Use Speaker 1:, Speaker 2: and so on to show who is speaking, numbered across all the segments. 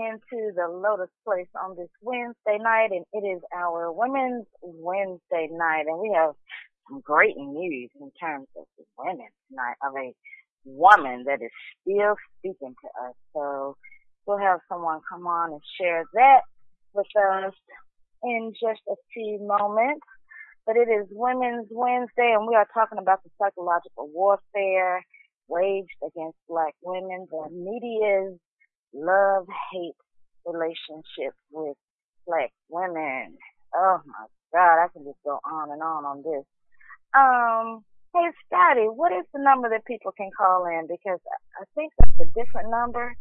Speaker 1: Into the Lotus Place on this Wednesday night, and it is our Women's Wednesday night, and we have some great news in terms of the women tonight of a woman that is still speaking to us. So we'll have someone come on and share that with us in just a few moments. But it is Women's Wednesday, and we are talking about the psychological warfare waged against black women, the media's love hate relationship with black women. Oh my God, I can just go on and on on this. Um, hey Scotty, what is the number that people can call in? Because I think that's a different number.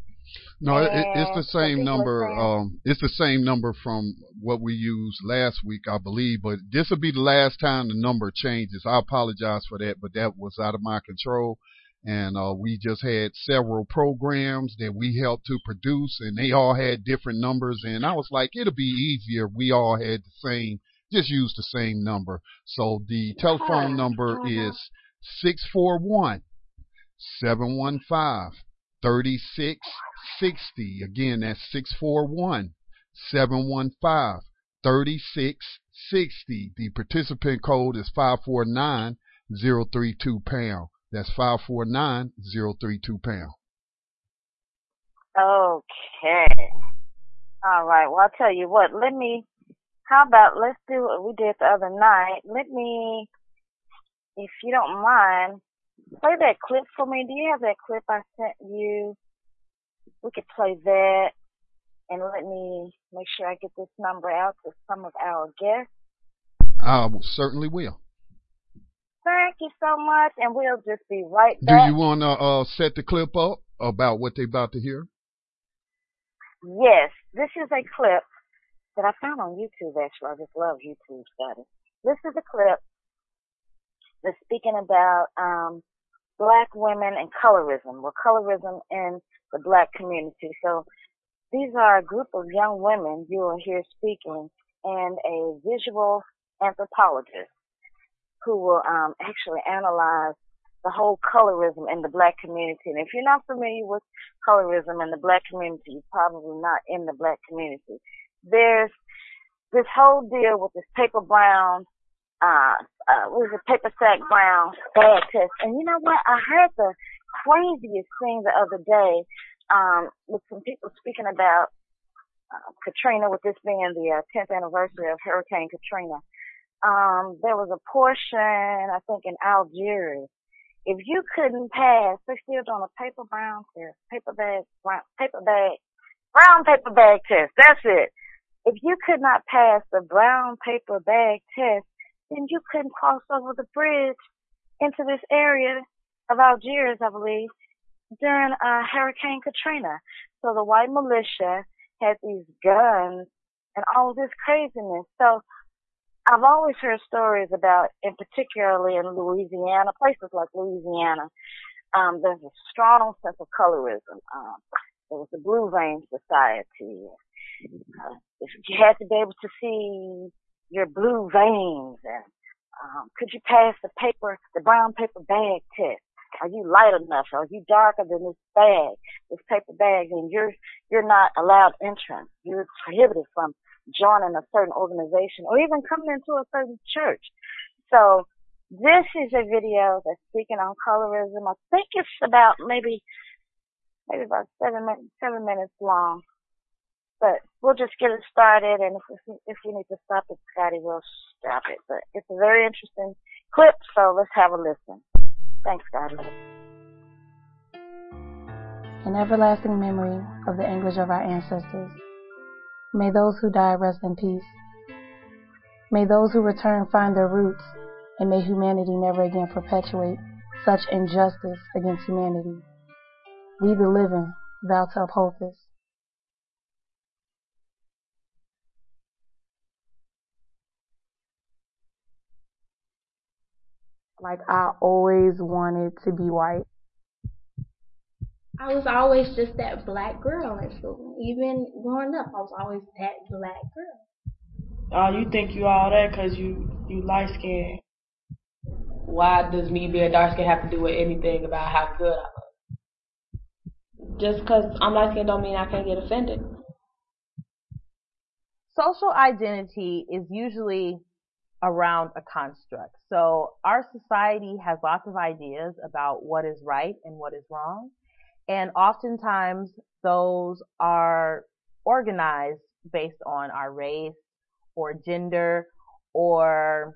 Speaker 2: No, it, it's the same number. Um, it's the same number from what we used last week, I believe. But this will be the last time the number changes. I apologize for that, but that was out of my control. And uh, we just had several programs that we helped to produce, and they all had different numbers. And I was like, it'll be easier if we all had the same, just use the same number. So the telephone number
Speaker 1: Mhm.
Speaker 2: is six four one seven one five thirty six sixty. Again, that's six four one seven one five thirty six sixty. The participant code is five four nine zero three two pound. That's five four nine zero three two pound.
Speaker 1: Okay. All right. Well, I'll tell you what. Let me. How about let's do what we did the other night. Let me, if you don't mind, play that clip for me. Do you have that clip I sent you? We could play that, and let me make sure I get this number out to some of our guests.
Speaker 2: I certainly will.
Speaker 1: Thank you so much, and we'll just be right
Speaker 2: Do you want to uh, set the clip up about what they're about to hear?
Speaker 1: Yes, this is a clip that I found on YouTube actually. I just love YouTube studies. This is a clip that's speaking about um black women and colorism, or colorism in the black community. So these are a group of young women you will hear speaking and a visual anthropologist who will um actually analyze the whole colorism in the black community. And if you're not familiar with colorism in the black community, you're probably not in the black community. There's this whole deal with this paper brown, uh, uh, what is it, paper sack brown bag test. And you know what? I heard the craziest thing the other day, um, with some people speaking about uh, Katrina, with this being the uh, 10th anniversary of Hurricane Katrina. Um, there was a portion, I think, in Algeria if you couldn't pass, they're still doing a paper brown test, paper bag, brown, paper bag, brown paper bag test. That's it. If you could not pass the brown paper bag test, then you couldn't cross over the bridge into this area of Algiers, I believe, during uh, Hurricane Katrina. So the white militia had these guns and all this craziness. So I've always heard stories about, and particularly in Louisiana, places like Louisiana, um, there's a strong sense of colorism. Um, there was the Blue Vein Society. uh, you had to be able to see your blue veins and um, could you pass the paper, the brown paper bag test? Are you light enough? Are you darker than this bag, this paper bag? And you're you're not allowed entrance. You're prohibited from joining a certain organization or even coming into a certain church. So this is a video that's speaking on colorism. I think it's about maybe maybe about seven minutes seven minutes long. But we'll just get it started, and if if, if we need to stop it, Scotty will stop it. But it's a very interesting clip, so let's have a listen. Thanks, Scotty.
Speaker 3: An everlasting memory of the anguish of our ancestors. May those who die rest in peace. May those who return find their roots, and may humanity never again perpetuate such injustice against humanity. We the living vow to uphold this. Like I always wanted to be white.
Speaker 4: I was always just that black girl in school. Even growing up, I was always that black girl.
Speaker 5: Oh, you think you all that because you you light skinned.
Speaker 6: Why does me being dark skinned have to do with anything about how good I look?
Speaker 5: Just because I'm light skinned don't mean I can't get offended.
Speaker 7: Social identity is usually around a construct. So our society has lots of ideas about what is right and what is wrong. And oftentimes those are organized based on our race or gender or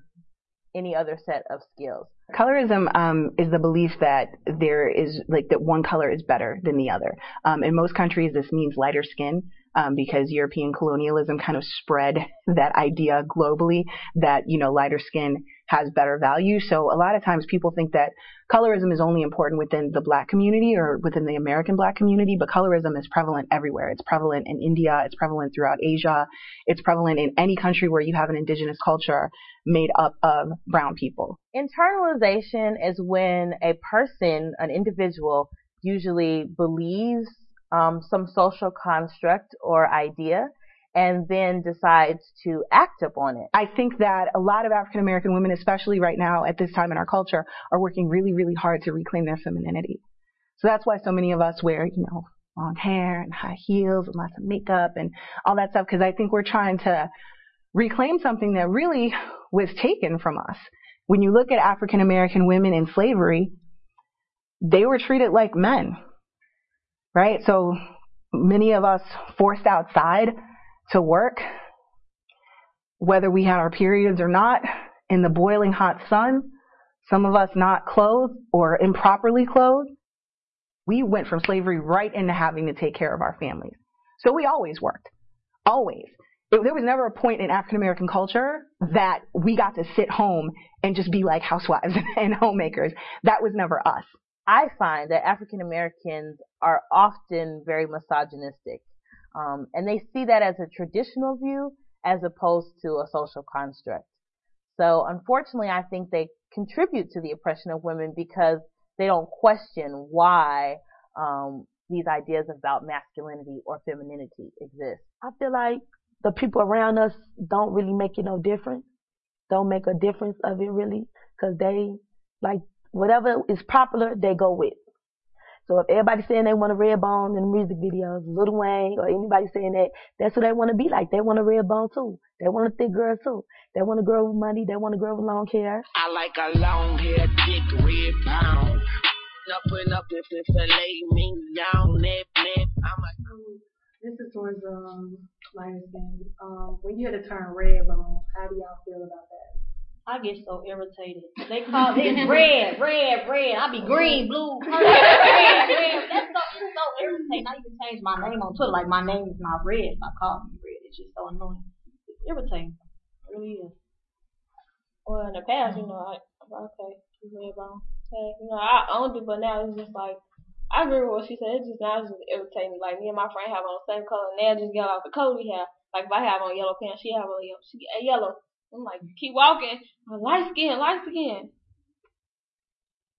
Speaker 7: any other set of skills.
Speaker 8: Colorism um, is the belief that there is like that one color is better than the other. Um, in most countries, this means lighter skin um, because European colonialism kind of spread that idea globally that you know lighter skin has better value. So a lot of times people think that colorism is only important within the black community or within the American black community, but colorism is prevalent everywhere. It's prevalent in India, it's prevalent throughout Asia, it's prevalent in any country where you have an indigenous culture made up of brown people.
Speaker 7: Internalization is when a person, an individual, usually believes um, some social construct or idea and then decides to act upon it.
Speaker 8: I think that a lot of African American women, especially right now at this time in our culture, are working really, really hard to reclaim their femininity. So that's why so many of us wear, you know, long hair and high heels and lots of makeup and all that stuff because I think we're trying to reclaim something that really was taken from us. When you look at African American women in slavery, they were treated like men, right? So many of us forced outside to work, whether we had our periods or not, in the boiling hot sun, some of us not clothed or improperly clothed. We went from slavery right into having to take care of our families. So we always worked. Always. It, there was never a point in African American culture that we got to sit home and just be like housewives and homemakers. That was never us.
Speaker 7: I find that African Americans are often very misogynistic. Um, and they see that as a traditional view as opposed to a social construct. So unfortunately, I think they contribute to the oppression of women because they don't question why um, these ideas about masculinity or femininity exist.
Speaker 9: I feel like the people around us don't really make it no difference. Don't make a difference of it really, because they like whatever is popular, they go with. So if everybody's saying they want a red bone in the music videos, Lil Wayne or anybody saying that, that's what they want to be like. They want a red bone too. They want a thick girl too. They want a girl with money. They want a girl with long hair.
Speaker 10: I like a long hair, thick red bone. Up and up if it fillet me down, nip, nip. I'm like,
Speaker 11: um, this is towards um lighter skin. Um, when you had to turn red bone, how do y'all feel about that?
Speaker 12: I get so irritated. They call it red, red, red. I be green, blue, purple, red, red. That's so, it's so irritating. I even change my name on Twitter. Like my name is not red. I call me red. It's just so annoying. It's irritating. It really is.
Speaker 5: Well, in the past, you know, I okay, red bone. Hey, you know, I owned it, but now it's just like I agree with what she said. It's just now it's just irritating. Like me and my friend have on the same color, and they just get off the color we have. Like if I have on yellow pants, she have on yellow. She a yellow. I'm like, keep walking. Light skin, light skin.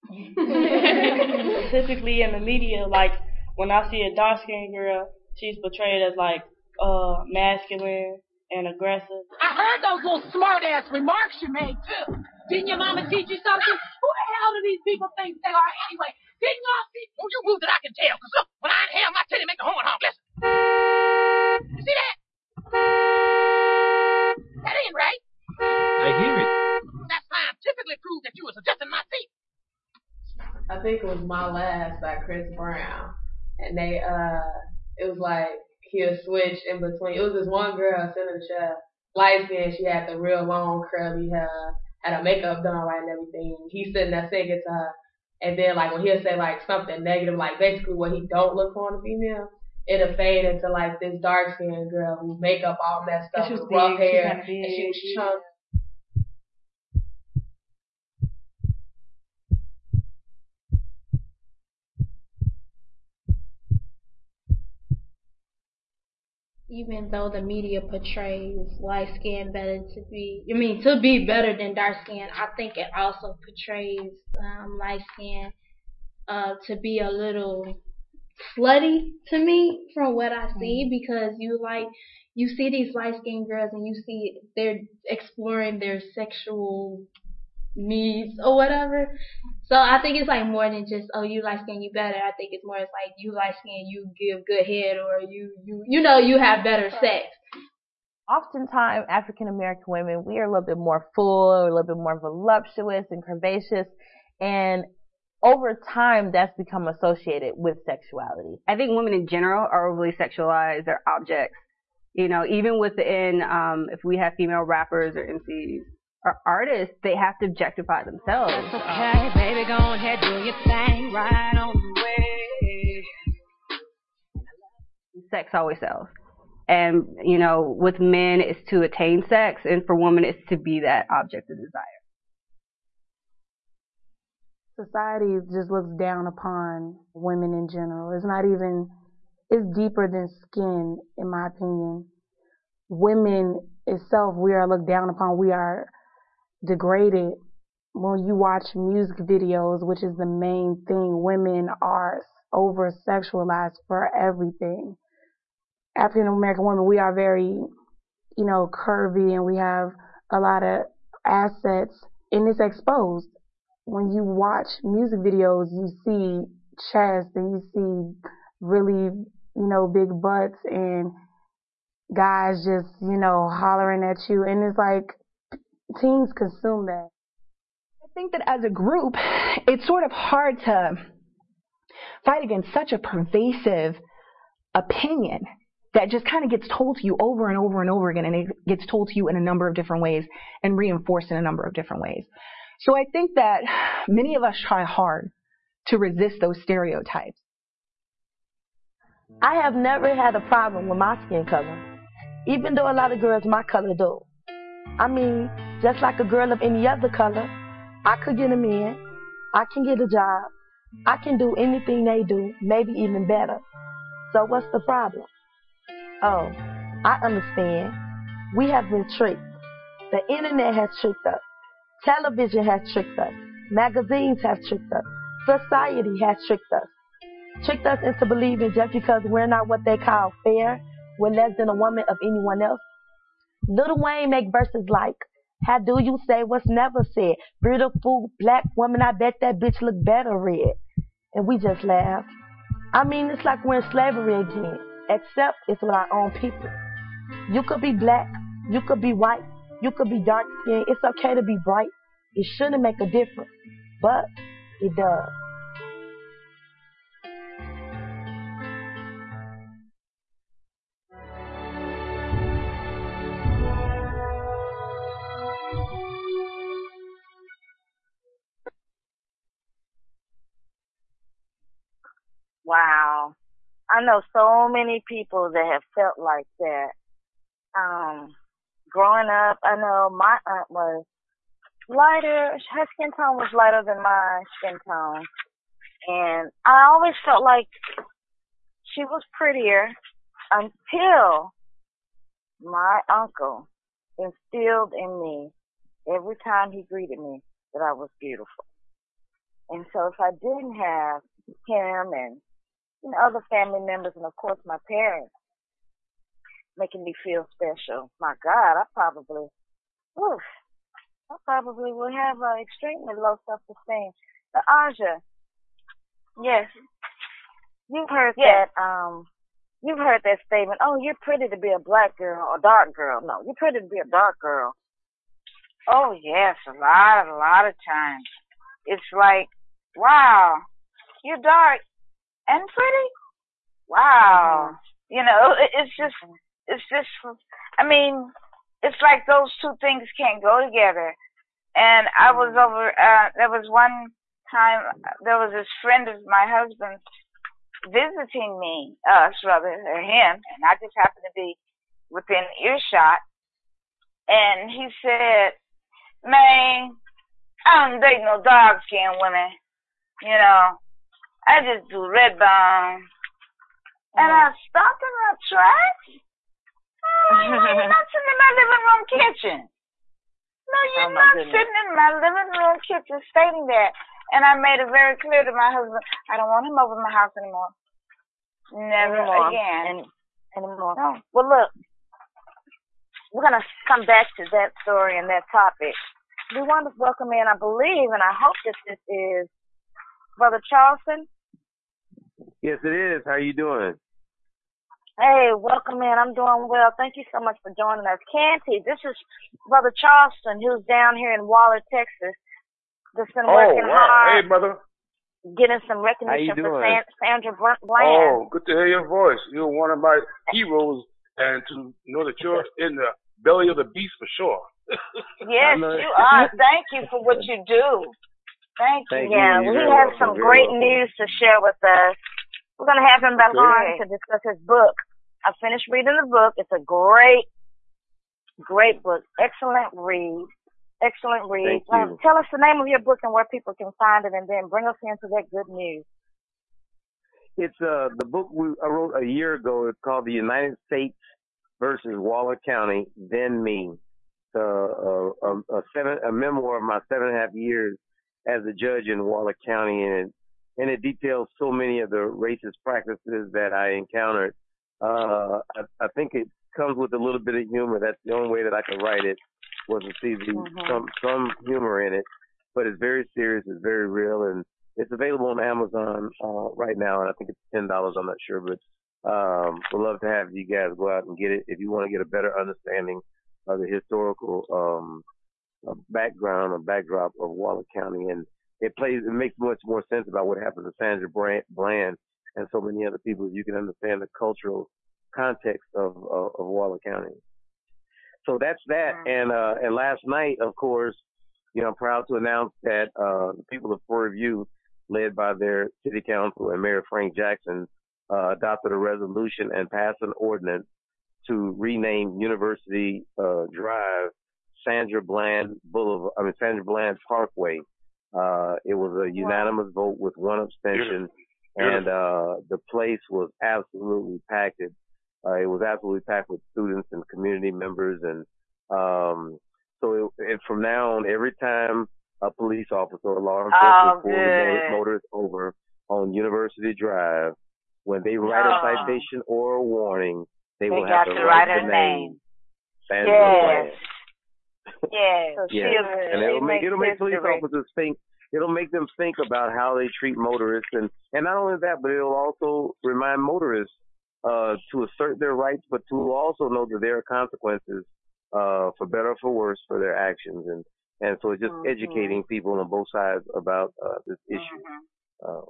Speaker 13: Specifically in the media, like when I see a dark skinned girl, she's portrayed as like
Speaker 6: uh masculine and aggressive.
Speaker 13: I heard those little smart ass remarks you made too. Didn't your mama teach you something? Who the hell do these people think they are anyway? Didn't y'all see? Don't you move that I can tell, cause look, when I inhale, my titty make a horn honk. Listen. You see that? That ain't right.
Speaker 14: I hear it.
Speaker 13: That scientifically proves that you was adjusting my seat.
Speaker 6: I think it was My Last by Chris Brown. And they uh it was like he'll switch in between it was this one girl sitting in the chair, light skin, she had the real long curly hair, had her makeup done right and everything. He's sitting there singing to her and then like when he'll say like something negative, like basically what he don't look for in a female, it'll fade into like this dark skinned girl whose makeup all messed up
Speaker 8: she was
Speaker 6: with rough
Speaker 8: big, she
Speaker 6: hair
Speaker 8: kinda
Speaker 6: and she was chunky.
Speaker 4: Even though the media portrays light skin better to be, I mean, to be better than dark skin, I think it also portrays um, light skin uh, to be a little slutty to me from what I see because you like you see these light skinned girls and you see they're exploring their sexual needs or whatever. So I think it's like more than just oh you light skin you better. I think it's more it's like you light skin you give good head or you you you know you have better sex.
Speaker 7: Oftentimes, African American women, we are a little bit more full, a little bit more voluptuous and curvaceous, and over time, that's become associated with sexuality.
Speaker 15: I think women in general are overly sexualized. They're objects. You know, even within, um, if we have female rappers or MCs or artists, they have to objectify themselves.
Speaker 13: Okay, baby, go ahead, do your thing right on the way.
Speaker 15: Sex always sells. And, you know, with men, it's to attain sex, and for women, it's to be that object of desire.
Speaker 3: Society just looks down upon women in general. It's not even, it's deeper than skin, in my opinion. Women itself, we are looked down upon. We are degraded. When you watch music videos, which is the main thing, women are over sexualized for everything. African American women, we are very, you know, curvy and we have a lot of assets and it's exposed. When you watch music videos, you see chest and you see really, you know, big butts and guys just, you know, hollering at you and it's like teens consume that.
Speaker 8: I think that as a group, it's sort of hard to fight against such a pervasive opinion that just kind of gets told to you over and over and over again, and it gets told to you in a number of different ways and reinforced in a number of different ways. So I think that many of us try hard to resist those stereotypes.
Speaker 9: I have never had a problem with my skin color, even though a lot of girls my color do. I mean, just like a girl of any other color, I could get a man, I can get a job, I can do anything they do, maybe even better. So what's the problem? Oh, I understand. We have been tricked. The internet has tricked us. Television has tricked us. Magazines have tricked us. Society has tricked us. Tricked us into believing just because we're not what they call fair, we're less than a woman of anyone else. Lil Wayne make verses like, how do you say what's never said? Beautiful black woman, I bet that bitch look better red. And we just laugh. I mean, it's like we're in slavery again, except it's with our own people. You could be black, you could be white, you could be dark skinned. It's okay to be bright. It shouldn't make a difference, but it does.
Speaker 1: Wow. I know so many people that have felt like that. Um, growing up, I know my aunt was lighter. Her skin tone was lighter than my skin tone. And I always felt like she was prettier until my uncle instilled in me every time he greeted me that I was beautiful. And so if I didn't have him and know, other family members and of course my parents making me feel special. My God, I probably, oof, I probably would have uh, extremely low self-esteem. But Aja, yes, you've heard
Speaker 14: Yes.
Speaker 1: that, um, you've heard that statement. Oh, you're pretty to be a black girl or dark girl. No, you're pretty to be a dark girl.
Speaker 14: Oh yes, a lot, a lot of times. It's like, wow, you're dark and pretty. Wow, you know, it, it's just, it's just. I mean, it's like those two things can't go together. And I was over. Uh, there was one time there was this friend of my husband's visiting me, us rather, or him, and I just happened to be within earshot. And he said, Man, I don't date no dark skinned women. You know, I just do red bone. And I stopped in my tracks. Oh, you're not sitting in my living room kitchen. No, you're
Speaker 1: Oh,
Speaker 14: not
Speaker 1: goodness.
Speaker 14: sitting in my living room kitchen stating that. And I made it very clear to my husband, I don't want him over my house anymore. Never
Speaker 1: Anymore.
Speaker 14: again.
Speaker 1: And, anymore.
Speaker 14: No.
Speaker 1: Well, look, we're going to come back to that story and that topic. We want to welcome in, I believe, and I hope that this is Brother Charleston.
Speaker 16: Yes, it is. How you doing?
Speaker 1: Hey, welcome in. I'm doing well. Thank you so much for joining us. Canty, this is Brother Charleston, who's down here in Waller, Texas, that's been
Speaker 17: Oh,
Speaker 1: working
Speaker 17: wow.
Speaker 1: hard,
Speaker 17: Hey, brother.
Speaker 1: getting some recognition for? San- Sandra Bl- Bland.
Speaker 17: Oh, good to hear your voice. You're one of my heroes, and to know that you're in the belly of the beast for sure.
Speaker 14: Yes, you are. Thank you for what you do. Thank you.
Speaker 17: Thank you.
Speaker 1: Yeah,
Speaker 17: You're
Speaker 1: we
Speaker 17: very
Speaker 1: have
Speaker 17: welcome.
Speaker 1: some
Speaker 17: Very
Speaker 1: great
Speaker 17: welcome.
Speaker 1: news to share with us. We're going to have him back on to discuss his book. I finished reading the book. It's a great, great book. Excellent read. Excellent read.
Speaker 16: Thank you.
Speaker 1: Uh, tell us the name of your book and where people can find it, and then bring us into that good news.
Speaker 16: It's uh the book we I wrote a year ago. It's called The United States versus Waller County, Then Me. It's a, a, a seven a memoir of my seven and a half years as a judge in Waller County, and it, and it details so many of the racist practices that I encountered. Uh, I, I think it comes with a little bit of humor. That's the only way that I could write it was to see the,
Speaker 17: Mhm.
Speaker 16: some some humor in it, but it's very serious. It's very real, and it's available on Amazon uh, right now, and I think it's ten dollars. I'm not sure, but um, would love to have you guys go out and get it if you want to get a better understanding of the historical um, uh, background or backdrop of Waller County, and it plays. It makes much more sense about what happened to Sandra Bland and so many other people. if You can understand the cultural context of of, of Waller County. So that's that. And uh, and last night, of course, you know, I'm proud to announce that uh, the people of Prairie View, led by their city council and Mayor Frank Jackson, uh, adopted a resolution and passed an ordinance to rename University uh, Drive Sandra Bland Boulevard. I mean Sandra Bland Parkway. Uh, it was a unanimous vote with one abstention, and uh, the place was absolutely packed. It, uh, it was absolutely packed with students and community members, and um, so it, and from now on, every time a police officer or law enforcement
Speaker 14: Oh,
Speaker 16: pulls a motorist over on University Drive, when they write a
Speaker 14: Oh.
Speaker 16: citation or a warning, they,
Speaker 14: They
Speaker 16: will have to write
Speaker 14: write her
Speaker 16: name.
Speaker 14: name.
Speaker 16: Sandra
Speaker 14: Yes.
Speaker 16: Bland.
Speaker 14: Yes.
Speaker 1: So
Speaker 16: Yeah, and it'll make it'll make police
Speaker 1: history.
Speaker 16: officers think. It'll make them think about how they treat motorists, and and not only that, but it'll also remind motorists uh, to assert their rights, but to also know that there are consequences, uh, for better or for worse, for their actions, and and so it's just
Speaker 14: Mm-hmm.
Speaker 16: educating people on both sides about uh, this issue. Uh,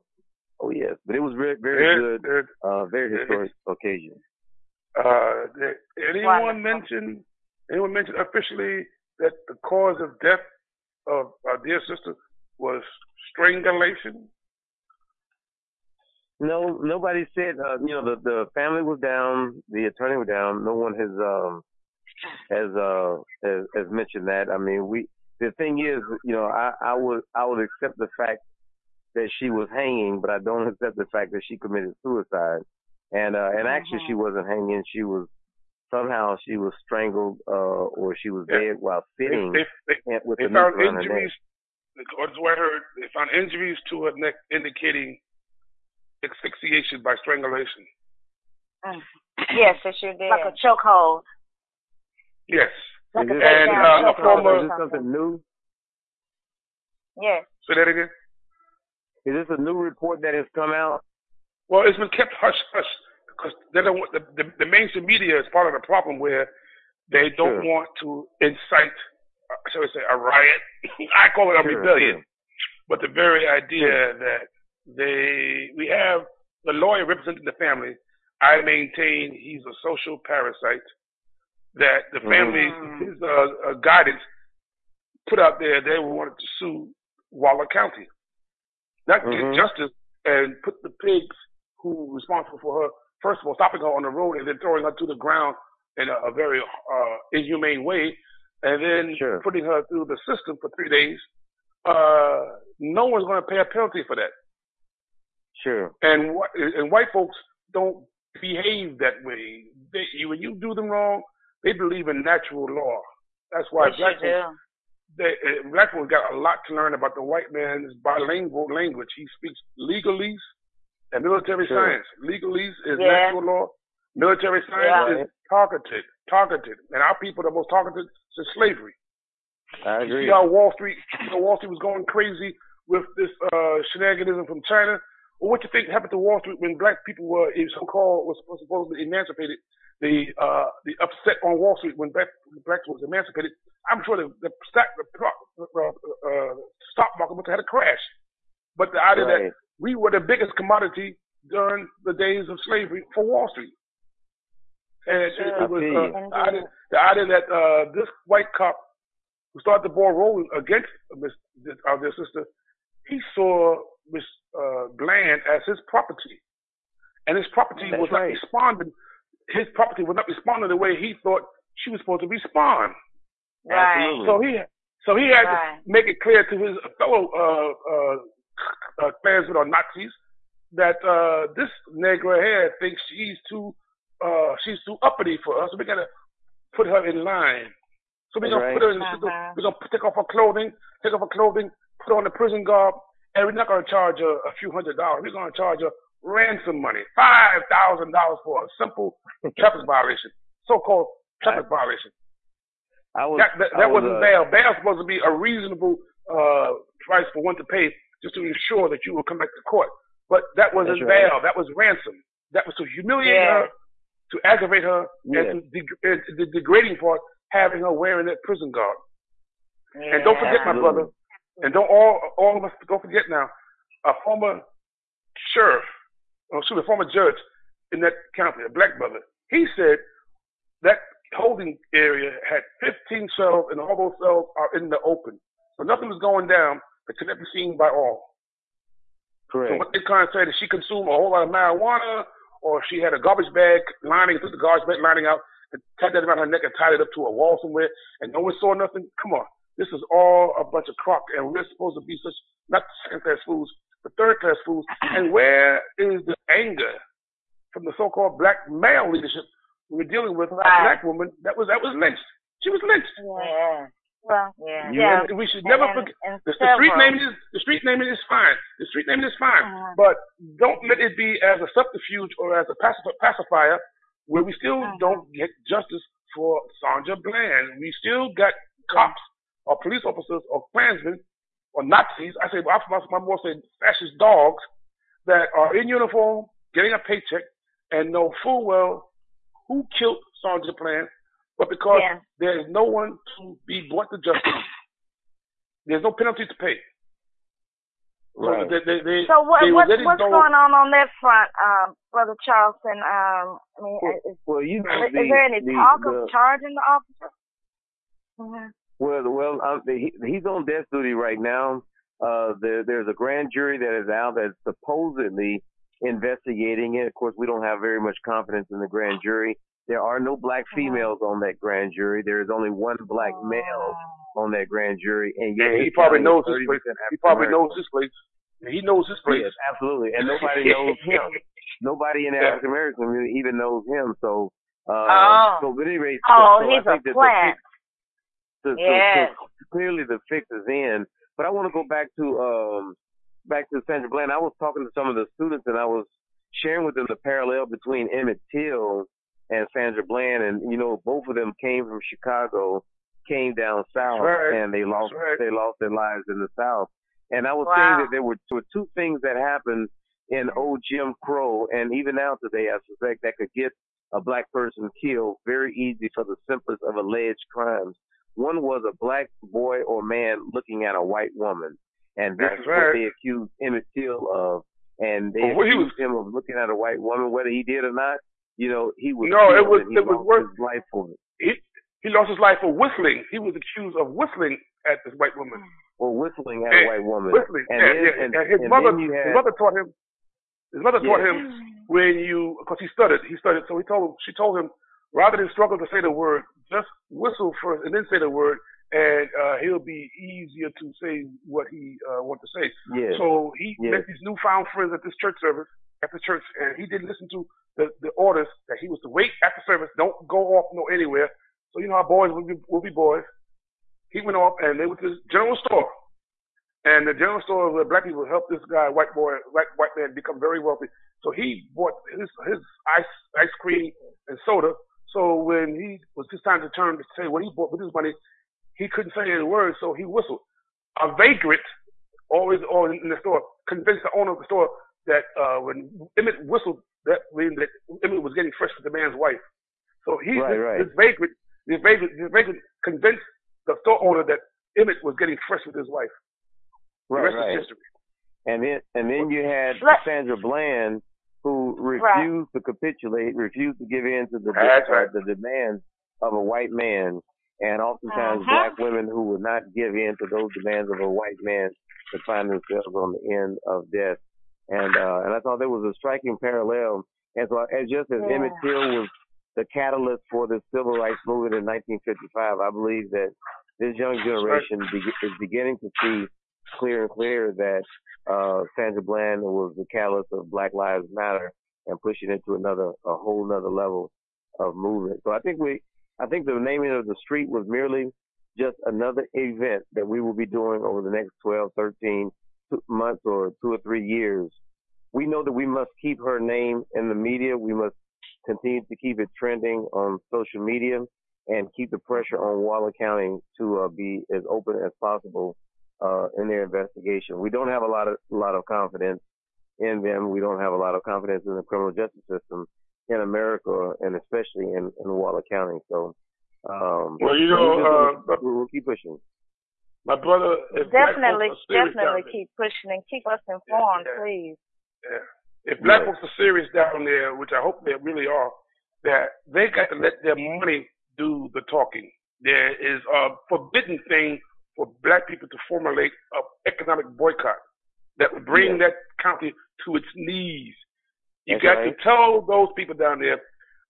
Speaker 16: oh yes, but it was very very
Speaker 17: It-
Speaker 16: good,
Speaker 17: it-
Speaker 16: uh, very
Speaker 17: it-
Speaker 16: historic occasion.
Speaker 17: Uh, did anyone
Speaker 16: Wonderful.
Speaker 17: mention anyone mention officially that the cause of death of our dear sister was strangulation?
Speaker 16: No, nobody said. Uh, you know, the the family was down, the attorney was down. No one has um has uh has, has mentioned that. I mean, we. The thing is, you know, I I would I would accept the fact that she was hanging, but I don't accept the fact that she committed suicide. And uh and actually, she wasn't hanging. She was somehow she was strangled uh or she was
Speaker 17: Yeah.
Speaker 16: dead while sitting
Speaker 17: they, they,
Speaker 16: and with
Speaker 17: they
Speaker 16: the noose
Speaker 17: found
Speaker 16: her neck.
Speaker 17: injuries. According to what I heard, they found injuries to her neck indicating asphyxiation by strangulation.
Speaker 1: Yes, it sure did. Like a chokehold.
Speaker 17: Yes.
Speaker 1: Like a
Speaker 17: and
Speaker 1: down
Speaker 17: uh, a former.
Speaker 16: Is this
Speaker 1: something.
Speaker 16: something new?
Speaker 1: Yes.
Speaker 17: Say that again.
Speaker 16: Is this a new report that has come out?
Speaker 17: Well, it's been kept hush hush because they don't want the, the the mainstream media is part of the problem where they don't
Speaker 16: Sure.
Speaker 17: want to incite, uh, shall we say, a riot. I call it a
Speaker 16: Sure,
Speaker 17: rebellion,
Speaker 16: sure.
Speaker 17: but the very idea that they we have the lawyer representing the family. I maintain he's a social parasite. That the family, his uh, uh, guidance put out there, they wanted to sue Waller County, not
Speaker 16: Mhm.
Speaker 17: get justice and put the pigs who were responsible for her, first of all, stopping her on the road and then throwing her to the ground in a, a very uh, inhumane way, and then putting her through the system for three days. Uh, no one's going to pay a penalty for that.
Speaker 16: Sure.
Speaker 17: And wh- and white folks don't behave that way. They, you, when you do them wrong, they believe in natural law. That's why
Speaker 1: They
Speaker 17: black
Speaker 1: sure do.
Speaker 17: folks, they, uh, black folks got a lot to learn about the white man's bilingual language. He speaks legalese and military
Speaker 16: Sure.
Speaker 17: science. Legalese is
Speaker 1: Yeah.
Speaker 17: natural law. Military science
Speaker 1: Yeah.
Speaker 17: is targeted, targeted, and our people are the most targeted since slavery.
Speaker 16: I
Speaker 17: You
Speaker 16: agree.
Speaker 17: see how Wall Street, you know, Wall Street was going crazy with this uh, shenaniganism from China. Well, what you think happened to Wall Street when black people were so-called was supposed supposedly emancipated? The uh, the upset on Wall Street when black blacks was emancipated. I'm sure the the stock the, uh, uh, stock market must have had a crash. But the idea
Speaker 16: Right.
Speaker 17: that we were the biggest commodity during the days of slavery for Wall Street. And it, it,
Speaker 16: I
Speaker 17: it was uh,
Speaker 16: you.
Speaker 17: the idea, the idea that uh, this white cop who started the ball rolling against Miss uh, their sister, he saw Miss uh, Bland as his property, and his property
Speaker 16: That's
Speaker 17: was not responding. His property was not responding the way he thought she was supposed to respond.
Speaker 1: Right.
Speaker 16: Absolutely.
Speaker 17: So he so he had
Speaker 1: Right.
Speaker 17: to make it clear to his fellow uh, uh, uh, Klansmen or Nazis that uh, this Negro here thinks she's too uh, she's too uppity for us. So we gotta put her in line. So we're gonna
Speaker 16: right.
Speaker 17: put her in.
Speaker 1: Uh-huh.
Speaker 17: We're gonna take off her clothing, take off her clothing, put on the prison garb, and we're not gonna charge her a few hundred dollars. We're gonna charge her ransom money, five thousand dollars for a simple traffic violation, so-called traffic violation.
Speaker 16: I was,
Speaker 17: That that,
Speaker 16: I
Speaker 17: that
Speaker 16: was,
Speaker 17: wasn't
Speaker 16: uh,
Speaker 17: bail. Bail's supposed to be a reasonable uh, price for one to pay just to ensure that you will come back to court. But that wasn't
Speaker 16: That's right.
Speaker 17: bail. That was ransom. That was to humiliate
Speaker 1: Yeah.
Speaker 17: her, to aggravate her,
Speaker 16: Yeah.
Speaker 17: and to deg- and the degrading part, having her wearing that prison garb.
Speaker 1: Yeah.
Speaker 17: And don't forget, my brother, and don't all all of us don't forget now, a former sheriff, or excuse me, a former judge in that county, a black brother, he said that holding area had 15 cells, and all those cells are in the open, so nothing was going down that could not be seen by all.
Speaker 16: Correct.
Speaker 17: So what they trying to say that she consumed a whole lot of marijuana, or she had a garbage bag lining, took the garbage bag lining out, and tied that around her neck and tied it up to a wall somewhere, and no one saw nothing. Come on, this is all a bunch of crock, and we're supposed to be such not second class fools, but third class fools. And where is the anger from the so-called black male leadership? We were dealing with a black woman that was that was lynched. She was lynched.
Speaker 1: Yeah. Well, yeah.
Speaker 17: You
Speaker 1: yeah.
Speaker 17: we should never
Speaker 1: And-
Speaker 17: forget.
Speaker 1: and
Speaker 17: The, the street naming is the street naming is fine. The street naming is fine,
Speaker 1: Uh-huh.
Speaker 17: but don't let it be as a subterfuge or as a pacif- pacifier, where we still
Speaker 1: Uh-huh.
Speaker 17: don't get justice for Sandra Bland. We still got cops or police officers or Klansmen or Nazis. I say, I my, my more say fascist dogs that are in uniform, getting a paycheck, and know full well who killed Sandra Bland, but because
Speaker 1: Yeah.
Speaker 17: there is no one to be brought to justice, there's no penalty to pay. So
Speaker 16: Right.
Speaker 17: they, they, they,
Speaker 1: So what,
Speaker 17: they
Speaker 1: what what's
Speaker 17: go-
Speaker 1: going on on that front, um, Brother Charleston? Um, I mean,
Speaker 16: Well,
Speaker 1: is,
Speaker 16: well, you know,
Speaker 1: is
Speaker 16: the,
Speaker 1: there any
Speaker 16: the,
Speaker 1: talk
Speaker 16: the,
Speaker 1: of charging the officer? Mhm.
Speaker 16: Well, well, um, he, he's on death duty right now. Uh, there, there's a grand jury that is out that's supposedly investigating it. Of course, we don't have very much confidence in the grand jury. There are no black females on that grand jury. There is only one black male on that grand jury, and yet
Speaker 17: Yeah, he probably
Speaker 16: county is
Speaker 17: knows his
Speaker 16: 30%
Speaker 17: place. He probably knows his place. He knows his place.
Speaker 16: Yes, absolutely. And nobody knows him. Nobody in the
Speaker 17: Yeah.
Speaker 16: African American community even knows him. So, uh,
Speaker 1: Oh.
Speaker 16: so at any rate,
Speaker 1: Oh,
Speaker 16: so
Speaker 1: he's
Speaker 16: I
Speaker 1: a
Speaker 16: think that the
Speaker 1: plant.
Speaker 16: fix, so, so- so clearly the fix is in. But I want to go back to um back to Sandra Bland. I was talking to some of the students and I was sharing with them the parallel between Emmett Till and Sandra Bland, and you know both of them came from Chicago, came down south,
Speaker 17: right.
Speaker 16: and they lost
Speaker 17: right.
Speaker 16: they lost their lives in the south. And I was
Speaker 17: Wow.
Speaker 16: saying that there were, were two things that happened in old Jim Crow, and even now today, I suspect that could get a black person killed very easy for the simplest of alleged crimes. One was a black boy or man looking at a white woman, and this
Speaker 17: That's
Speaker 16: is
Speaker 17: right.
Speaker 16: what they accused Emmett Till of. And they
Speaker 17: he
Speaker 16: accused him of looking at a white woman, whether he did or not. You know, he was
Speaker 17: No, it was
Speaker 16: he
Speaker 17: it was
Speaker 16: lost
Speaker 17: worse.
Speaker 16: his life for it.
Speaker 17: He he lost his life for whistling. He was accused of whistling at this white woman.
Speaker 16: Or whistling at
Speaker 17: And-
Speaker 16: a white woman.
Speaker 17: Whistling.
Speaker 16: And
Speaker 17: yeah,
Speaker 16: then,
Speaker 17: yeah.
Speaker 16: and,
Speaker 17: And his
Speaker 16: and
Speaker 17: mother
Speaker 16: had,
Speaker 17: his mother taught him his mother taught
Speaker 16: Yeah.
Speaker 17: him when you because he stuttered he stuttered so he told him she told him rather than struggle to say the word just whistle first and then say the word and uh he'll be easier to say what he uh wants to say.
Speaker 16: Yeah.
Speaker 17: So he
Speaker 16: Yeah.
Speaker 17: met these newfound friends at this church service at the church and he didn't listen to the the orders that he was to wait after service, don't go off no anywhere. So you know how boys will be will be boys. He went off and they went to this general store. And the general store where black people helped this guy, white boy, white white man, become very wealthy. So he bought his his ice ice cream and soda. So when he was his time to turn to say what he bought with his money, he couldn't say any words, so he whistled. A vagrant, always or in the store, convinced the owner of the store that uh, when Emmett whistled, that means that Emmett was getting fresh with the man's wife. So he,
Speaker 16: Right,
Speaker 17: this,
Speaker 16: right.
Speaker 17: this vagrant, this vagrant, this vagrant convinced the store owner that Emmett was getting fresh with his wife. The
Speaker 16: Right,
Speaker 17: rest
Speaker 16: right.
Speaker 17: is history.
Speaker 16: And then and then you had Sandra Bland who
Speaker 17: Right.
Speaker 16: refused to capitulate, refused to give in to the
Speaker 17: That's
Speaker 16: uh, the demands of a white man. And oftentimes
Speaker 17: Uh-huh.
Speaker 16: black women who would not give in to those demands of a white man would find themselves on the end of death. And uh and I thought there was a striking parallel. And so as just as
Speaker 17: Yeah.
Speaker 16: Emmett Till was the catalyst for the civil rights movement in 1955, I believe that this young generation be- is beginning to see clear and clear that uh, Sandra Bland was the catalyst of Black Lives Matter and pushing it to another, a whole nother level of movement. So I think we, I think the naming of the street was merely just another event that we will be doing over the next 12, 13 two months or two or three years. We know that we must keep her name in the media. We must continue to keep it trending on social media and keep the pressure on Waller County to uh, be as open as possible uh, in their investigation. We don't have a lot of a lot of confidence in them. We don't have a lot of confidence in the criminal justice system in America and especially in, in Waller County. So, um,
Speaker 17: Well, you know,
Speaker 16: just
Speaker 17: uh,
Speaker 16: gonna- we'll keep pushing.
Speaker 17: My brother,
Speaker 1: Definitely,
Speaker 17: folks are serious
Speaker 1: definitely keep pushing and keep us informed, please.
Speaker 17: Yeah. If black
Speaker 16: Yeah.
Speaker 17: folks are serious down there, which I hope they really are, that they got to let their money do the talking. There is a forbidden thing for black people to formulate an economic boycott that would bring that county to its knees. You
Speaker 16: That's
Speaker 17: got
Speaker 16: right.
Speaker 17: to tell those people down there,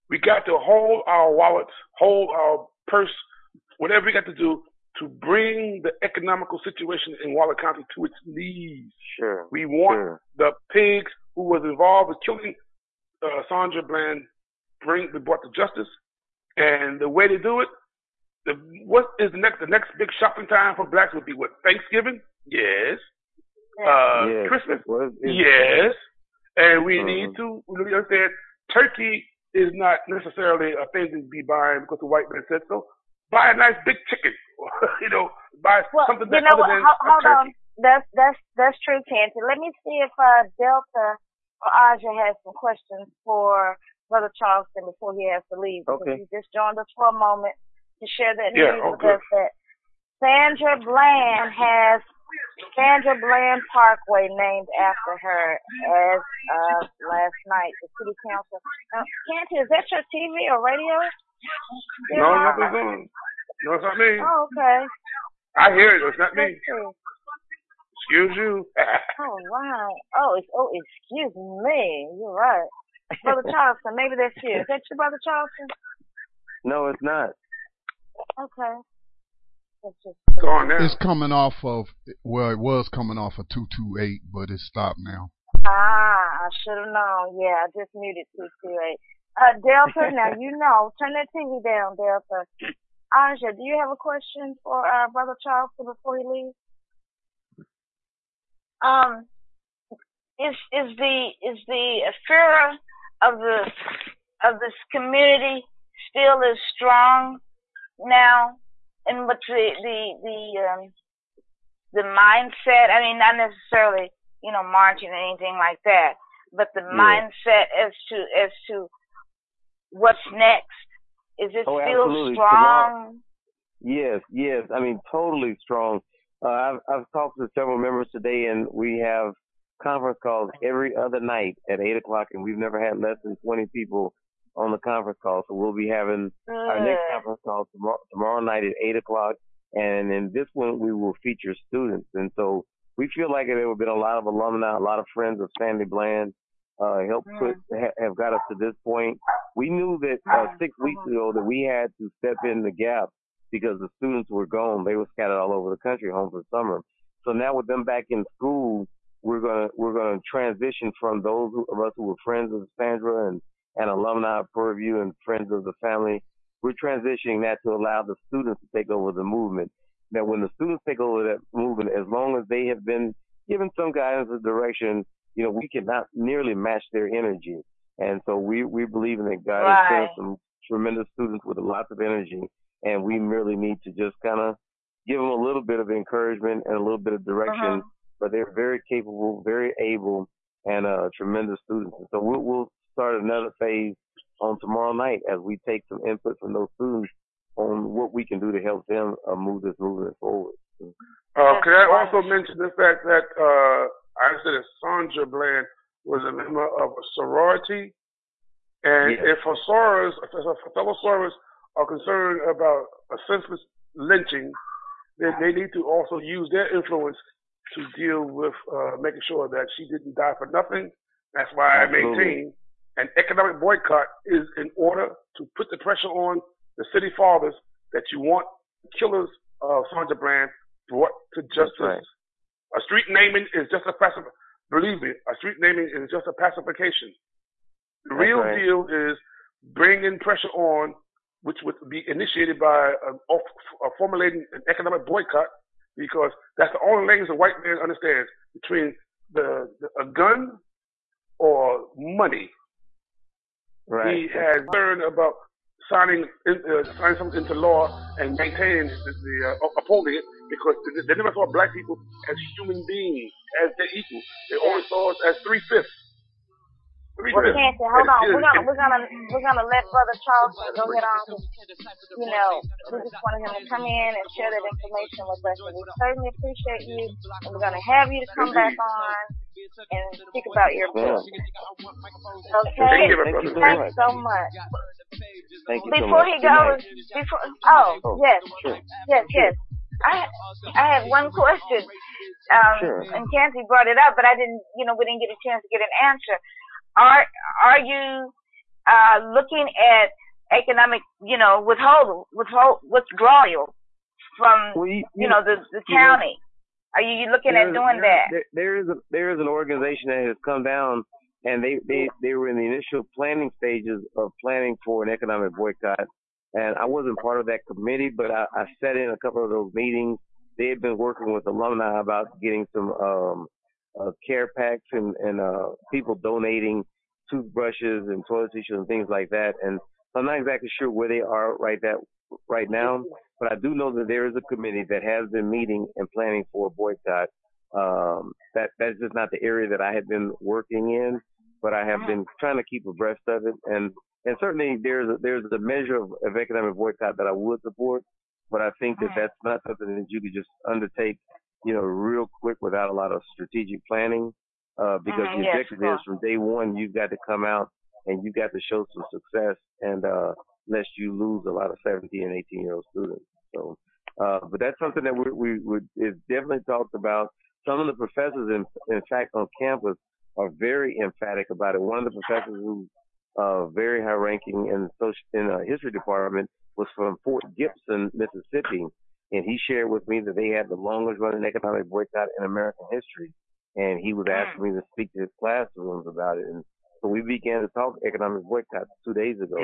Speaker 17: we got to hold our wallets, hold our purse, whatever we got to do to bring the economical situation in Waller County to its knees.
Speaker 16: Sure.
Speaker 17: We want
Speaker 16: Sure.
Speaker 17: the pigs who was involved with killing uh, Sandra Bland bring be brought to justice. And the way to do it, the what is the next the next big shopping time for blacks would be what Thanksgiving? Yes. Uh,
Speaker 16: Yes.
Speaker 17: Christmas?
Speaker 16: Well, it's- it's-
Speaker 17: Yes. And we
Speaker 16: Mhm.
Speaker 17: need to really understand turkey is not necessarily a thing to be buying because the white man said so. Buy a nice big chicken. you know, buy something
Speaker 1: You
Speaker 17: that
Speaker 1: know
Speaker 17: other
Speaker 1: what?
Speaker 17: than
Speaker 1: Hold,
Speaker 17: a
Speaker 1: hold
Speaker 17: turkey.
Speaker 1: on. That's that's that's true, Canty. Let me see if uh, Delta or Aja has some questions for Brother Charleston before he has to leave. Because
Speaker 16: Okay.
Speaker 1: he just joined us for a moment to share that
Speaker 17: Yeah,
Speaker 1: news
Speaker 17: oh,
Speaker 1: with
Speaker 17: good.
Speaker 1: us that Sandra Bland has Sandra Bland Parkway named after her as of last night. The city council. Now, Canty, is that your TV or radio?
Speaker 17: No,
Speaker 1: Yeah.
Speaker 17: nothing's on. No, it's not me.
Speaker 1: Oh, okay.
Speaker 17: I hear it. It's not me. Excuse you.
Speaker 1: Oh wow. Oh, it's, oh, excuse me. You're right. Brother Charleston, maybe that's you. Is that you, Brother Charleston?
Speaker 16: No, it's not.
Speaker 1: Okay.
Speaker 17: It's on.
Speaker 2: It's coming off of well, it was coming off of two two eight, but it's stopped now.
Speaker 1: Ah, I should have known. Yeah, I just muted two two eight. Uh, Delta, now you know. Turn that TV down, Delta. Aja, do you have a question for uh, Brother Charles before he leaves? Um, is is the is the fear of the
Speaker 14: of this community still as strong now, and what the the the um, the mindset? I mean, not necessarily you know marching or anything like that, but the
Speaker 16: Yeah.
Speaker 14: mindset as to as to what's next. Is it
Speaker 16: Oh,
Speaker 14: still
Speaker 16: absolutely.
Speaker 14: strong?
Speaker 16: Yes, yes. I mean, totally strong. Uh, I've I've talked to several members today, and we have conference calls every other night at eight o'clock, and we've never had less than twenty people on the conference call. So we'll be having our next conference call tomorrow tomorrow night at eight o'clock, and in this one we will feature students. And so we feel like there have been a lot of alumni, a lot of friends of Sandy Bland, uh, helped put ha- have got us to this point. We knew that uh, six weeks ago that we had to step in the gap because the students were gone. They were scattered all over the country, home for summer. So now with them back in school, we're gonna we're gonna transition from those who- of us who were friends of Sandra and and alumni of Prairie View and friends of the family. We're transitioning that to allow the students to take over the movement. Now, when the students take over that movement, as long as they have been given some guidance or direction, you know, we cannot nearly match their energy. And so we we believe in that God has sent some tremendous students with lots of energy, and we merely need to just kind of give them a little bit of encouragement and a little bit of direction.
Speaker 14: Uh-huh.
Speaker 16: But they're very capable, very able, and uh, tremendous students. And so we'll, we'll start another phase on tomorrow night as we take some input from those students on what we can do to help them uh, move this movement forward.
Speaker 17: Uh, can I also mention the fact that uh, I said that Sandra Bland was a member of a sorority, and
Speaker 16: Yeah.
Speaker 17: if her sorors, if her fellow sorors are concerned about a senseless lynching, then they need to also use their influence to deal with uh, making sure that she didn't die for nothing. That's why I maintain an economic boycott is in order to put the pressure on the city fathers that you want killers of Sandra Bland brought to justice.
Speaker 16: right.
Speaker 17: A street naming is just a pacif. Believe me, a street naming is just a pacification. The
Speaker 16: That's
Speaker 17: real deal is bringing pressure on, which would be initiated by uh, of, uh, formulating an economic boycott, because that's the only language a white man understands between the, the a gun or money.
Speaker 16: Right.
Speaker 17: He has learned about signing in, uh, signing something into law and maintaining the, the uh, upholding it because they, they never saw black people as human beings, as their equals. They always saw us as three fifths. Three
Speaker 14: Well,
Speaker 17: fifths.
Speaker 14: Canty, hold on. We're gonna we're gonna we're gonna let Brother Charles go ahead on. You know, we just wanted him to come in and share that information with us. And we certainly appreciate you, and we're gonna have you to come back on and speak about your
Speaker 16: Yeah.
Speaker 14: book. Okay.
Speaker 16: Thank you, my.
Speaker 14: Thanks so much.
Speaker 16: Thank you so
Speaker 14: Before
Speaker 16: much.
Speaker 14: he goes, before oh,
Speaker 16: Oh,
Speaker 14: yes,
Speaker 16: sure.
Speaker 14: yes, yes. I I had one question. Um,
Speaker 16: Sure.
Speaker 14: and Canty brought it up, but I didn't. You know, we didn't get a chance to get an answer. Are are you uh, looking at economic, you know, withhold withhold withdrawal from
Speaker 16: Well,
Speaker 14: you,
Speaker 16: you-
Speaker 14: know the the
Speaker 16: you know,
Speaker 14: county? Are you looking at doing
Speaker 16: there-
Speaker 14: that?
Speaker 16: there- there is a, there is an organization that has come down, and they they they were in the initial planning stages of planning for an economic boycott. And I wasn't part of that committee, but I, I sat in a couple of those meetings. They had been working with alumni about getting some um, uh, care packs and and uh, people donating toothbrushes and toilet tissue and things like that. And I'm not exactly sure where they are right that right now, but I do know that there is a committee that has been meeting and planning for a boycott. Um, that that's just not the area that I had been working in, but I have been trying to keep abreast of it. And and certainly there's a, there's a measure of, of economic boycott that I would support, but I think that that's not something that you could just undertake, you know, real quick without a lot of strategic planning. Uh, because
Speaker 14: Mhm,
Speaker 16: the
Speaker 14: yes,
Speaker 16: objective is from day one, you've got to come out and you've got to show some success and, uh, lest you lose a lot of 17 and 18 year old students. So, uh, but that's something that we, we would, is definitely talked about. Some of the professors, in, in fact, on campus are very emphatic about it. One of the professors who's, uh, very high ranking in social, in a history department was from Port Gibson, Mississippi. And he shared with me that they had the longest running economic boycott in American history. And he was asking me to speak to his classrooms about it. And so we began to talk economic boycott two days ago.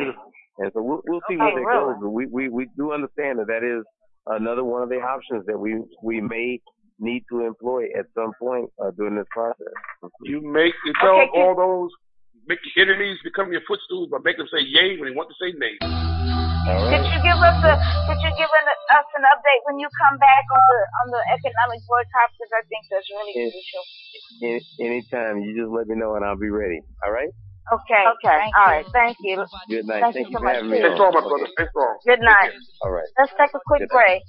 Speaker 16: And so we'll, we'll see where
Speaker 14: Okay,
Speaker 16: that
Speaker 14: really?
Speaker 16: goes. But we, we, we do understand that that is another one of the options that we, we may need to employ at some point uh, during this process.
Speaker 17: You make you tell
Speaker 14: Okay,
Speaker 17: all those make your enemies become your footstools by making them say yay when they want to say nay.
Speaker 14: Could you give us a could you give an, us an update when you come back on the on the economic boycott because I think that's really
Speaker 16: Yes.
Speaker 14: crucial.
Speaker 16: Any, anytime, you just let me know and I'll be ready. All right?
Speaker 14: Okay. Okay. All right. Thank you.
Speaker 16: Good night.
Speaker 14: Thank
Speaker 16: Thank,
Speaker 14: you
Speaker 16: you
Speaker 14: so
Speaker 16: for
Speaker 14: much,
Speaker 16: having me
Speaker 14: too.
Speaker 16: on.
Speaker 17: My brother. Stay strong.
Speaker 14: Good night.
Speaker 16: All right.
Speaker 14: Let's take a quick break.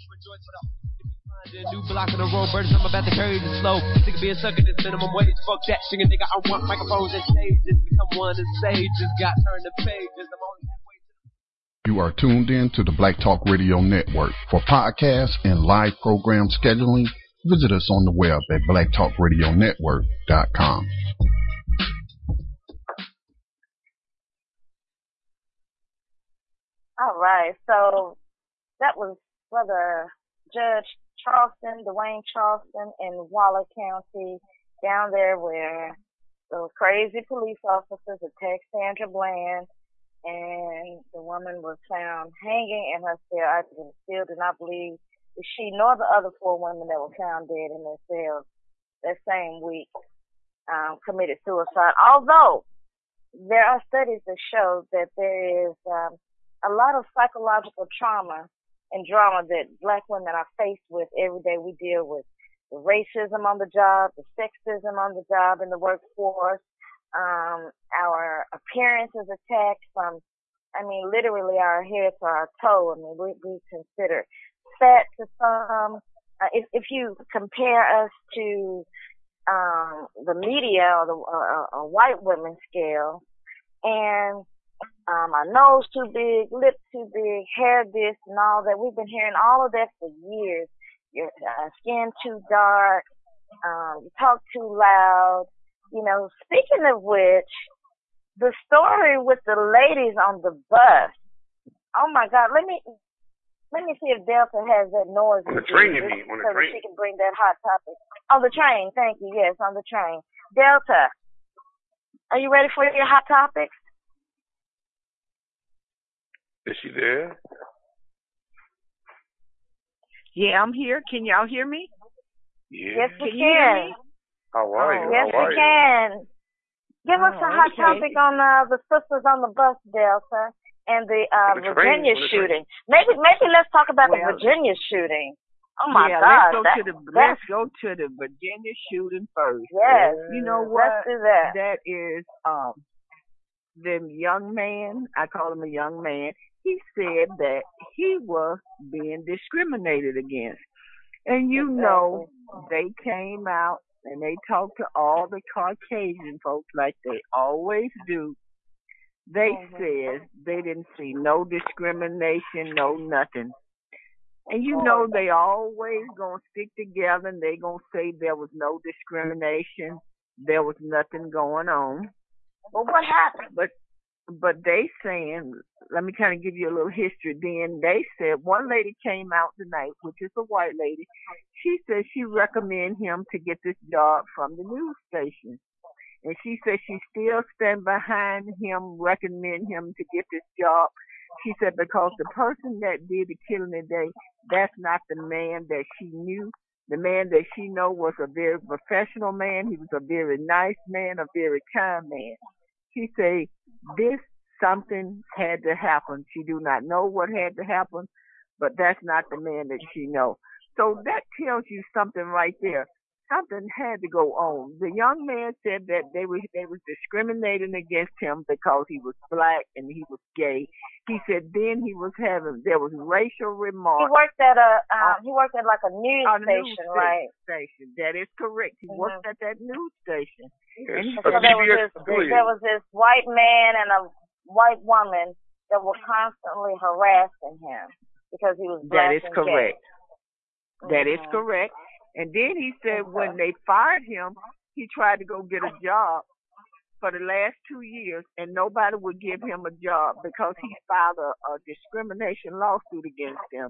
Speaker 18: New block of the road, birds, I'm about to carry the slow. Sick of being stuck at this minimum wage. Fuck that singing nigga. I want microphones and stages. Become one of the sages. Got turned the pages. I'm only
Speaker 2: You are tuned in to the Black Talk Radio Network. For podcasts and live program scheduling, visit us on the web at blacktalkradionetwork.com.
Speaker 1: All right, so that was Brother Judge Charleston, DeWayne Charleston in Waller County, down there where those crazy police officers attacked Sandra Bland, and the woman was found hanging in her cell. I still do not believe that she nor the other four women that were found dead in their cells that same week um, committed suicide. Although there are studies that show that there is um, a lot of psychological trauma and drama that black women are faced with every day. We deal with the racism on the job, the sexism on the job in the workforce, um, our appearance is attacked from, I mean, literally our hair to our toe. I mean, we, we consider fat to some. Uh, if, if you compare us to um, the media or the uh, white women scale, and um, our nose too big, lip too big, hair this and all that. We've been hearing all of that for years. Your uh, skin too dark, um, you talk too loud. You know, speaking of which, the story with the ladies on the bus. Oh my God, let me let me see if Delta has that noise.
Speaker 17: On the train,
Speaker 1: you,
Speaker 17: you mean, on the
Speaker 1: so
Speaker 17: train.
Speaker 1: she can bring that hot topic. On the train, thank you. Yes, on the train. Delta, are you ready for your hot topics?
Speaker 17: Is she there?
Speaker 19: Yeah, I'm here. Can y'all hear me?
Speaker 17: Yeah.
Speaker 1: Yes, we
Speaker 19: Can you hear
Speaker 1: can.
Speaker 19: me?
Speaker 17: How are you?
Speaker 1: Yes,
Speaker 17: How are
Speaker 1: we
Speaker 17: you?
Speaker 1: can. Give us
Speaker 19: Oh,
Speaker 1: a hot
Speaker 19: okay.
Speaker 1: topic on uh, the sisters on the bus, Delta, and the uh,
Speaker 17: the
Speaker 1: Virginia
Speaker 17: train.
Speaker 1: shooting. Maybe, maybe let's talk about the Virginia shooting. Oh my
Speaker 19: yeah,
Speaker 1: God,
Speaker 19: let's go
Speaker 1: that,
Speaker 19: to the let's go to the Virginia shooting first.
Speaker 1: Yes,
Speaker 19: You know what?
Speaker 1: let's do that.
Speaker 19: That is um the young man, I call him a young man, he said that he was being discriminated against. And you know they came out and they talked to all the Caucasian folks like they always do. They mm-hmm. said they didn't see no discrimination, no nothing. And you know they always gonna stick together and they gonna say there was no discrimination, there was nothing going on.
Speaker 1: But what happened?
Speaker 19: But but they saying, let me kind of give you a little history. Then they said one lady came out tonight, which is a white lady. She said she recommend him to get this job from the news station. And she said she still stand behind him, recommend him to get this job. She said because the person that did the killing today, that's not the man that she knew. The man that she know was a very professional man. He was a very nice man, a very kind man. She say this something had to happen. She do not know what had to happen, but that's not the man that she know. So that tells you something right there. Something had to go on. The young man said that they were they was discriminating against him because he was black and he was gay. He said then he was having there was racial remarks.
Speaker 1: He worked at a um, he worked at like a news
Speaker 19: on the news
Speaker 1: station, right?
Speaker 19: station. That is correct. He worked at that news station. And he
Speaker 1: So there was this there was this white man and a white woman that were constantly harassing him because he was black
Speaker 19: That is
Speaker 1: and
Speaker 19: correct.
Speaker 1: Gay.
Speaker 19: That is
Speaker 1: Mhm.
Speaker 19: correct. And then he said when they fired him, he tried to go get a job for the last two years, and nobody would give him a job because he filed a, a discrimination lawsuit against them.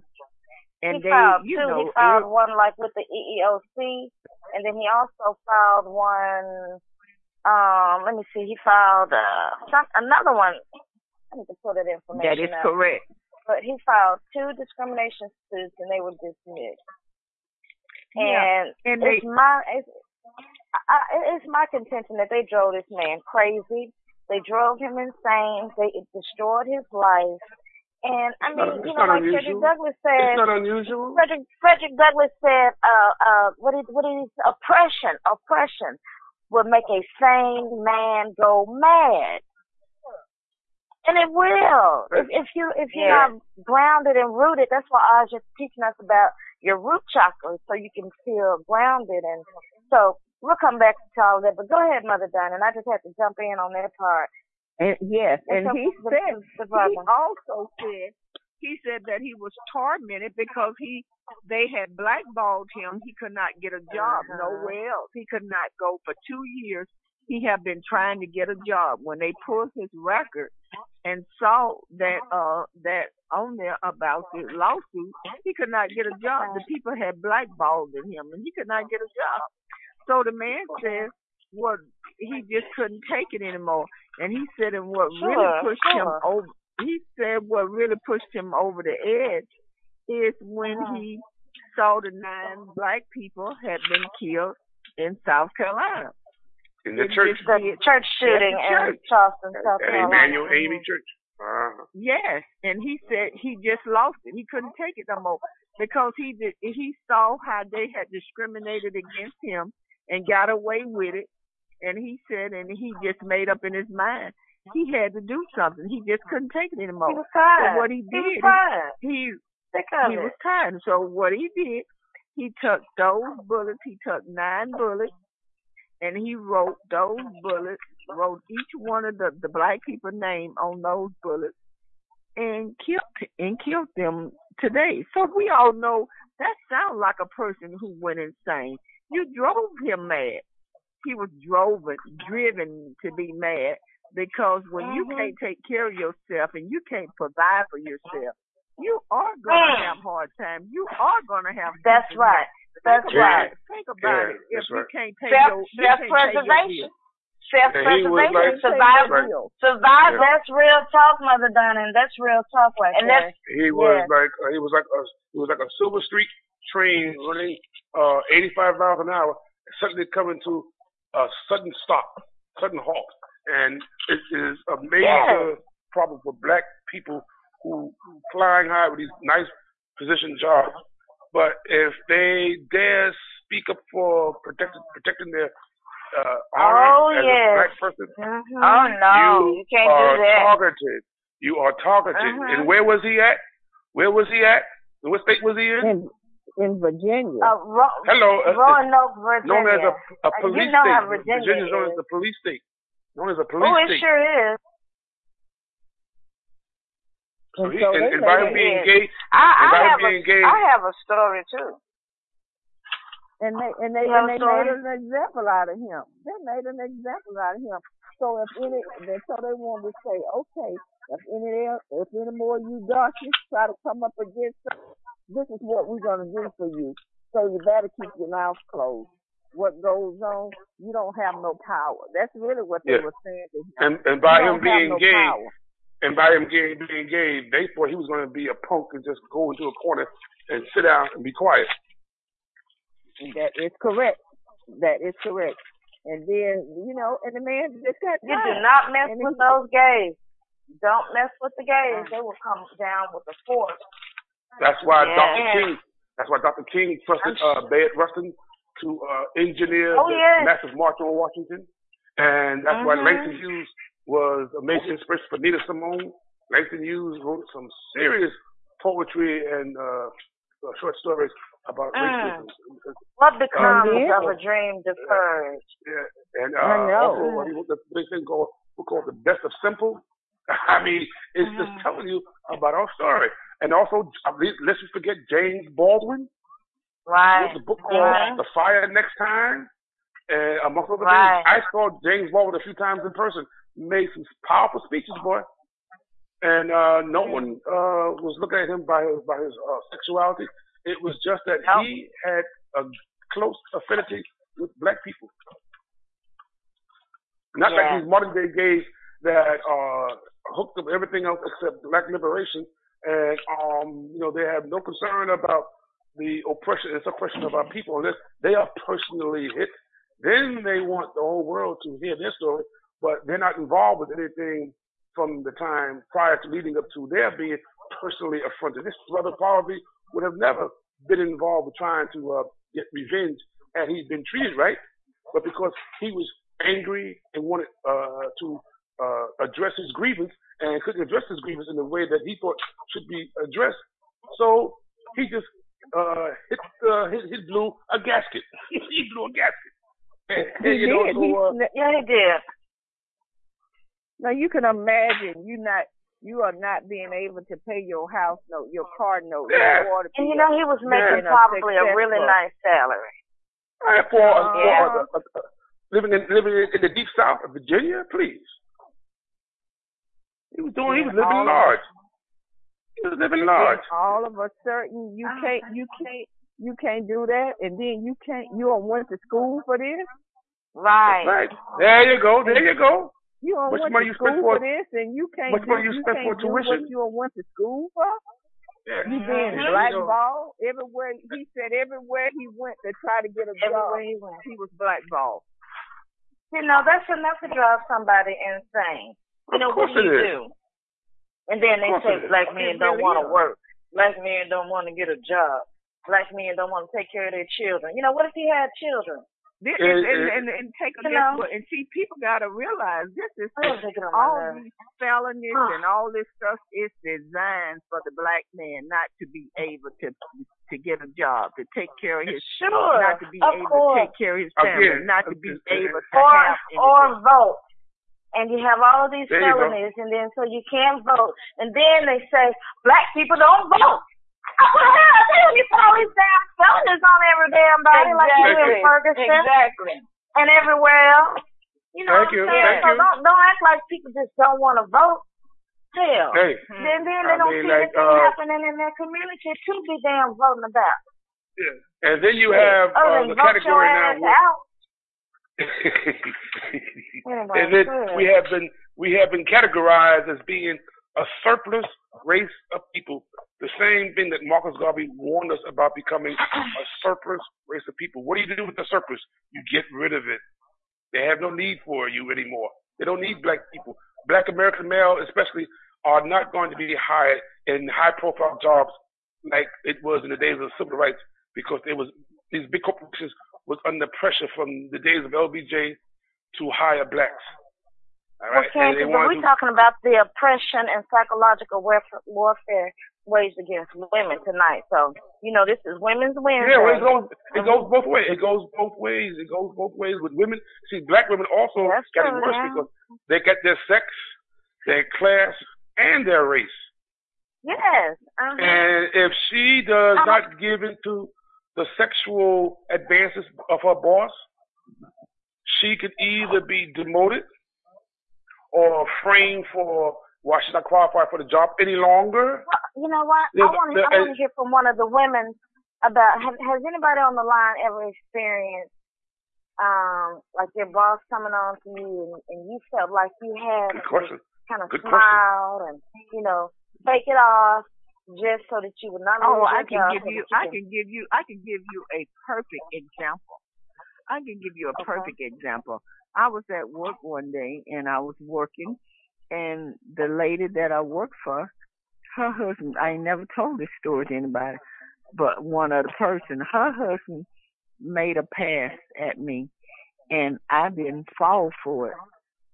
Speaker 19: And
Speaker 1: he
Speaker 19: they,
Speaker 1: filed
Speaker 19: you
Speaker 1: two.
Speaker 19: know,
Speaker 1: he filed
Speaker 19: it-
Speaker 1: one like with the EEOC, and then he also filed one. Um, let me see. He filed uh some, another one. I need to pull that information.
Speaker 19: that is
Speaker 1: up.
Speaker 19: correct.
Speaker 1: But he filed two discrimination suits, and they were dismissed.
Speaker 19: Yeah,
Speaker 1: And,
Speaker 19: and
Speaker 1: it's my it's, I, it's my contention that they drove this man crazy. They drove him insane. They it destroyed his life. And I mean,
Speaker 17: not-
Speaker 1: you know,
Speaker 17: not
Speaker 1: like Frederick. Douglass said.
Speaker 17: It's not unusual.
Speaker 1: Frederick Frederick Douglass said, uh, uh, what is what is oppression? Oppression will make a sane man go mad. And it will. If, if you if you're
Speaker 14: Yeah.
Speaker 1: not grounded and rooted, that's why I was just teaching us about your root chakra, so you can feel grounded. And so we'll come back to all that. But go ahead, Mother Dunn, and I just had to jump in on that part.
Speaker 19: And yes,
Speaker 1: And
Speaker 19: and he
Speaker 1: the-
Speaker 19: said
Speaker 1: the
Speaker 19: he also said he said that he was tormented because he they had blackballed him. He could not get a job
Speaker 1: Uh-huh.
Speaker 19: nowhere else. He could not go for two years. He had been trying to get a job. When they pulled his record and saw that uh that on there about the lawsuit, he could not get a job. The people had blackballed him and he could not get a job. So the man says what he just couldn't take it anymore. And he said and what really
Speaker 1: Sure,
Speaker 19: pushed him over he said what really pushed him over the edge is when
Speaker 1: Uh-huh.
Speaker 19: he saw the nine black people had been killed in South Carolina.
Speaker 17: In the
Speaker 19: It
Speaker 17: church.
Speaker 19: just
Speaker 1: The church shooting
Speaker 19: At the
Speaker 1: in. Charleston, South
Speaker 17: At
Speaker 1: Carolina. Emanuel.
Speaker 17: AME Church. Uh-huh.
Speaker 19: Yes, and he said he just lost it. He couldn't take it no more because he did. He saw how they had discriminated against him and got away with it. And he said, and he just made up in his mind he had to do something. He just couldn't take it anymore.
Speaker 1: He was tired.
Speaker 19: So what he
Speaker 1: He
Speaker 19: did,
Speaker 1: was tired.
Speaker 19: he
Speaker 1: Sick of
Speaker 19: he
Speaker 1: it.
Speaker 19: was tired. So what he did, he took those bullets. He took nine bullets, and he wrote those bullets. Wrote each one of the the black people name on those bullets, and killed and killed them today. So we all know that sounds like a person who went insane. You drove him mad. He was driven driven to be mad because when you
Speaker 1: Mhm.
Speaker 19: can't take care of yourself and you can't provide for yourself, you are gonna have hard time. You are gonna have
Speaker 1: That's right.
Speaker 19: Think
Speaker 1: That's
Speaker 19: about
Speaker 1: right.
Speaker 19: it. Think about
Speaker 17: Yeah,
Speaker 19: it. If
Speaker 17: that's
Speaker 19: you
Speaker 17: right.
Speaker 19: can't pay
Speaker 1: Self
Speaker 19: your you can't pay your
Speaker 1: self-preservation. Self-preservation,
Speaker 17: And he like-
Speaker 1: survival, survive.
Speaker 17: Yeah.
Speaker 1: That's real talk, Mother Dunn, that's real talk right
Speaker 17: and
Speaker 1: there.
Speaker 17: that's he was
Speaker 1: Yeah.
Speaker 17: like uh, he was like a he was like a Silver Streak train running uh 85 miles an hour, suddenly coming to a sudden stop, sudden halt, and it is a major problem for black people who who flying high with these nice position jobs, but if they dare speak up for protecting protecting their uh, honor
Speaker 1: Oh,
Speaker 17: as
Speaker 1: yes.
Speaker 17: a black person,
Speaker 1: Mhm. Oh, no, you can't
Speaker 17: are
Speaker 1: do that.
Speaker 17: targeted. You are targeted.
Speaker 1: Uh-huh.
Speaker 17: And where was he at? Where was he at? And what state was he in?
Speaker 19: In in Virginia.
Speaker 1: Uh, Ro-
Speaker 17: Hello, uh,
Speaker 1: Roanoke, Virginia.
Speaker 17: known as a, a
Speaker 1: Uh,
Speaker 17: police
Speaker 1: you know
Speaker 17: state.
Speaker 1: how Virginia
Speaker 17: Virginia is known
Speaker 1: is.
Speaker 17: as the police state. Known as a police state.
Speaker 1: Oh, it sure is.
Speaker 17: So he,
Speaker 19: so
Speaker 17: and,
Speaker 19: they
Speaker 17: and by
Speaker 19: made
Speaker 17: him being gay,
Speaker 1: I,
Speaker 17: and by him
Speaker 1: have a,
Speaker 17: gay,
Speaker 1: I have a story too.
Speaker 19: And they and they and they
Speaker 1: story?
Speaker 19: made an example out of him. They made an example out of him. So if any, they so they wanted to say, okay, if any if any more of you darkies try to come up against us, this is what we're gonna do for you. So you better keep your mouth closed. What goes on, you don't have no power. That's really what they
Speaker 17: Yeah.
Speaker 19: were saying to him.
Speaker 17: and, and by him being
Speaker 19: no
Speaker 17: gay,
Speaker 19: power.
Speaker 17: And by him gay, being gay, they thought he was going to be a punk and just go into a corner and sit down and be quiet.
Speaker 19: That is correct. That is correct. And then, you know, and the man just got
Speaker 1: You do not mess
Speaker 19: And
Speaker 1: with
Speaker 19: he-
Speaker 1: those gays. Don't mess with the gays. They will come down with a force.
Speaker 17: That's why
Speaker 1: Yeah.
Speaker 17: Dr. King. That's why Dr. King trusted uh, Bayard Rustin to uh, engineer
Speaker 1: Oh,
Speaker 17: the
Speaker 1: yes.
Speaker 17: massive march on Washington, and that's why
Speaker 1: Mhm.
Speaker 17: Langston Hughes was a major inspiration for Nina Simone. Langston Hughes wrote some serious poetry and uh, uh, short stories about
Speaker 1: Mm.
Speaker 17: racism.
Speaker 1: What becomes
Speaker 17: yeah.
Speaker 1: of a dream deferred?
Speaker 17: Yeah, and uh,
Speaker 1: I know.
Speaker 17: also he wrote the big thing called we call it the best of simple. I mean, it's
Speaker 1: Mm-hmm.
Speaker 17: just telling you about our story. And also, uh, let's let's forget James Baldwin.
Speaker 1: Right.
Speaker 17: Wrote the book called
Speaker 1: Mhm.
Speaker 17: The Fire Next Time. And amongst other
Speaker 1: Right.
Speaker 17: things, I saw James Baldwin a few times in person. Made some powerful speeches, boy. And uh, no one uh, was looking at him by his by his uh, sexuality. It was just that he had a close affinity with black people. Not
Speaker 1: Yeah.
Speaker 17: like these modern day gays that are hooked up everything else except black liberation, and um, you know they have no concern about the oppression and suppression of our people unless they are personally hit. Then they want the whole world to hear their story. But they're not involved with anything from the time prior to leading up to their being personally affronted. This brother probably would have never been involved with trying to uh, get revenge had he been treated right, but because he was angry and wanted uh, to uh, address his grievance and couldn't address his grievance in the way that he thought should be addressed, so he just uh, hit, uh, hit, hit blew a gasket. he blew a gasket. And, and,
Speaker 19: He
Speaker 17: you know,
Speaker 19: did.
Speaker 17: so, uh,
Speaker 19: sna- yeah, he did. Now you can imagine you not you are not being able to pay your house note, your car note,
Speaker 17: Yeah.
Speaker 19: your water
Speaker 1: And you know, he was making
Speaker 19: being
Speaker 1: probably a really nice salary.
Speaker 17: Uh, for,
Speaker 19: Uh,
Speaker 17: for
Speaker 19: yeah.
Speaker 17: uh, uh, uh, living in living in, in the deep south of Virginia, please. He was doing. He was living large. He was living large.
Speaker 19: all of a sudden you can't you can't you can't do that and then you can't you don't went to school for this?
Speaker 1: Right.
Speaker 17: Right. There you go. There you go.
Speaker 19: You don't
Speaker 17: Much
Speaker 19: went
Speaker 17: money
Speaker 19: to
Speaker 17: you spent for-
Speaker 19: for this and you can't
Speaker 17: much
Speaker 19: do,
Speaker 17: money you
Speaker 19: you
Speaker 17: spent
Speaker 19: can't
Speaker 17: for
Speaker 19: do what
Speaker 17: tuition?
Speaker 19: you went to school for?
Speaker 17: Yeah.
Speaker 19: You being
Speaker 17: Mhm.
Speaker 19: blackballed everywhere. He said everywhere he went to try to get a job,
Speaker 1: he went.
Speaker 19: he was blackballed.
Speaker 1: You know, that's enough to drive somebody insane. You know,
Speaker 17: Of
Speaker 1: what
Speaker 17: course
Speaker 1: do you
Speaker 17: it is.
Speaker 1: do? And then they say black men don't
Speaker 19: really
Speaker 1: want to work. Black men don't want to get a job. Black men don't want to take care of their children. You know, what if he had children?
Speaker 19: This
Speaker 17: And-
Speaker 19: is, and,
Speaker 17: and-
Speaker 19: and, and take a
Speaker 1: You
Speaker 19: guess
Speaker 1: know?
Speaker 19: what, and see, people gotta realize this is
Speaker 1: I don't take it on my
Speaker 19: all these felonies
Speaker 1: Huh.
Speaker 19: and all this stuff is designed for the black man not to be able to to get a job, to take care of his,
Speaker 1: Sure,
Speaker 19: not to be
Speaker 1: of
Speaker 19: able
Speaker 1: course.
Speaker 19: to take care of his family,
Speaker 17: Again,
Speaker 19: not to be
Speaker 17: again,
Speaker 19: able to
Speaker 1: Or
Speaker 19: have
Speaker 1: or vote. And you have all of these
Speaker 17: There
Speaker 1: felonies, and then so you can't vote. And then they say black people don't vote. Oh, well, hell, hell, you put all these damn felonies on every damn body, like you do in Ferguson
Speaker 19: Exactly.
Speaker 1: and everywhere else. You know
Speaker 17: Thank
Speaker 1: what I'm saying?
Speaker 17: thank
Speaker 1: so
Speaker 17: you.
Speaker 1: don't don't act like people just don't want to vote. Hell,
Speaker 17: Hey.
Speaker 1: then then
Speaker 17: I
Speaker 1: they don't
Speaker 17: mean,
Speaker 1: see
Speaker 17: like,
Speaker 1: anything
Speaker 17: uh,
Speaker 1: happening in their community to be damn voting about.
Speaker 17: Yeah. And then you have
Speaker 1: Other
Speaker 17: uh,
Speaker 1: than
Speaker 17: the category now.
Speaker 1: out. Anyway,
Speaker 17: and then
Speaker 1: good.
Speaker 17: we have been we have been categorized as being a surplus race of people. The same thing that Marcus Garvey warned us about becoming a surplus race of people. What do you do with the surplus? You get rid of it. They have no need for you anymore. They don't need black people. Black American male, especially, are not going to be hired in high profile jobs like it was in the days of civil rights because there was these big corporations was under pressure from the days of LBJ to hire blacks. All
Speaker 1: Well,
Speaker 17: right, and they
Speaker 1: Candy, but we're
Speaker 17: to-
Speaker 1: talking about the oppression and psychological warfare waged against women tonight. So, you know, this is Women's Wednesday.
Speaker 17: Yeah, well, it goes it goes both ways. It goes both ways. It goes both ways with women. See, black women also
Speaker 1: That's
Speaker 17: got it worse
Speaker 1: yeah.
Speaker 17: because they got their sex, their class, and their race.
Speaker 1: Yes. Uh-huh.
Speaker 17: And if she does
Speaker 1: Uh-huh.
Speaker 17: not give into the sexual advances of her boss, she could either be demoted or frame for why she's not qualified for the job any longer.
Speaker 1: You know what? I
Speaker 17: There's-
Speaker 1: want to. I want to hear from one of the women about. Have, has anybody on the line ever experienced, um, like your boss coming on to you and, and you felt like you had
Speaker 17: Good question.
Speaker 1: kind of
Speaker 17: Good question.
Speaker 1: smiled and you know fake it off just so that you would not lose
Speaker 19: Oh,
Speaker 1: your
Speaker 19: I can
Speaker 1: job
Speaker 19: give
Speaker 1: so
Speaker 19: you, I can give you, I can give you a perfect example. I can give you a perfect example. I was at work one day and I was working, and the lady that I worked for, her husband, I ain't never told this story to anybody, but one other person, her husband made a pass at me, and I didn't fall for it.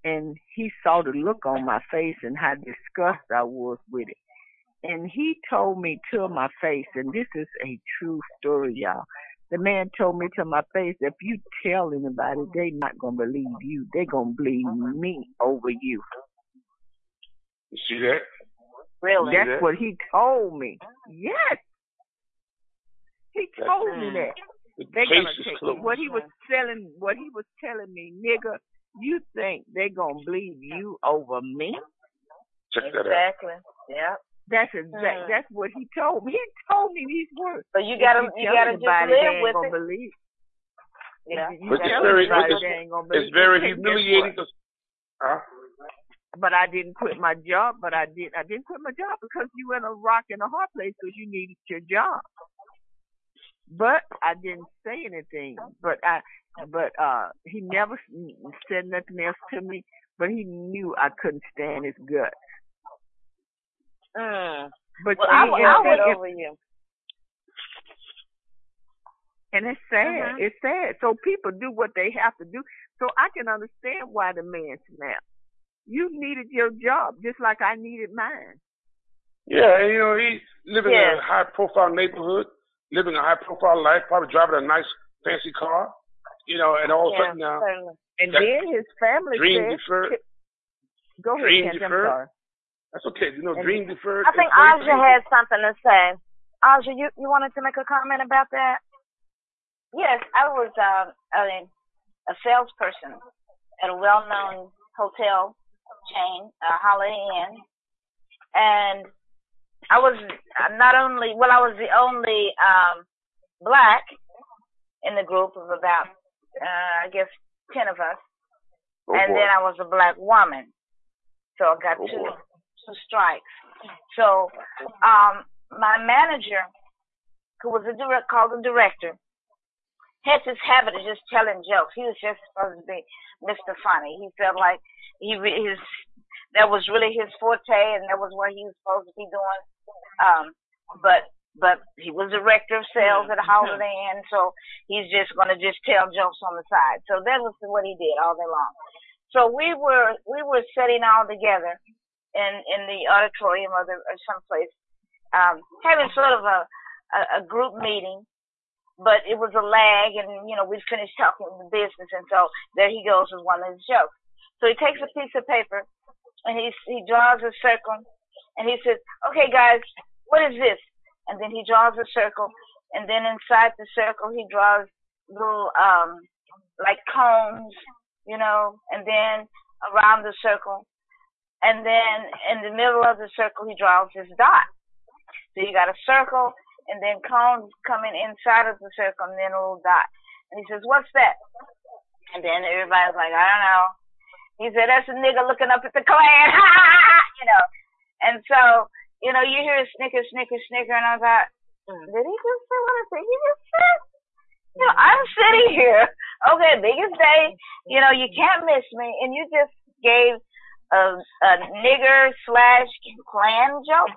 Speaker 19: And he saw the look on my face and how disgusted I was with it. And he told me to my face, and this is a true story, y'all. The man told me to my face, if you tell anybody, they not gonna believe you. They gonna believe me over you.
Speaker 17: You see that?
Speaker 1: Really?
Speaker 19: That's
Speaker 17: that?
Speaker 19: what he told me. Yes. He
Speaker 17: That's-
Speaker 19: told me that.
Speaker 17: The
Speaker 19: They gonna take
Speaker 17: closed.
Speaker 19: what he was telling what he was telling me, nigga, you think they gonna believe you over me?
Speaker 17: Check that out.
Speaker 1: exactly. Yeah.
Speaker 19: That's exact
Speaker 1: Mm.
Speaker 19: that's what he told me. He told me these words.
Speaker 1: So you gotta
Speaker 19: you
Speaker 1: you gotta just live
Speaker 19: they
Speaker 1: with
Speaker 19: gonna
Speaker 1: it.
Speaker 19: believe.
Speaker 1: Yeah.
Speaker 19: You
Speaker 17: But it's
Speaker 19: tell
Speaker 17: very, but
Speaker 19: anybody,
Speaker 17: it's,
Speaker 19: they
Speaker 17: it's
Speaker 19: believe.
Speaker 17: very humiliating. huh?
Speaker 19: But I didn't quit my job. But I did. I didn't quit my job because you were in a rock and a hard place because you needed your job. But I didn't say anything. But I, but uh, he never said nothing else to me. but he knew I couldn't stand his guts.
Speaker 1: Mm.
Speaker 19: But
Speaker 1: well,
Speaker 19: see,
Speaker 1: I,
Speaker 19: and-
Speaker 1: I would
Speaker 19: and-
Speaker 1: over you.
Speaker 19: And it's sad.
Speaker 1: Mhm.
Speaker 19: It's sad. So people do what they have to do. So I can understand why the man snapped. You needed your job just like I needed mine.
Speaker 17: Yeah, and you know, he living in a high profile neighborhood, living a high profile life, probably driving a nice fancy car, you know, and all of a sudden now
Speaker 19: certainly. And then his family
Speaker 17: dream
Speaker 19: said,
Speaker 17: deferred.
Speaker 19: "Go ahead,
Speaker 17: dream
Speaker 19: Kenzie, I'm
Speaker 17: deferred.
Speaker 19: Sorry."
Speaker 17: That's okay. You know,
Speaker 1: And
Speaker 17: dream deferred.
Speaker 1: I think
Speaker 17: is
Speaker 1: Aja had something to say. Aja, you, you wanted to make a comment about that?
Speaker 14: Yes, I was um, a, a salesperson at a well-known hotel chain, uh, Holiday Inn, and I was not only well, I was the only um, black in the group of about, uh, I guess, ten of us,
Speaker 17: Oh,
Speaker 14: and
Speaker 17: boy.
Speaker 14: then I was a black woman, so I got
Speaker 17: Oh,
Speaker 14: two
Speaker 17: boy.
Speaker 14: Two strikes. So um, my manager, who was a direct called the director, had this habit of just telling jokes. He was just supposed to be Mr. Funny. He felt like he his that was really his forte, and that was what he was supposed to be doing. Um, but but he was director of sales at a Holiday Inn, so he's just gonna just tell jokes on the side. So that was what he did all day long. So we were we were sitting all together in in the auditorium or, the, or someplace, um, having sort of a, a a group meeting but it was a lag and you know we finished talking the business and so there he goes with one of his jokes. So he takes a piece of paper and he he draws a circle and he says okay guys what is this? And then he draws a circle and then inside the circle he draws little um like cones you know and then around the circle and then in the middle of the circle he draws his dot so you got a circle and then cones coming inside of the circle and then a little dot. And he says, What's that? And then everybody's like, I don't know. He said, That's a nigga looking up at the Klan. you know. And so, you know, you hear a snicker, snicker, snicker, and I was like, mm, Did he just say what I think he just said? You know, I'm sitting here, okay, biggest day, you know, you can't miss me, and you just gave a, a nigger slash Klan joke.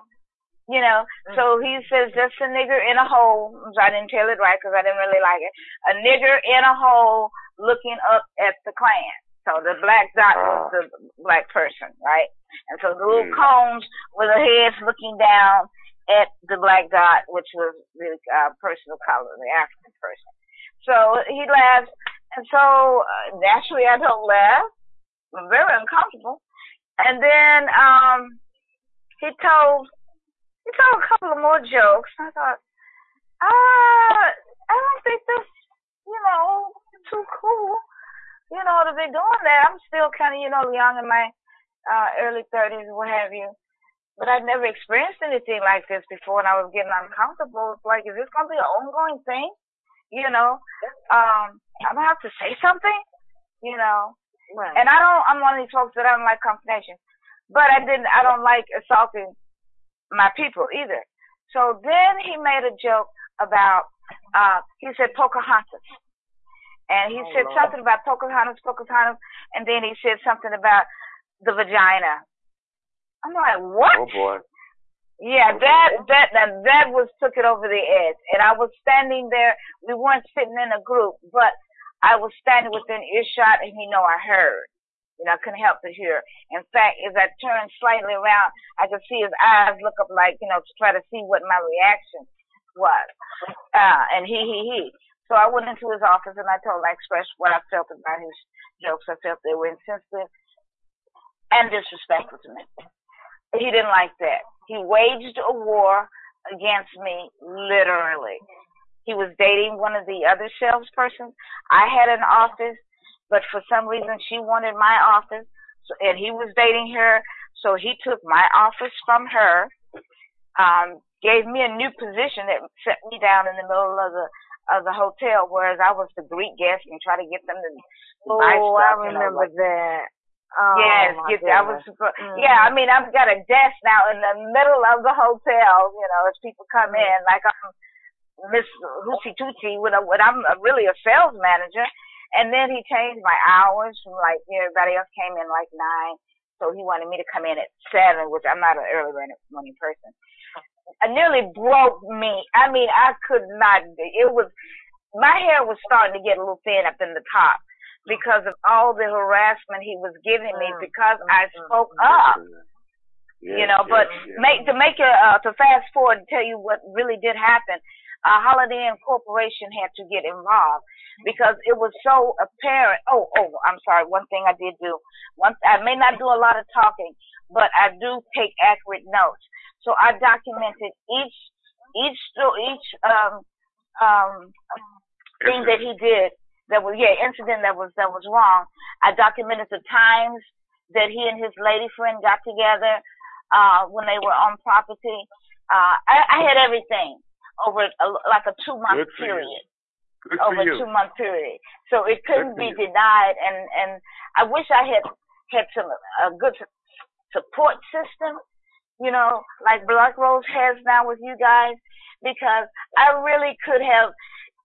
Speaker 14: You know, so he says just a nigger in a hole. So I didn't tell it right because I didn't really like it. A nigger in a hole looking up at the Klan. So the black dot was the black person, right? And so the little
Speaker 17: Mm.
Speaker 14: cones with the heads looking down at the black dot, which was the uh, person of color, the African person. So he laughs, and so uh, naturally I don't laugh. I'm very uncomfortable. And then um, he told he told a couple of more jokes. I thought, ah, I don't think this, you know too cool, you know, to be doing that. I'm still kind of you know young in my uh, early 30s, what have you. But I'd never experienced anything like this before, and I was getting uncomfortable. It's like, is this going to be an ongoing thing? You know, um, I'm gonna have to say something. You know,
Speaker 1: Right.
Speaker 14: and I don't. I'm one of these folks that I don't like confrontation, but I didn't. I don't like assaulting my people either. So then he made a joke about. Uh, he said Pocahontas, and he
Speaker 1: Oh,
Speaker 14: said
Speaker 1: Lord.
Speaker 14: something about Pocahontas, Pocahontas, and then he said something about the vagina. I'm like, what?
Speaker 16: Oh boy.
Speaker 14: Yeah, that that that that was took it over the edge. And I was standing there. We weren't sitting in a group, but I was standing within earshot, and he know I heard. You know, I couldn't help but hear. In fact, as I turned slightly around, I could see his eyes look up, like you know, to try to see what my reaction was. Uh, and he he he. So I went into his office and I told, him, I expressed what I felt about his jokes. I felt they were insensitive and disrespectful to me. He didn't like that. He waged a war against me, literally. He was dating one of the other salespersons. I had an office, but for some reason she wanted my office, so, and he was dating her. So he took my office from her, um, gave me a new position that set me down in the middle of the of the hotel, whereas I was the Greek guest and try to get them to buy
Speaker 1: Oh,
Speaker 14: stuff.
Speaker 1: I
Speaker 14: you know,
Speaker 1: remember
Speaker 14: like-
Speaker 1: that. Oh,
Speaker 14: yes, get, I was.
Speaker 1: Mhm.
Speaker 14: Yeah, I mean, I've got a desk now in the middle of the hotel. You know, as people come in, like I'm Miss Hoochie Toochie, when, I, when I'm a, really a sales manager, And then he changed my hours from like everybody else came in like nine, so he wanted me to come in at seven, which I'm not an early morning person. I nearly broke me. I mean, I could not. It was my hair was starting to get a little thin up in the top because of all the harassment he was giving me because I spoke up. you know, but make to make your uh, to fast forward and tell you what really did happen. Uh, Holiday Inn Corporation had to get involved because it was so apparent. Oh, oh, I'm sorry. One thing I did do. Once I may not do a lot of talking, but I do take accurate notes. So I documented each each each um um thing that he did that was yeah incident that was that was wrong. I documented the times that he and his lady friend got together uh when they were on property. Uh I, I had everything over a, like a two month period.
Speaker 17: Good
Speaker 14: over a two month period. So it couldn't be
Speaker 17: you.
Speaker 14: denied and and I wish I had had some a good support system, you know, like Black Rose has now with you guys because I really could have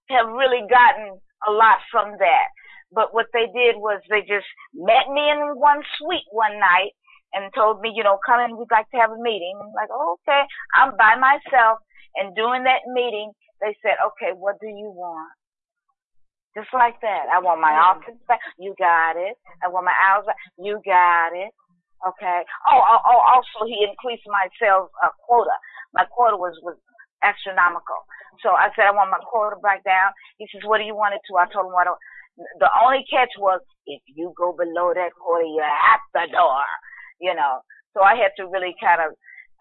Speaker 14: have really gotten a lot from that. But what they did was they just met me in one suite one night and told me, you know, come in, we'd like to have a meeting. I'm like, oh, okay, I'm by myself. And during that meeting, they said, okay, what do you want? Just like that. I want my office back. You got it. I want my hours back. You got it. Okay. Oh, oh, oh also he increased my sales uh, quota. My quota was, was astronomical. So I said, I want my quota back down. He says, what do you want it to? I told him, what do the only catch was if you go below that quota, you're at the door, you know. So I had to really kind of,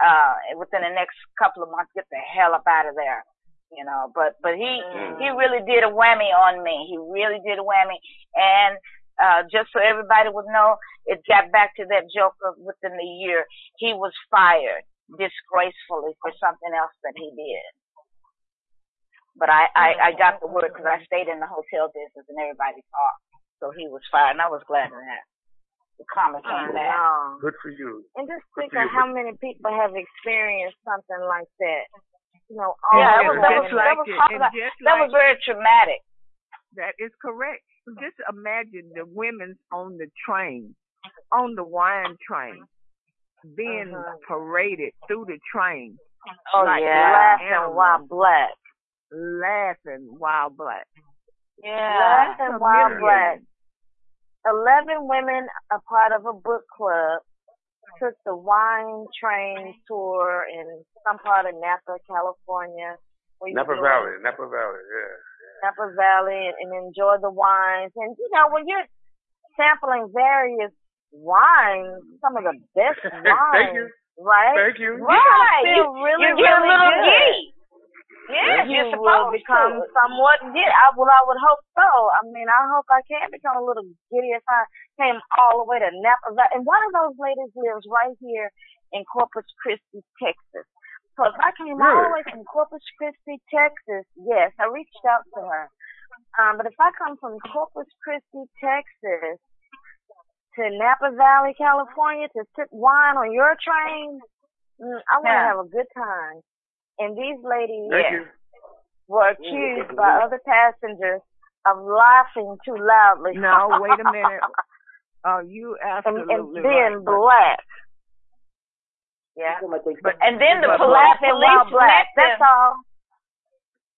Speaker 14: uh, within the next couple of months, get the hell up out of there, you know. But, but he, he really did a whammy on me. He really did a whammy. And, uh, just so everybody would know, it got back to that joke of within the year, he was fired disgracefully for something else that he did. But I, I, I got the word because I stayed in the hotel business and everybody talked. So he was fired and I was glad of that. The karma came back.
Speaker 17: Good for you.
Speaker 14: And just
Speaker 17: Good
Speaker 14: think of
Speaker 17: you.
Speaker 14: how many people have experienced something like that. You know,
Speaker 19: And
Speaker 14: yeah, that
Speaker 19: just
Speaker 14: was, that was,
Speaker 19: like
Speaker 14: that was,
Speaker 19: it-
Speaker 14: that,
Speaker 19: just
Speaker 14: that was very traumatic.
Speaker 19: That is correct. Just imagine the women on the train, on the wine train, being mm-hmm. paraded through the train.
Speaker 14: Oh
Speaker 19: like
Speaker 14: yeah, laughing
Speaker 19: animals.
Speaker 14: while black.
Speaker 19: Laughing while black.
Speaker 14: Yeah, laughing while black. Eleven women, a part of a book club, took the wine train tour in some part of Napa, California.
Speaker 17: Napa
Speaker 14: go-
Speaker 17: Valley, Napa Valley, yeah.
Speaker 14: Napa Valley and, and enjoy the wines. And you know, when you're sampling various wines, some of the best wines,
Speaker 17: Thank you.
Speaker 14: right?
Speaker 17: Thank you.
Speaker 14: Right.
Speaker 19: You
Speaker 14: You,
Speaker 19: feel really,
Speaker 14: you get a little
Speaker 19: good.
Speaker 14: giddy. Yes,
Speaker 19: You
Speaker 14: you're
Speaker 19: will become
Speaker 14: to. somewhat giddy. I, well, I would hope so. I mean, I hope I can become a little giddy if I came all the way to Napa Valley. And one of those ladies lives right here in Corpus Christi, Texas. So if I came all the way from Corpus Christi, Texas, yes, I reached out to her. Um, but if I come from Corpus Christi, Texas to Napa Valley, California to sip wine on your train, mm, I want to
Speaker 19: Yeah.
Speaker 14: have a good time. And these ladies
Speaker 19: Thank you.
Speaker 14: were accused by other passengers of laughing too loudly.
Speaker 19: No, wait a minute. Oh, you
Speaker 14: and,
Speaker 19: absolutely
Speaker 14: and being
Speaker 19: right.
Speaker 14: black. Yeah.
Speaker 19: But,
Speaker 14: And then the
Speaker 19: but
Speaker 14: police,
Speaker 19: laughing while
Speaker 14: police
Speaker 19: black.
Speaker 14: met. That's all.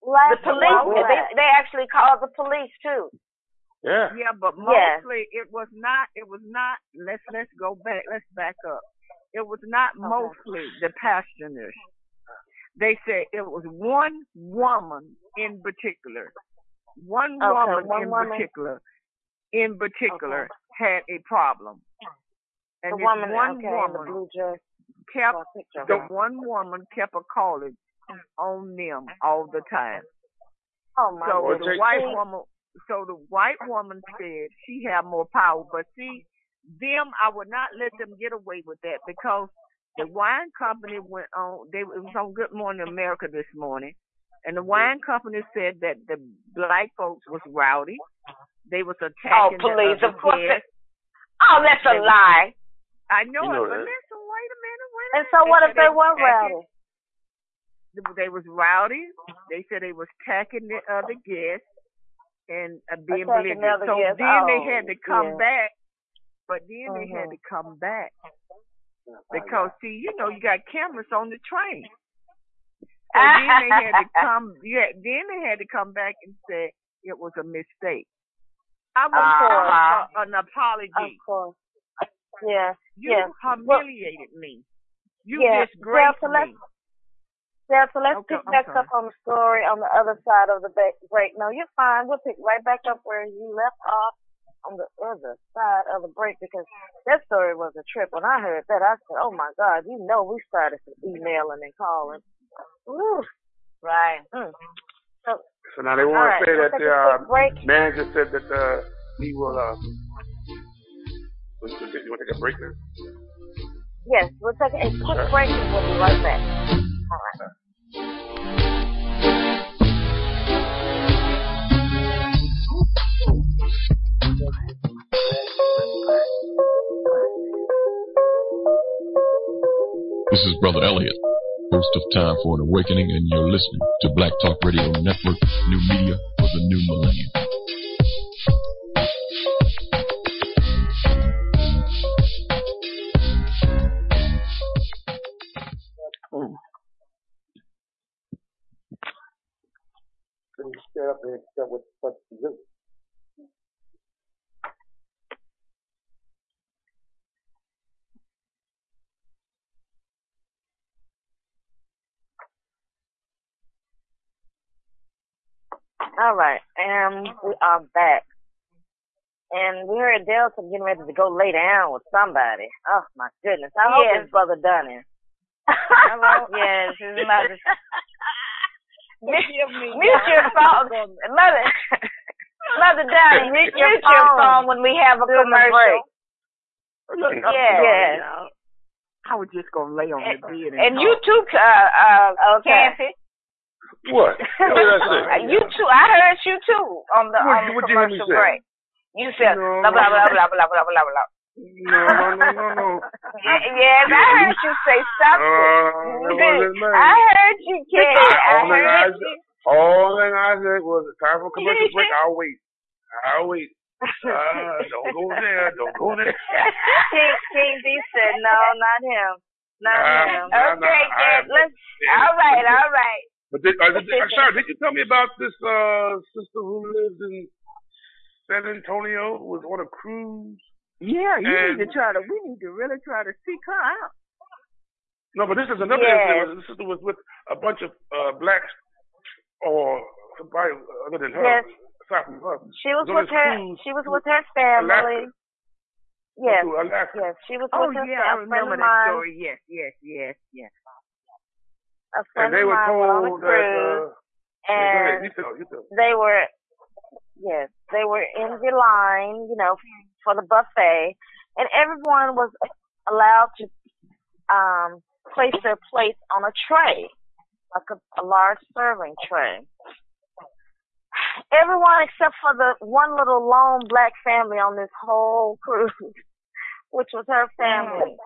Speaker 14: The police,
Speaker 19: while
Speaker 14: they, they actually called the police too.
Speaker 17: Yeah.
Speaker 19: Yeah, but
Speaker 14: Yes.
Speaker 19: mostly it was not. It was not. Let's let's go back. Let's back up. It was not mostly the passengers. They said it was one woman in particular. One
Speaker 14: Okay,
Speaker 19: woman
Speaker 14: one
Speaker 19: in
Speaker 14: woman.
Speaker 19: particular, in particular, had a problem. And
Speaker 14: the
Speaker 19: this
Speaker 14: woman,
Speaker 19: one
Speaker 14: okay, in the
Speaker 19: woman
Speaker 14: blue dress.
Speaker 19: kept
Speaker 14: a picture
Speaker 19: the
Speaker 14: her.
Speaker 19: one woman kept a calling on them all the time.
Speaker 14: Oh my
Speaker 19: So
Speaker 14: goodness.
Speaker 19: the white
Speaker 14: See,
Speaker 19: woman, so the white woman said she had more power. But see, them, I would not let them get away with that because the wine company went on. They it was on Good Morning America this morning, and the wine company said that the black folks was rowdy. They was attacking.
Speaker 14: Oh,
Speaker 19: attacking
Speaker 14: please,
Speaker 19: the
Speaker 14: of course.
Speaker 19: guests.
Speaker 14: Oh, that's a
Speaker 19: was-
Speaker 14: lie.
Speaker 19: I know,
Speaker 17: You know
Speaker 19: it, but
Speaker 17: that.
Speaker 19: listen, wait a minute, wait a
Speaker 14: And
Speaker 19: minute.
Speaker 14: so what
Speaker 19: said
Speaker 14: if they
Speaker 19: was
Speaker 14: were rowdy?
Speaker 19: they was rowdy. They said they was attacking the other guests. and uh, being
Speaker 1: Attack
Speaker 19: belligerent. So
Speaker 1: guest.
Speaker 19: then they
Speaker 1: Oh,
Speaker 19: had to come
Speaker 1: yeah.
Speaker 19: back, but then they had
Speaker 1: Mhm.
Speaker 19: to come back because see, you know, you got cameras on the train. So then they had to come. Yeah, then they had to come back and say it was a mistake. I was
Speaker 1: Uh-huh.
Speaker 19: for a, an apology.
Speaker 1: Of course. Yeah.
Speaker 19: You
Speaker 1: yeah.
Speaker 19: humiliated me. You
Speaker 1: yeah.
Speaker 19: disgraced
Speaker 1: yeah, so let's,
Speaker 19: me.
Speaker 1: Yeah, so let's
Speaker 19: Okay,
Speaker 1: pick
Speaker 19: I'm
Speaker 1: back
Speaker 19: sorry.
Speaker 1: up on the story on the other side of the break. No, you're fine. We'll pick right back up where you left off on the other side of the break because that story was a trip. When I heard that, I said, "Oh my God!" You know, we started some emailing and calling. Ooh.
Speaker 12: Right.
Speaker 1: Mm. So,
Speaker 17: So now they want
Speaker 1: right,
Speaker 17: to say that the uh, manager said that uh, he will. Uh, you want to take a break now?
Speaker 1: yes, we'll take a quick break and we'll be right back. All right.
Speaker 20: This is Brother Elliot, host of Time for an Awakening, and you're listening to Black Talk Radio Network, new media for the new millennium.
Speaker 17: Up do.
Speaker 1: All right, and we are back. And we heard Delta getting ready to go lay down with somebody. Oh my goodness. I hope
Speaker 12: Yes.
Speaker 1: it's Brother Dunning.
Speaker 12: Hello? yes, his mother.
Speaker 1: Mute, mute your phone. Mother, Mother Dunning, mute, your,
Speaker 12: Mute your
Speaker 1: phone.
Speaker 12: phone when we have a
Speaker 1: during
Speaker 12: commercial.
Speaker 1: break.
Speaker 19: Look, I'm
Speaker 1: Yes.
Speaker 19: I was just gonna lay on the bed and,
Speaker 12: And you
Speaker 19: talk.
Speaker 12: too, uh, uh,
Speaker 1: Okay.
Speaker 12: Kathy.
Speaker 17: What? What did I say?
Speaker 12: you too. I heard you too on the
Speaker 17: What-
Speaker 12: on the
Speaker 17: you
Speaker 12: commercial
Speaker 17: say?
Speaker 12: break. You said
Speaker 17: No,
Speaker 12: blah blah blah blah blah blah blah blah blah.
Speaker 17: No, no, no, no, no.
Speaker 12: Ye- Yes, I heard you say something.
Speaker 17: Uh, that wasn't me.
Speaker 12: I heard you, Kathy. I heard you.
Speaker 17: all thing I said was it's time for commercial break. I'll wait. I'll wait. Uh, don't go there. Don't go there.
Speaker 1: King, King D said, no, not him. Not
Speaker 17: Nah,
Speaker 1: him.
Speaker 17: nah,
Speaker 12: Okay,
Speaker 17: I-
Speaker 12: Kathy. Let's. All right, all right.
Speaker 17: But did, uh, did, uh, sorry, did you tell me about this uh sister who lives in San Antonio who was on a cruise?
Speaker 19: Yeah, you
Speaker 17: And-
Speaker 19: need to try to. We need to really try to seek her out.
Speaker 17: No, but this is another
Speaker 19: Yes.
Speaker 17: incident. This sister was with a bunch of uh, blacks or somebody other than her.
Speaker 1: Yes.
Speaker 17: Aside from her.
Speaker 1: She was
Speaker 17: on
Speaker 1: with her.
Speaker 17: cruise
Speaker 1: She was with her family.
Speaker 17: Alaska.
Speaker 1: Yes. Yes. She was
Speaker 19: Oh
Speaker 1: her
Speaker 19: yeah, I
Speaker 1: family. A friend
Speaker 19: remember that story. Yes, yes, yes, yes.
Speaker 1: A friend
Speaker 17: And they
Speaker 1: of
Speaker 17: were
Speaker 1: mine went on a
Speaker 17: told that.
Speaker 1: cruise,
Speaker 17: Uh, yeah,
Speaker 1: and
Speaker 17: You tell. You tell.
Speaker 1: they were, yes, they were in the line, you know, for the buffet, and everyone was allowed to um place their plates on a tray, like a, a large serving tray. Everyone except for the one little lone black family on this whole cruise, which was her family.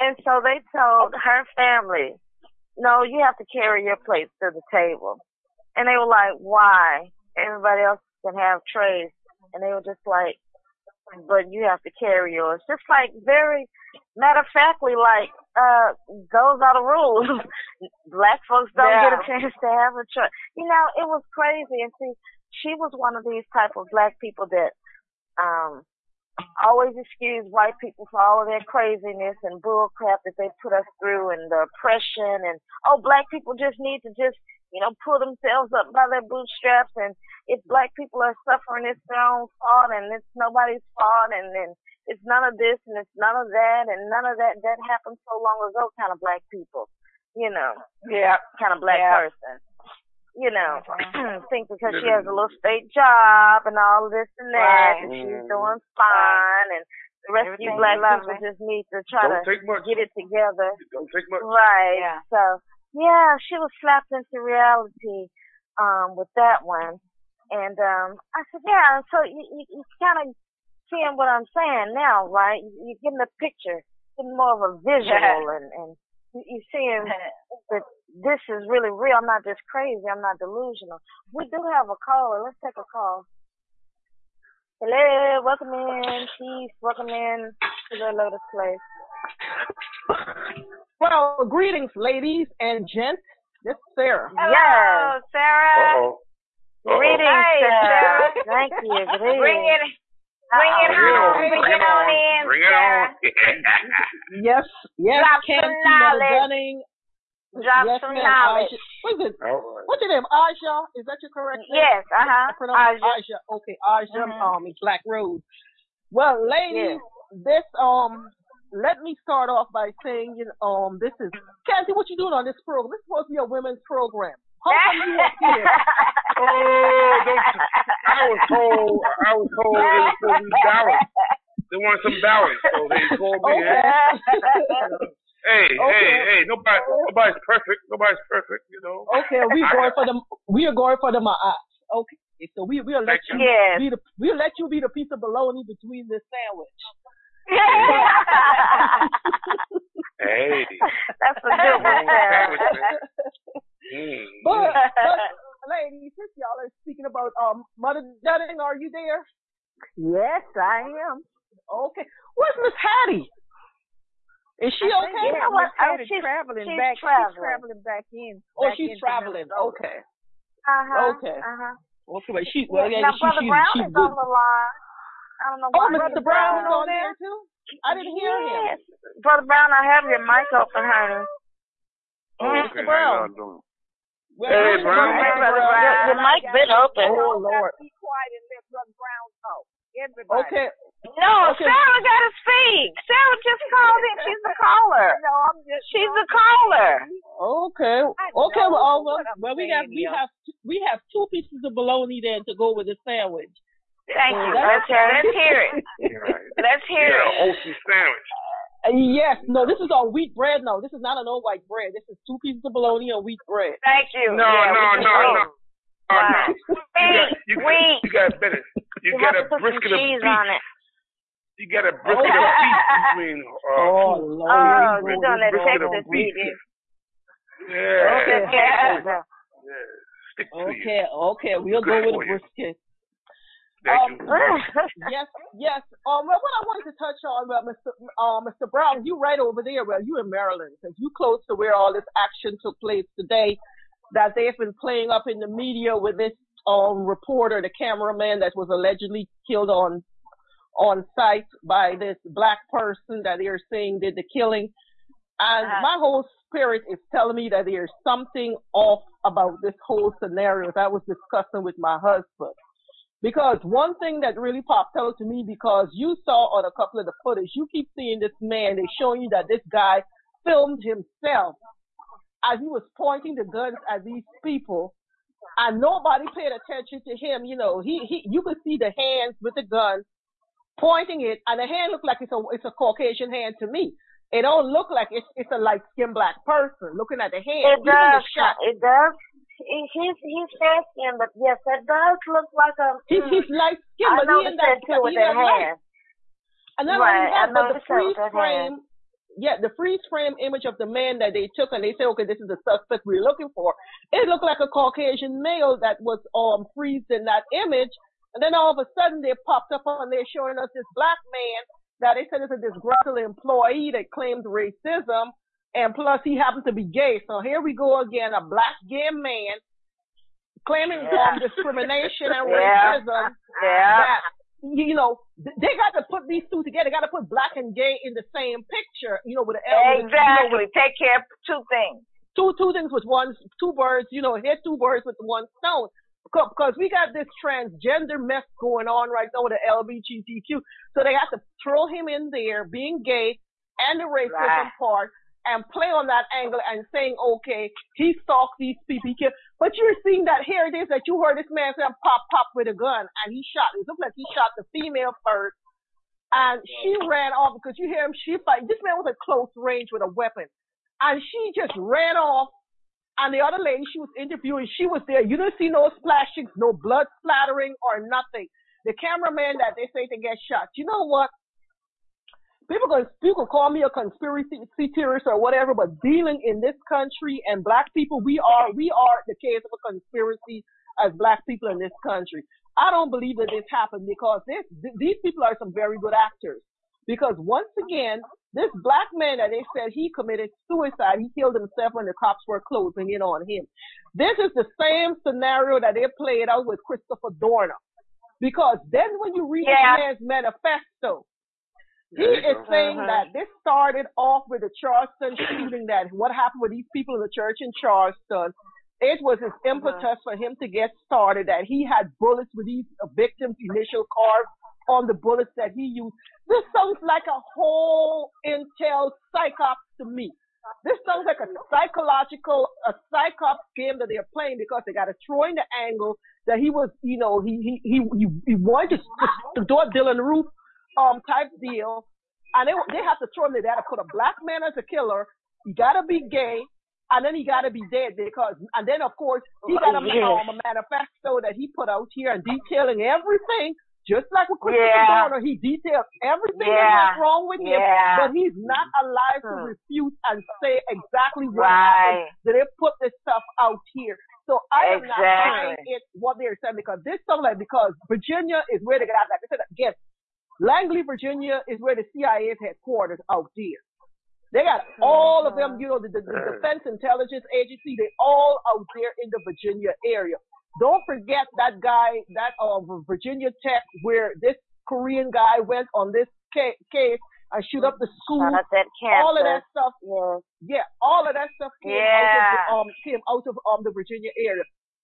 Speaker 1: And so they told her family, no, you have to carry your plates to the table. And they were like, why? Everybody else can have trays. And they were just like, but you have to carry yours. Just like very matter of factly, like, uh, those are the rules. Black folks don't get a chance to have a tray. You know, it was crazy. And see, she was one of these type of black people that, um, always excuse white people for all of their craziness and bull crap that they put us through and the oppression and oh black people just need to just you know pull themselves up by their bootstraps and if black people are suffering it's their own fault and it's nobody's fault and then it's none of this and it's none of that and none of that that happened so long ago kind of black people you know
Speaker 12: Yeah.
Speaker 1: kind of black
Speaker 12: Yeah.
Speaker 1: person you know, think because she has a little state job and all this and that,
Speaker 12: Right.
Speaker 1: and she's doing fine, and the rest of you black
Speaker 12: lovely.
Speaker 1: people just need to try
Speaker 17: Don't
Speaker 1: to
Speaker 17: take much.
Speaker 1: get it together.
Speaker 17: Don't take much.
Speaker 1: Right.
Speaker 12: Yeah.
Speaker 1: So, yeah, she was slapped into reality um with that one. And um I said, yeah, so you you, you kind of seeing what I'm saying now, right? You, you're getting a picture, getting more of a visual, and and you, you seeing that this is really real. I'm not just crazy. I'm not delusional. We do have a caller. Let's take a call. Hello, welcome in, peace, welcome in to the Lotus Place.
Speaker 21: Well, greetings, ladies and gents. This is Sarah.
Speaker 1: Hello, Sarah.
Speaker 17: Uh-oh.
Speaker 1: Greetings,
Speaker 17: Hey,
Speaker 1: Sarah. Thank you. Good evening.
Speaker 14: Bring it, bring it home.
Speaker 17: on.
Speaker 14: Bring it on in,
Speaker 17: Bring it on.
Speaker 21: Yes, yes,
Speaker 14: Drop
Speaker 21: Candy,
Speaker 14: some
Speaker 21: Mother
Speaker 14: knowledge.
Speaker 21: Dunning.
Speaker 14: Drop
Speaker 21: yes,
Speaker 14: some
Speaker 21: ma'am,
Speaker 14: knowledge.
Speaker 21: Aja. What is it?
Speaker 17: All right.
Speaker 21: What's your name? Aja? Is that your correct name?
Speaker 14: Yes, uh-huh.
Speaker 21: I pronounce
Speaker 14: Aja.
Speaker 21: Aja. Okay, Aja,
Speaker 14: Mhm.
Speaker 21: um, Black Rose. Well, ladies, this, um, let me start off by saying, you know, um, this is, Candy, what you doing on this program? This is supposed to be a women's program. How come you up here?
Speaker 17: Oh, don't, I was told, I was told it was supposed to be balanced. They want some balance, so they called me.
Speaker 21: Okay.
Speaker 17: Hey,
Speaker 21: Okay.
Speaker 17: hey, hey, nobody, nobody's perfect. Nobody's perfect, you know.
Speaker 21: Okay, we
Speaker 17: are
Speaker 21: going for the we are going for the ma'at. Uh, okay, so we we'll let you
Speaker 17: Thank you. Yes.
Speaker 21: be the we'll let you be the piece of bologna between this sandwich.
Speaker 17: Hey.
Speaker 1: That's a good one, Sarah.
Speaker 17: Sandwich, man. Mm.
Speaker 21: But, but ladies, since y'all are speaking about um Mother Dunning, are you there?
Speaker 19: Yes, I am.
Speaker 21: Okay, where's Miss Hattie? Is she
Speaker 19: I think,
Speaker 21: okay?
Speaker 19: Yeah, Miss
Speaker 1: Oh,
Speaker 19: Hattie
Speaker 1: she's-
Speaker 19: traveling
Speaker 1: she's
Speaker 19: back.
Speaker 1: traveling.
Speaker 19: She's traveling back in.
Speaker 21: Oh,
Speaker 19: back
Speaker 21: she's
Speaker 19: into
Speaker 21: traveling. Okay,
Speaker 1: Uh-huh.
Speaker 21: Okay.
Speaker 1: Uh-huh.
Speaker 21: okay, but she well yeah,
Speaker 1: now,
Speaker 21: she
Speaker 1: Brother
Speaker 21: she
Speaker 1: Brown
Speaker 21: she's
Speaker 1: is
Speaker 21: good.
Speaker 1: on the line. I don't know
Speaker 21: Oh, Mr.
Speaker 1: Brother
Speaker 21: Brown is on there too. I didn't hear him.
Speaker 1: Yes. Brother Brown, I have your mic open, honey.
Speaker 17: Oh,
Speaker 21: Mr.
Speaker 17: okay,
Speaker 21: Brown.
Speaker 17: how y'all doing?
Speaker 21: Mr.
Speaker 17: Brown.
Speaker 1: Hey, Brother Brown. Your, your mic been open.
Speaker 21: Oh Lord.
Speaker 19: Be quiet and let Brother Brown talk. Everybody.
Speaker 21: Okay.
Speaker 1: No,
Speaker 21: Okay.
Speaker 1: Sarah got to speak. Sarah just called in. She's the caller.
Speaker 19: No, I'm just.
Speaker 1: She's the caller.
Speaker 21: Okay. Okay. Well,
Speaker 19: but
Speaker 21: well, well, we have we
Speaker 19: is-
Speaker 21: have we have two pieces of bologna then to go with the sandwich.
Speaker 1: Thank you.
Speaker 21: that's-
Speaker 1: Let's, let's hear it.
Speaker 17: Right.
Speaker 1: Let's
Speaker 17: You
Speaker 1: hear
Speaker 17: got a
Speaker 1: it.
Speaker 17: wholesome sandwich.
Speaker 21: Uh, yes. No. This is on wheat bread. No, this is not an old white bread. This is two pieces of bologna on wheat bread.
Speaker 1: Thank you.
Speaker 17: No,
Speaker 1: yeah,
Speaker 17: no,
Speaker 1: we
Speaker 17: no, no.
Speaker 1: go.
Speaker 17: Oh, no.
Speaker 1: Right.
Speaker 17: You got, you, got, you got better. You,
Speaker 1: You
Speaker 17: got a
Speaker 1: to put some
Speaker 17: brisket of
Speaker 1: cheese
Speaker 17: beef.
Speaker 1: on it.
Speaker 17: You got a brisket of beef between. Uh,
Speaker 21: Oh
Speaker 17: two-
Speaker 21: Lord.
Speaker 1: Oh,
Speaker 21: Lord,
Speaker 1: you're doing that
Speaker 21: Lord,
Speaker 17: brisket of
Speaker 1: Texas
Speaker 21: Lord.
Speaker 17: beef.
Speaker 1: beef.
Speaker 17: Yeah.
Speaker 21: Okay.
Speaker 1: Yeah.
Speaker 17: Yeah. Stick to.
Speaker 21: Okay. Okay. We'll
Speaker 17: Good
Speaker 21: go with
Speaker 17: for
Speaker 21: a
Speaker 17: you.
Speaker 21: brisket.
Speaker 17: Thank
Speaker 21: Um,
Speaker 17: you.
Speaker 21: yes, yes. Um, well, what I wanted to touch on, well, Mr. Uh, Mr. Brown, you right over there. Well, you in Maryland, because you close to where all this action took place today. That they've been playing up in the media with this um reporter, the cameraman that was allegedly killed on on site by this black person that they're saying did the killing. And
Speaker 1: Uh-huh.
Speaker 21: my whole spirit is telling me that there's something off about this whole scenario that I was discussing with my husband. Because one thing that really popped out to me, because you saw on a couple of the footage, you keep seeing this man, they're showing you that this guy filmed himself as he was pointing the guns at these people, and nobody paid attention to him. You know, he, he you could see the hands with the gun pointing it, and the hand looked like it's a it's a Caucasian hand to me. It don't look like it's it's a light skinned black person looking at the hand.
Speaker 1: It does.
Speaker 21: shot.
Speaker 1: It does. He- He's he's fair skinned, but yes, that does look like a.
Speaker 21: He's,
Speaker 1: mm,
Speaker 21: he's light skinned, but he in
Speaker 1: that
Speaker 21: that
Speaker 1: too with that
Speaker 21: in light. And not
Speaker 1: Right,
Speaker 21: only that, but the
Speaker 1: noticed that with
Speaker 21: freeze frame, yeah, the freeze frame image of the man that they took and they say, okay, this is the suspect we're looking for. It looked like a Caucasian male that was um freezed in that image. And then all of a sudden they popped up on there showing us this black man that they said is a disgruntled employee that claimed racism and plus he happened to be gay. So here we go again, a black gay man claiming
Speaker 1: Yeah.
Speaker 21: discrimination and
Speaker 1: Yeah.
Speaker 21: racism
Speaker 1: Yeah.
Speaker 21: that you know they got to put these two together. They got to put black and gay in the same picture. You know, with the L, with you know, with
Speaker 1: Exactly. Take care of two things.
Speaker 21: two two things with one two birds. You know, hit two birds with one stone. Because because we got this transgender mess going on right now with the LGBTQ, so they have to throw him in there, being gay and the racism
Speaker 1: Right.
Speaker 21: part, and play on that angle and saying, okay, he stalked these people. But you're seeing that here it is that you heard this man say pop pop with a gun, and he shot. It looked like he shot the female first, and she ran off because you hear him. She fight. This man was at close range with a weapon, and she just ran off. And the other lady she was interviewing, she was there. You didn't see no splashings, no blood splattering or nothing. The cameraman that they say to get shot. You know what? People can people call me a conspiracy theorist or whatever, but dealing in this country and black people, we are we are the case of a conspiracy as black people in this country. I don't believe that this happened because this th- these people are some very good actors. Because once again, this black man that they said he committed suicide, he killed himself when the cops were closing in on him. This is the same scenario that they played out with Christopher Dorner. Because then when you read
Speaker 14: Yeah.
Speaker 21: the man's manifesto, he is
Speaker 14: go.
Speaker 21: saying
Speaker 14: Mhm.
Speaker 21: that this started off with the Charleston shooting that what happened with these people in the church in Charleston. It was his impetus for him to get started that he had bullets with these uh, victims' initial carved on the bullets that he used. This sounds like a whole intel psychops to me. This sounds like a psychological, a psychops game that they're playing because they got to throw in the angle that he was, you know, he he he he, he wanted to, to do a Dylann Roof um type deal, and they they have to throw him. They got to put a black man as a killer. He got to be gay, and then he got to be dead because, and then of course he got a,
Speaker 14: Yes.
Speaker 21: um, a manifesto that he put out here and detailing everything. Just like with Christopher
Speaker 14: Yeah.
Speaker 21: Dorner, he detailed everything
Speaker 14: Yeah.
Speaker 21: that went wrong with him,
Speaker 14: Yeah.
Speaker 21: but he's not alive to refute and say exactly what
Speaker 14: Right.
Speaker 21: happened. That they put this stuff out here. So I am not
Speaker 14: Exactly.
Speaker 21: buying it what they're saying because this something like because Virginia is where they got like I said again, Langley, Virginia is where the CIA's headquarters out there. They got all of them, you know, the, the, the Defense Intelligence Agency, they all out there in the Virginia area. Don't forget that guy, that uh, Virginia Tech, where this Korean guy went on this ca- case and shoot up the school.
Speaker 14: Shout out that
Speaker 21: all of that stuff. Yeah, yeah all of that stuff came out of the, um came out of um the Virginia area.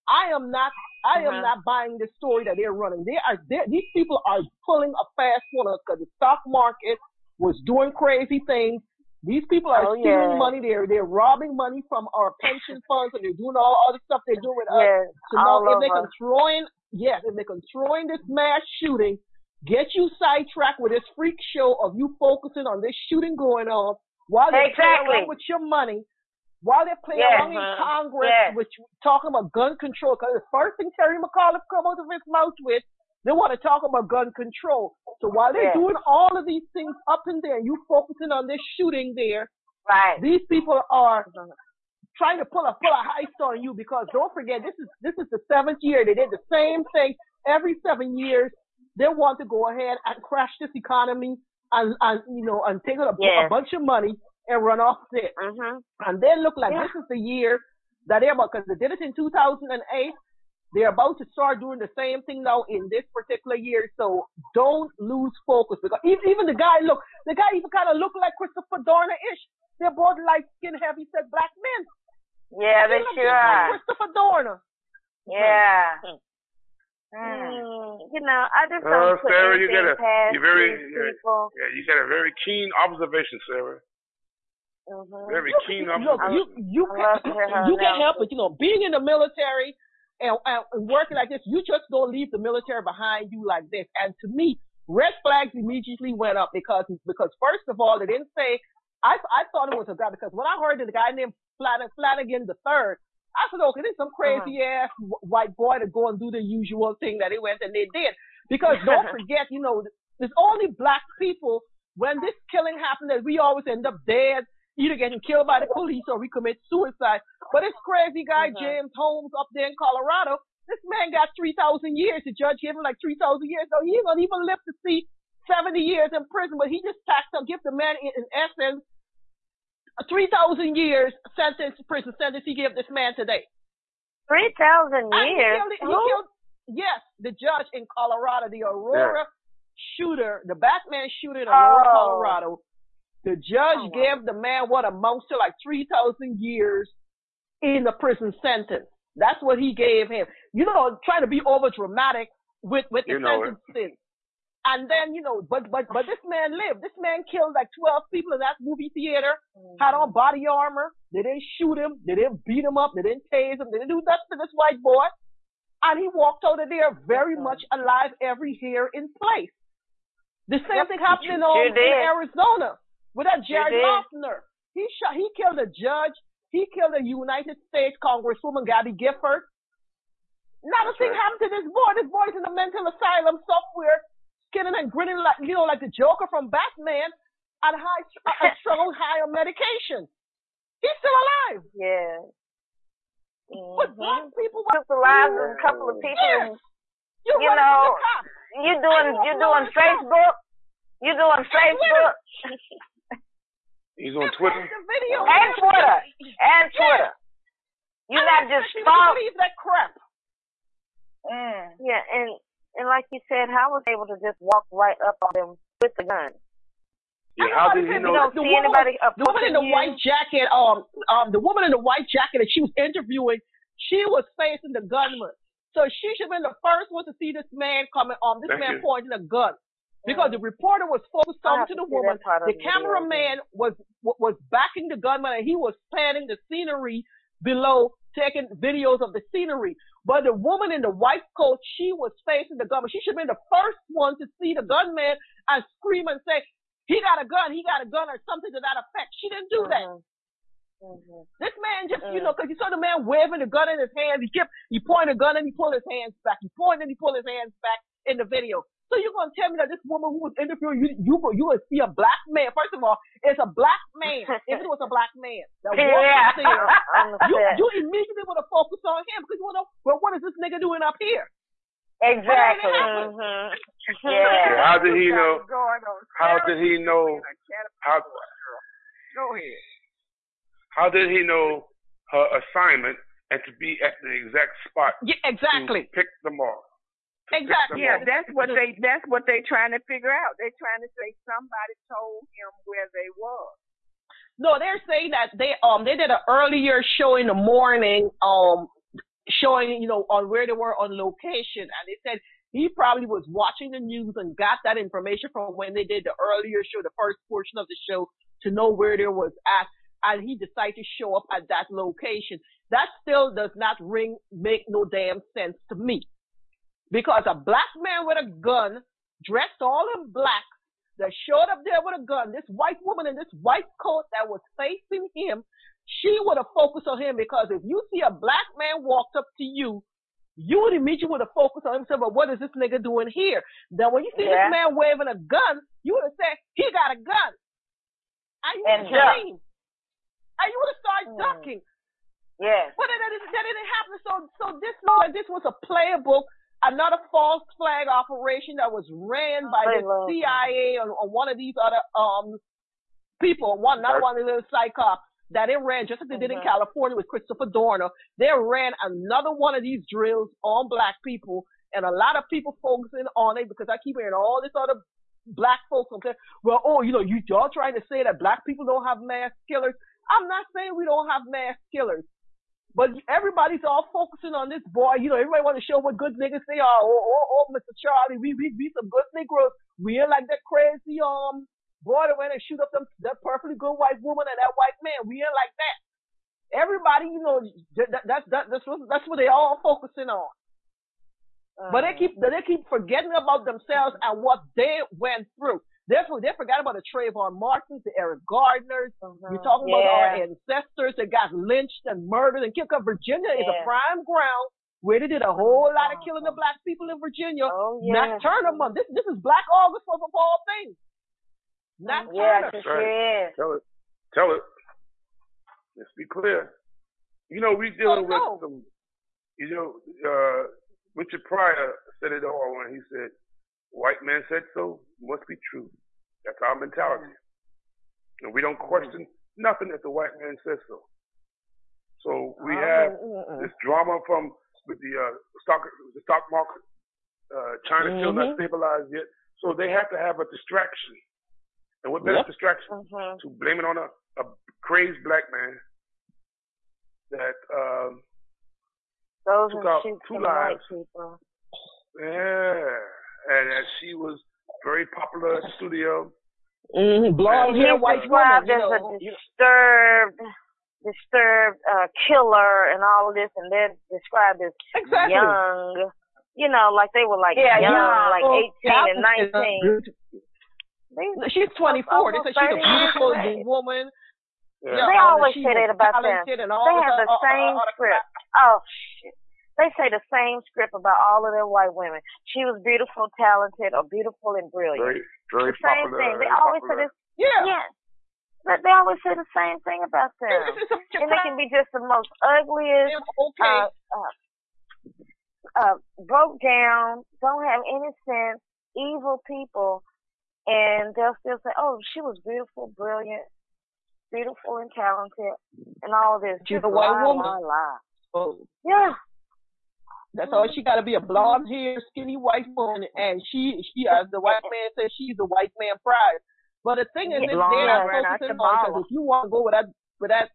Speaker 21: I am not I am
Speaker 14: Mhm.
Speaker 21: not buying the story that they're running. They are they, these people are pulling a fast one because the stock market was doing crazy things. These people are
Speaker 14: Oh,
Speaker 21: stealing
Speaker 14: yes.
Speaker 21: money. They're they're robbing money from our pension funds and they're doing all other stuff they're doing with
Speaker 14: Yes,
Speaker 21: us. So now if they can throw in yes, if they can throw in this mass shooting, get you sidetracked with this freak show of you focusing on this shooting going on while they're playing
Speaker 14: Exactly.
Speaker 21: with your money, while they're playing
Speaker 14: Yes,
Speaker 21: around in Congress,
Speaker 14: yes.
Speaker 21: which talking about gun control. Because the first thing Terry McAuliffe come out of his mouth with, they want to talk about gun control. So while they're
Speaker 14: Yes.
Speaker 21: doing all of these things up in there, you focusing on this shooting there.
Speaker 14: Right.
Speaker 21: These people are trying to pull a pull a heist on you because don't forget this is this is the seventh year they did the same thing every seven years. They want to go ahead and crash this economy and and you know and take a,
Speaker 14: Yes.
Speaker 21: a bunch of money and run off it.
Speaker 14: Mm-hmm.
Speaker 21: And then look like
Speaker 14: Yeah.
Speaker 21: this is the year that they're about because they did it in 2008. They're about to start doing the same thing now in this particular year. So don't lose focus because even, even the guy look, the guy even kind of looked like Christopher Dorner-ish. They're both light skin, heavy set black men.
Speaker 14: Yeah, they
Speaker 21: look
Speaker 14: sure
Speaker 21: just like
Speaker 14: are.
Speaker 21: Christopher Dorner.
Speaker 14: Yeah.
Speaker 21: Hmm.
Speaker 14: Mm, you know, I just
Speaker 17: Uh,
Speaker 14: don't put
Speaker 17: Sarah, you got a
Speaker 14: past
Speaker 17: you very
Speaker 14: these
Speaker 17: yeah,
Speaker 14: people.
Speaker 17: yeah, you got a very keen observation, Sarah.
Speaker 14: Mhm.
Speaker 17: Very keen
Speaker 21: Look, you you can't
Speaker 14: to hear her
Speaker 21: you can't help it. You know, being in the military and, and working like this, you just don't leave the military behind you like this. And to me, red flags immediately went up because because first of all, they didn't say. I I thought it was a guy because when I heard that the guy named Flan- Flanagan the third, I said, okay, this is some crazy ass white boy to go and do the usual thing that they went and they did. Because don't forget, you know, there's only black people when this killing happened that we always end up dead, either getting killed by the police or we commit suicide. But this crazy guy, uh-huh. James Holmes, up there in Colorado, this man got 3,000 years. The judge gave him like 3,000 years. So he ain't gonna even live to see 70 years in prison, but he just taxed him, give the man, in, in essence, a 3,000 years sentence, prison sentence he gave this man today.
Speaker 14: Three thousand
Speaker 21: And he
Speaker 14: years.
Speaker 21: killed, he killed, yes, the judge in Colorado, the Aurora shooter, the Batman shooter in Aurora,
Speaker 14: Oh.
Speaker 21: Colorado. The judge gave the man what amounts to like 3,000 years in the prison sentence. That's what he gave him. You know, trying to be over dramatic with, with the
Speaker 17: You
Speaker 21: sentencing. And then, you know, but, but, but this man lived. This man killed like 12 people in that movie theater, had on body armor. They didn't shoot him. They didn't beat him up. They didn't tase him. They didn't do nothing to this white boy. And he walked out of there very much alive, every hair in place. The same
Speaker 14: Yep,
Speaker 21: thing happened in, um, in. Arizona with that
Speaker 14: Sure
Speaker 21: Jared
Speaker 14: did.
Speaker 21: He shot, he killed a judge. He killed a United States Congresswoman, Gabby Gifford. Not a thing happened to this boy. This boy's in a mental asylum somewhere, skinning and grinning like, you know, like the Joker from Batman. on high, uh, strong high on medication. He's still alive.
Speaker 1: Yeah.
Speaker 21: But black people
Speaker 1: took the lives of a couple of people.
Speaker 21: Yes. You,
Speaker 1: you know,
Speaker 21: from the cops.
Speaker 1: you doing you doing
Speaker 21: I'm the cops.
Speaker 1: Facebook. You doing Facebook.
Speaker 17: He's on Twitter.
Speaker 21: Video.
Speaker 1: and Twitter. And Twitter. You
Speaker 21: I
Speaker 1: not just
Speaker 21: think people believe that crap.
Speaker 1: Mm. Yeah, and and like you said, how was able to just walk right up on them with the gun?
Speaker 17: Yeah, how did he know?
Speaker 21: know,
Speaker 1: don't
Speaker 21: the
Speaker 1: see
Speaker 21: woman,
Speaker 1: anybody
Speaker 21: the woman in the
Speaker 1: you?
Speaker 21: white jacket, um, um, the woman in the white jacket that she was interviewing, she was facing the gunman. So she should have been the first one to see this man coming, um, this
Speaker 17: Thank
Speaker 21: man
Speaker 17: you.
Speaker 21: pointing a gun. Because the reporter was focused on to the woman, the cameraman was was backing the gunman, and he was panning the scenery below, taking videos of the scenery. But the woman in the white coat, she was facing the gunman. She should have been the first one to see the gunman and scream and say, "He got a gun! He got a gun!" or something to that effect. She didn't do that.
Speaker 1: Mm-hmm.
Speaker 21: This man just, you know, because you saw the man waving the gun in his hands. He kept, he pointed a gun and he pulled his hands back. He pointed and he pulled his hands back in the video. So you're gonna tell me that this woman who was interviewing you, you go, you would see a black man. First of all, it's a black man. if it was a black man that walked
Speaker 1: Yeah.
Speaker 21: there,
Speaker 1: the
Speaker 21: you, you immediately would have focused on him because you want to know, well, what is this nigga doing up here?
Speaker 1: Exactly.
Speaker 21: But that didn't
Speaker 1: hmm
Speaker 17: Yeah,
Speaker 1: Yeah.
Speaker 17: how did he know? How did he know? How
Speaker 19: Go ahead.
Speaker 17: how did he know her assignment and to be at the exact spot
Speaker 21: Yeah, exactly.
Speaker 17: to pick them off?
Speaker 21: Exactly.
Speaker 19: Yeah, that's what they that's what they're trying to figure out. They're trying to say somebody told him where they was.
Speaker 21: No, they're saying that they um they did an earlier show in the morning um showing you know on where they were on location and they said he probably was watching the news and got that information from when they did the earlier show, the first portion of the show to know where there was at and he decided to show up at that location. That still does not ring make no damn sense to me. Because a black man with a gun, dressed all in black, that showed up there with a gun, this white woman in this white coat that was facing him, she would have focused on him because if you see a black man walked up to you, you would immediately would have focused on him and said, but what is this nigga doing here? Then when you see
Speaker 1: Yeah.
Speaker 21: this man waving a gun, you would have said, he got a gun. And you would
Speaker 1: And
Speaker 21: have screamed. And you would have started
Speaker 1: Mm.
Speaker 21: ducking.
Speaker 1: Yes.
Speaker 21: But that, that, that didn't happen. So, so this this was a playable, another false flag operation that was ran by the CIA or, or one of these other um people. One, not one of those psychops that it ran just like they did in. California with Christopher Dorner. They ran another one of these drills on black people, and a lot of people focusing on it because I keep hearing all this other black folks saying, well, oh, you know, you y'all trying to say that black people don't have mass killers. I'm not saying we don't have mass killers. But everybody's all focusing on this boy. You know, everybody want to show what good niggas they are. Oh, oh, oh, Mr. Charlie, we we be some good Negroes. We ain't like that crazy um boy that went and shoot up them that perfectly good white woman and that white man. We ain't like that. Everybody, you know, that, that, that's that, that's what that's what they all focusing on. But they keep they keep forgetting about themselves and what they went through. Therefore, they forgot about the Trayvon Martins, the Eric Gardners. You're talking about our ancestors that got lynched and murdered and killed. 'Cause Virginia is a prime ground where they did a whole lot of killing of black people in Virginia.
Speaker 1: Oh,
Speaker 21: Nat
Speaker 1: yeah.
Speaker 21: Turner month. This this is Black August for of all things. Not
Speaker 1: Yes,
Speaker 21: Turner.
Speaker 1: it sure is.
Speaker 17: Tell it. Tell it. Let's be clear. You know, we dealing
Speaker 21: Oh, no.
Speaker 17: with some. You know, uh, Richard Pryor said it all when he said, "White man said so, must be true." That's our mentality, and we don't question nothing that the white man says so. So we
Speaker 1: Uh,
Speaker 17: have this drama from with the uh, stock the stock market. Uh, China still not
Speaker 1: Mhm.
Speaker 17: stabilized yet, so they have to have a distraction. And what better
Speaker 1: Yep.
Speaker 17: distraction
Speaker 1: Mhm.
Speaker 17: to blame it on a, a crazed black man that um,
Speaker 1: Those
Speaker 17: took out two lives.
Speaker 1: people.
Speaker 17: Yeah, and that she was very popular in the studio.
Speaker 21: Mm-hmm. Blonde hair, white woman. You
Speaker 1: as
Speaker 21: know.
Speaker 1: a disturbed, disturbed uh, killer and all of this, and they're described as
Speaker 21: Exactly.
Speaker 1: young. You know, like they were like
Speaker 21: Yeah,
Speaker 1: young,
Speaker 21: young.
Speaker 1: like
Speaker 21: Oh,
Speaker 1: 18 and
Speaker 21: Catherine is a
Speaker 1: 19.
Speaker 21: beautiful- She's 24. They said she's a
Speaker 1: Almost 30 years
Speaker 21: beautiful
Speaker 1: of age.
Speaker 21: young woman.
Speaker 17: Yeah.
Speaker 1: They
Speaker 21: um,
Speaker 1: always say that about them.
Speaker 21: talented And all
Speaker 1: They have the
Speaker 21: other-
Speaker 1: same
Speaker 21: other
Speaker 1: script. Oh shit. They say the same script about all of their white women. She was beautiful, talented, or beautiful and brilliant.
Speaker 17: Very, very
Speaker 1: the same
Speaker 17: popular.
Speaker 1: thing. They always
Speaker 17: popular.
Speaker 1: say this.
Speaker 21: Yeah.
Speaker 1: Yeah. But they always say the same thing about them. and they can be just the most ugliest,
Speaker 21: okay.
Speaker 1: uh, uh, uh, broke down, don't have any sense, evil people, and they'll still say, "Oh, she was beautiful, brilliant, beautiful and talented, and all this."
Speaker 21: She's a white
Speaker 1: lie,
Speaker 21: woman.
Speaker 1: lie, lie.
Speaker 21: Oh.
Speaker 1: Yeah.
Speaker 21: That's all she got to be a blonde hair, skinny white woman, and she, she, as the white man says, she's the white man pride. But the thing is,
Speaker 1: Yeah, blonde
Speaker 21: they're not focusing on, because if you want to go with that, with that,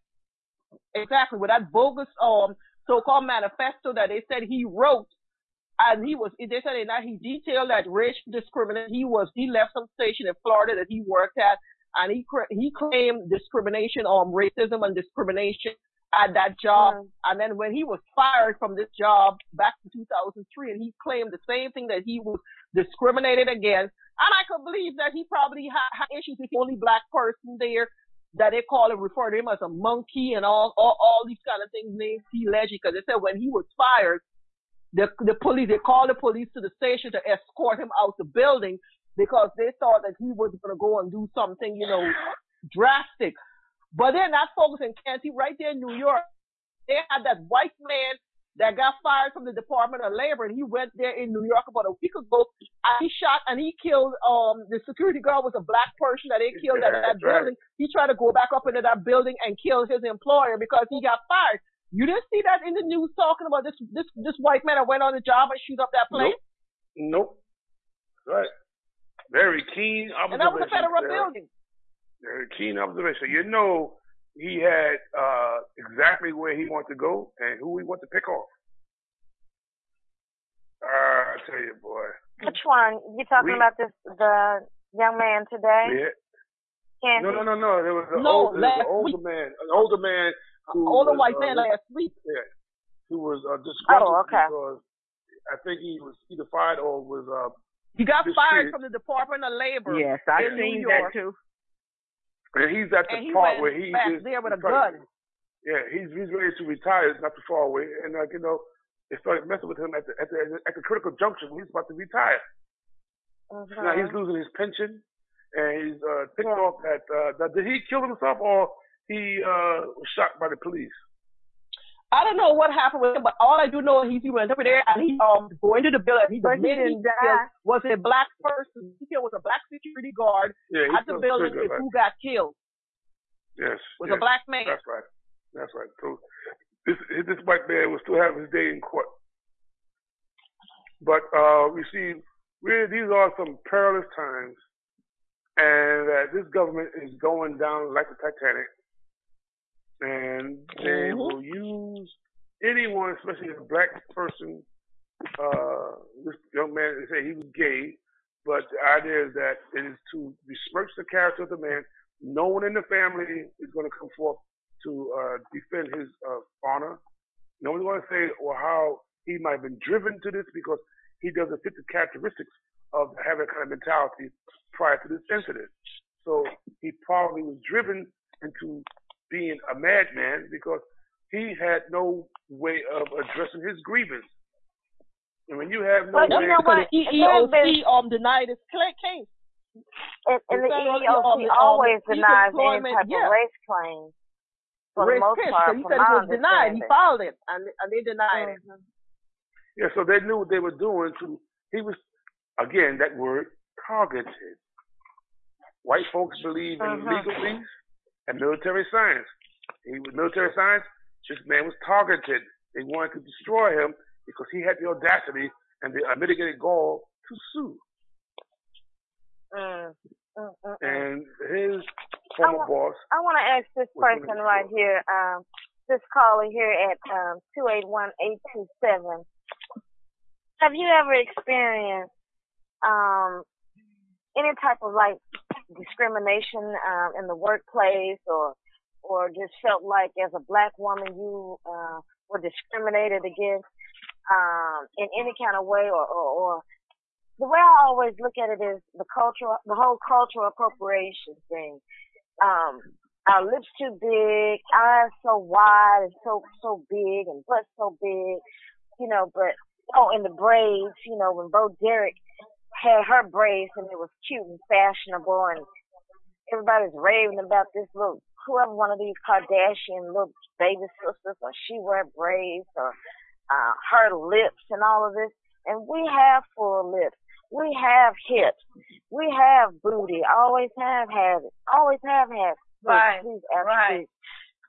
Speaker 21: exactly, with that bogus, um, so-called manifesto that they said he wrote, and he was, they said that he detailed that racial discrimination. He was, he left some station in Florida that he worked at, and he he claimed discrimination, um, racism and discrimination at that job. And then when he was fired from this job back in 2003, and he claimed the same thing that he was discriminated against. And I could believe that he probably had, had issues with the only black person there that they call him, refer to him as a monkey and all, all, all these kind of things named T. Leggy, because they said when he was fired, the, the police, they called the police to the station to escort him out the building because they thought that he was going to go and do something, you know, drastic. But they're not focusing, Canty, right there in New York. They had that white man that got fired from the Department of Labor, and he went there in New York about a week ago. And he shot and he killed um the security guard was a black person that they killed at that
Speaker 17: That's right.
Speaker 21: building. He tried to go back up into that building and kill his employer because he got fired. You didn't see that in the news talking about this this this white man that went on the job and shoot up that place.
Speaker 17: Nope. Right. Very keen
Speaker 21: And that was a federal
Speaker 17: Sarah.
Speaker 21: building.
Speaker 17: Very keen observation. You know he had uh exactly where he wanted to go and who he wanted to pick off. Uh, I tell you, boy.
Speaker 1: Which one? You talking
Speaker 17: We-
Speaker 1: about this the young man today?
Speaker 17: Yeah.
Speaker 1: Can't
Speaker 17: No, no, no, no. There was an,
Speaker 21: No,
Speaker 17: old, there was an older man, an older man who
Speaker 21: Older
Speaker 17: was,
Speaker 21: white
Speaker 17: uh,
Speaker 21: man last week.
Speaker 17: Yeah, who was uh, disgruntled
Speaker 1: Oh, okay.
Speaker 17: because I think he was either fired or was uh.
Speaker 21: He got fired
Speaker 17: mistreated.
Speaker 21: from the Department of Labor.
Speaker 17: Yes, I
Speaker 21: in
Speaker 17: seen
Speaker 21: New
Speaker 17: that too. And he's at the
Speaker 21: he
Speaker 17: part where he
Speaker 21: back
Speaker 17: is
Speaker 21: there with a
Speaker 17: he's
Speaker 21: gun.
Speaker 17: Yeah, he's he's ready to retire. It's not too far away, and like you know, they started messing with him at the at the at the critical junction. when He's about to retire. Now he's losing his pension, and he's uh, picked off that. Uh, did he kill himself or he uh, was shot by the police?
Speaker 21: I don't know what happened with him, but all I do know is he went over there and he um going to the building. He
Speaker 1: But he
Speaker 21: admitted
Speaker 1: didn't
Speaker 21: killed was a black person. He killed was a black security guard
Speaker 17: Yeah,
Speaker 21: at the building
Speaker 17: security guard.
Speaker 21: who got killed.
Speaker 17: Yes,
Speaker 21: Was
Speaker 17: yes,
Speaker 21: a black man.
Speaker 17: That's right. That's right. So this this white man will still have his day in court. But uh, we see really these are some perilous times, and that this government is going down like the Titanic, and they
Speaker 21: Mhm.
Speaker 17: will use anyone, especially a black person. Uh, this young man they say he was gay, but the idea is that it is to besmirch the character of the man. No one in the family is going to come forth to uh, defend his uh, honor. No one's going to say or how he might have been driven to this because he doesn't fit the characteristics of having that kind of mentality prior to this incident. So he probably was driven into being a madman because he had no way of addressing his grievance. And when you have no
Speaker 1: But you
Speaker 17: way,
Speaker 1: know what?
Speaker 21: The
Speaker 1: It has
Speaker 21: EEOC um denied his cla- case.
Speaker 1: And, and the
Speaker 21: The
Speaker 1: EEOC
Speaker 21: um, um,
Speaker 1: always denies any type
Speaker 21: yeah.
Speaker 1: of race claim. For
Speaker 21: Race
Speaker 1: the most
Speaker 21: case,
Speaker 1: part,
Speaker 21: so he said
Speaker 1: my
Speaker 21: it was denied. He filed it and and they denied it.
Speaker 17: Yeah, so they knew what they were doing to he was again that word targeted. White folks believe in
Speaker 1: Mhm.
Speaker 17: legalese and military science. He was military science, this man was targeted. They wanted to destroy him because he had the audacity and the unmitigated gall to sue.
Speaker 1: Mm, mm, mm, mm.
Speaker 17: And his former boss
Speaker 1: I want to ask this person right here, um, this caller here at um, two eight one eight two seven. Have you ever experienced um, any type of like discrimination um, in the workplace, or or just felt like as a black woman you uh, were discriminated against um, in any kind of way, or, or, or the way I always look at it is the cultural, the whole cultural appropriation thing. Um, our lips too big, eyes so wide and so so big, and butt so big, you know. But oh, and the braids, you know, when Bo Derek had her braids and it was cute and fashionable, and everybody's raving about this little whoever one of these Kardashian little baby sisters, or she wear braids, or uh, her lips and all of this. And we have full lips. We have hips. We have booty. Always have had it. Always have had.
Speaker 14: Right,
Speaker 1: These
Speaker 14: right.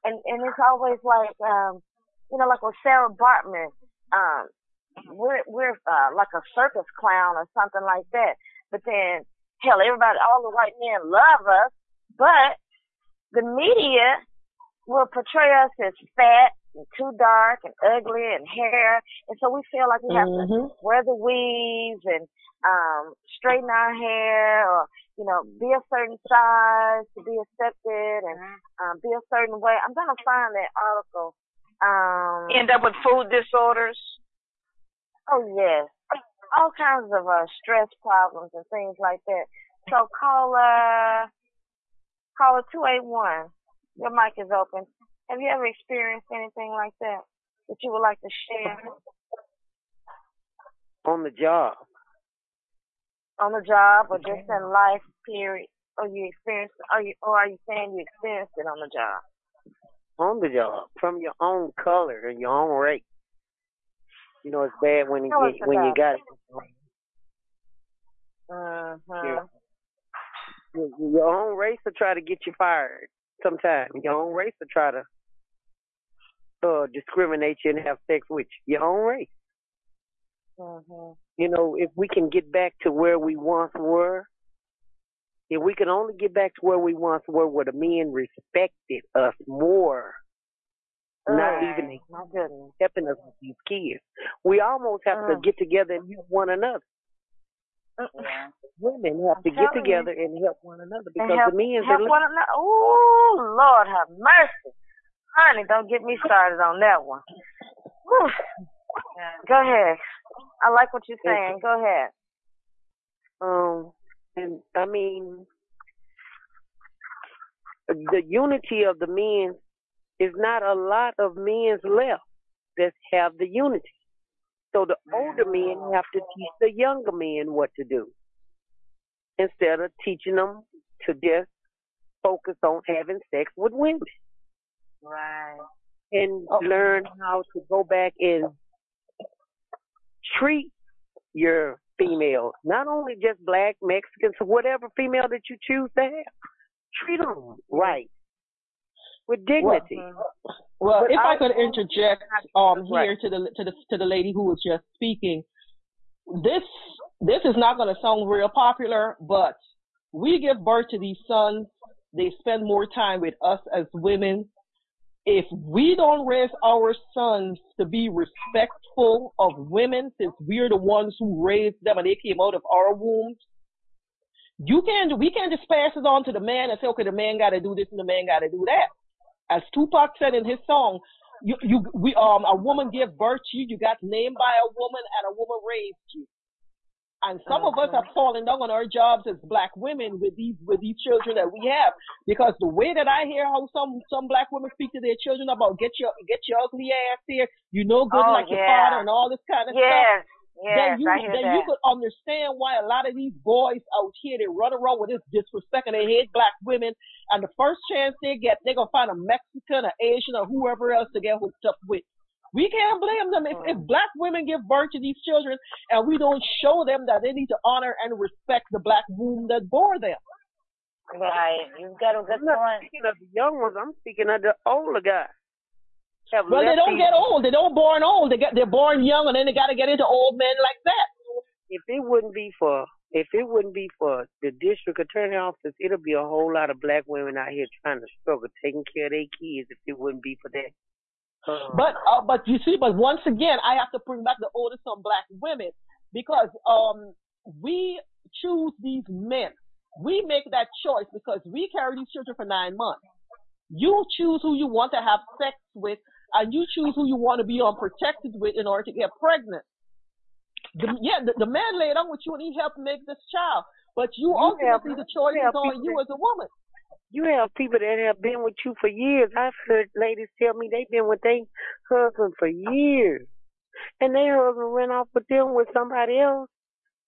Speaker 1: And and it's always like um, you know, like with Sarah Bartman, um, we're we're uh, like a circus clown or something like that. But then hell, everybody, all the white men love us, but the media will portray us as fat and too dark and ugly and hair, and so we feel like we have
Speaker 21: Mhm.
Speaker 1: to wear the weaves and um straighten our hair or you know be a certain size to be accepted and um be a certain way. I'm gonna find that article. Um,
Speaker 14: End up with food disorders.
Speaker 1: Oh yes, all kinds of uh, stress problems and things like that. So call uh caller two eight one. Your mic is open. Have you ever experienced anything like that that you would like to share
Speaker 22: on the job.
Speaker 1: on the job or just in life? Period. Or you experienced? Are you or are you saying you experienced it on the job?
Speaker 22: On the job. From your own color and your own race. You know it's bad when you get, when you got
Speaker 1: it. Uh-huh.
Speaker 22: your, your own race will try to get you fired sometimes. Your own race will try to uh discriminate you and have sex with you. Your own race.
Speaker 1: Mhm.
Speaker 22: You know, if we can get back to where we once were, if we can only get back to where we once were, where the men respected us more, not
Speaker 1: Right.
Speaker 22: even
Speaker 1: My goodness.
Speaker 22: helping us with these kids, we almost have to
Speaker 1: Mm.
Speaker 22: get together and help one another.
Speaker 1: Yeah.
Speaker 22: Women have to
Speaker 1: I'm
Speaker 22: get
Speaker 1: telling
Speaker 22: together and help one another because
Speaker 1: help,
Speaker 22: the men
Speaker 1: help one another. Ooh, Lord have mercy. Honey, don't get me started on that one. Go ahead. I like what you're saying. Go ahead.
Speaker 22: Um, and I mean, the unity of the men is not a lot of men left that have the unity. So the older men have to teach the younger men what to do instead of teaching them to just focus on having sex with women
Speaker 1: Right.
Speaker 22: and oh. learn how to go back and treat your females, not only just black, Mexicans, whatever female that you choose to have. Treat them right with dignity.
Speaker 21: Well,
Speaker 22: But
Speaker 21: if I
Speaker 22: I-
Speaker 21: could interject um
Speaker 22: Right.
Speaker 21: here to the to the to the lady who was just speaking, this this is not going to sound real popular, but we give birth to these sons. They spend more time with us as women. If we don't raise our sons to be respectful of women, since we're the ones who raised them and they came out of our wombs, you can't we can't just pass it on to the man and say, okay, the man got to do this and the man got to do that. As Tupac said in his song, you you we um a woman gave birth to you, you got named by a woman, and a woman raised you. And some of us have fallen down on our jobs as black women with these with these children that we have, because the way that I hear how some some black women speak to their children about get your get your ugly ass here, you know good
Speaker 1: Oh,
Speaker 21: like your father and all this kind of
Speaker 1: Yes,
Speaker 21: stuff.
Speaker 1: Yes,
Speaker 21: then you
Speaker 1: I hear
Speaker 21: then
Speaker 1: that.
Speaker 21: you could understand why a lot of these boys out here they run around with this disrespect and they hate black women. And the first chance they get, they're gonna find a Mexican, or Asian, or whoever else to get hooked up with. We can't blame them if, if black women give birth to these children and we don't show them that they need to honor and respect the black womb that bore them.
Speaker 1: Right. You've got a good
Speaker 22: I'm not
Speaker 1: point.
Speaker 22: speaking of the young ones. I'm speaking of the older guys. Have
Speaker 21: Well, they don't
Speaker 22: these-
Speaker 21: get old. They don't born old. They get they're born young and then they got to get into old men like that.
Speaker 22: If it wouldn't be for if it wouldn't be for the district attorney office, it'll be a whole lot of black women out here trying to struggle taking care of their kids. If it wouldn't be for that. Uh,
Speaker 21: But uh, but you see, but once again, I have to bring back the oldest on black women because um we choose these men. We make that choice because we carry these children for nine months. You choose who you want to have sex with, and you choose who you want to be unprotected with in order to get pregnant. The, yeah, the, the man laid on with you and he helped make this child, but you,
Speaker 22: You
Speaker 21: ultimately
Speaker 22: have-
Speaker 21: the choice is on you as a woman.
Speaker 22: You have people that have been with you for years. I've heard ladies tell me they've been with their husband for years. And their husband ran off with them with somebody else.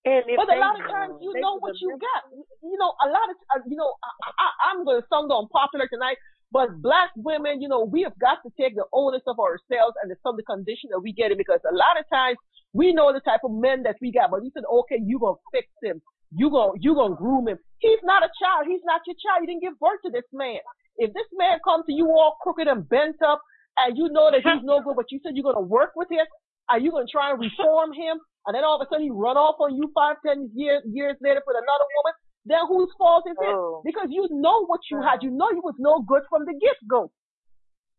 Speaker 19: And if
Speaker 21: but a lot of times you know what you got. You know, a lot of uh, you know, I, I, I'm going to sound unpopular tonight, but black women, you know, we have got to take the onus of ourselves and the some of the condition that we get in because a lot of times we know the type of men that we got, but you said, okay, you gonna fix him, you gonna you gonna groom him. He's not a child. He's not your child. You didn't give birth to this man. If this man comes to you all crooked and bent up, and you know that he's no good, but you said you're gonna work with him, are you gonna try and reform him? And then all of a sudden he run off on you five, ten years years later with another woman. Then whose fault is it?
Speaker 19: Oh.
Speaker 21: Because you know what you had. You know you was no good from the get go.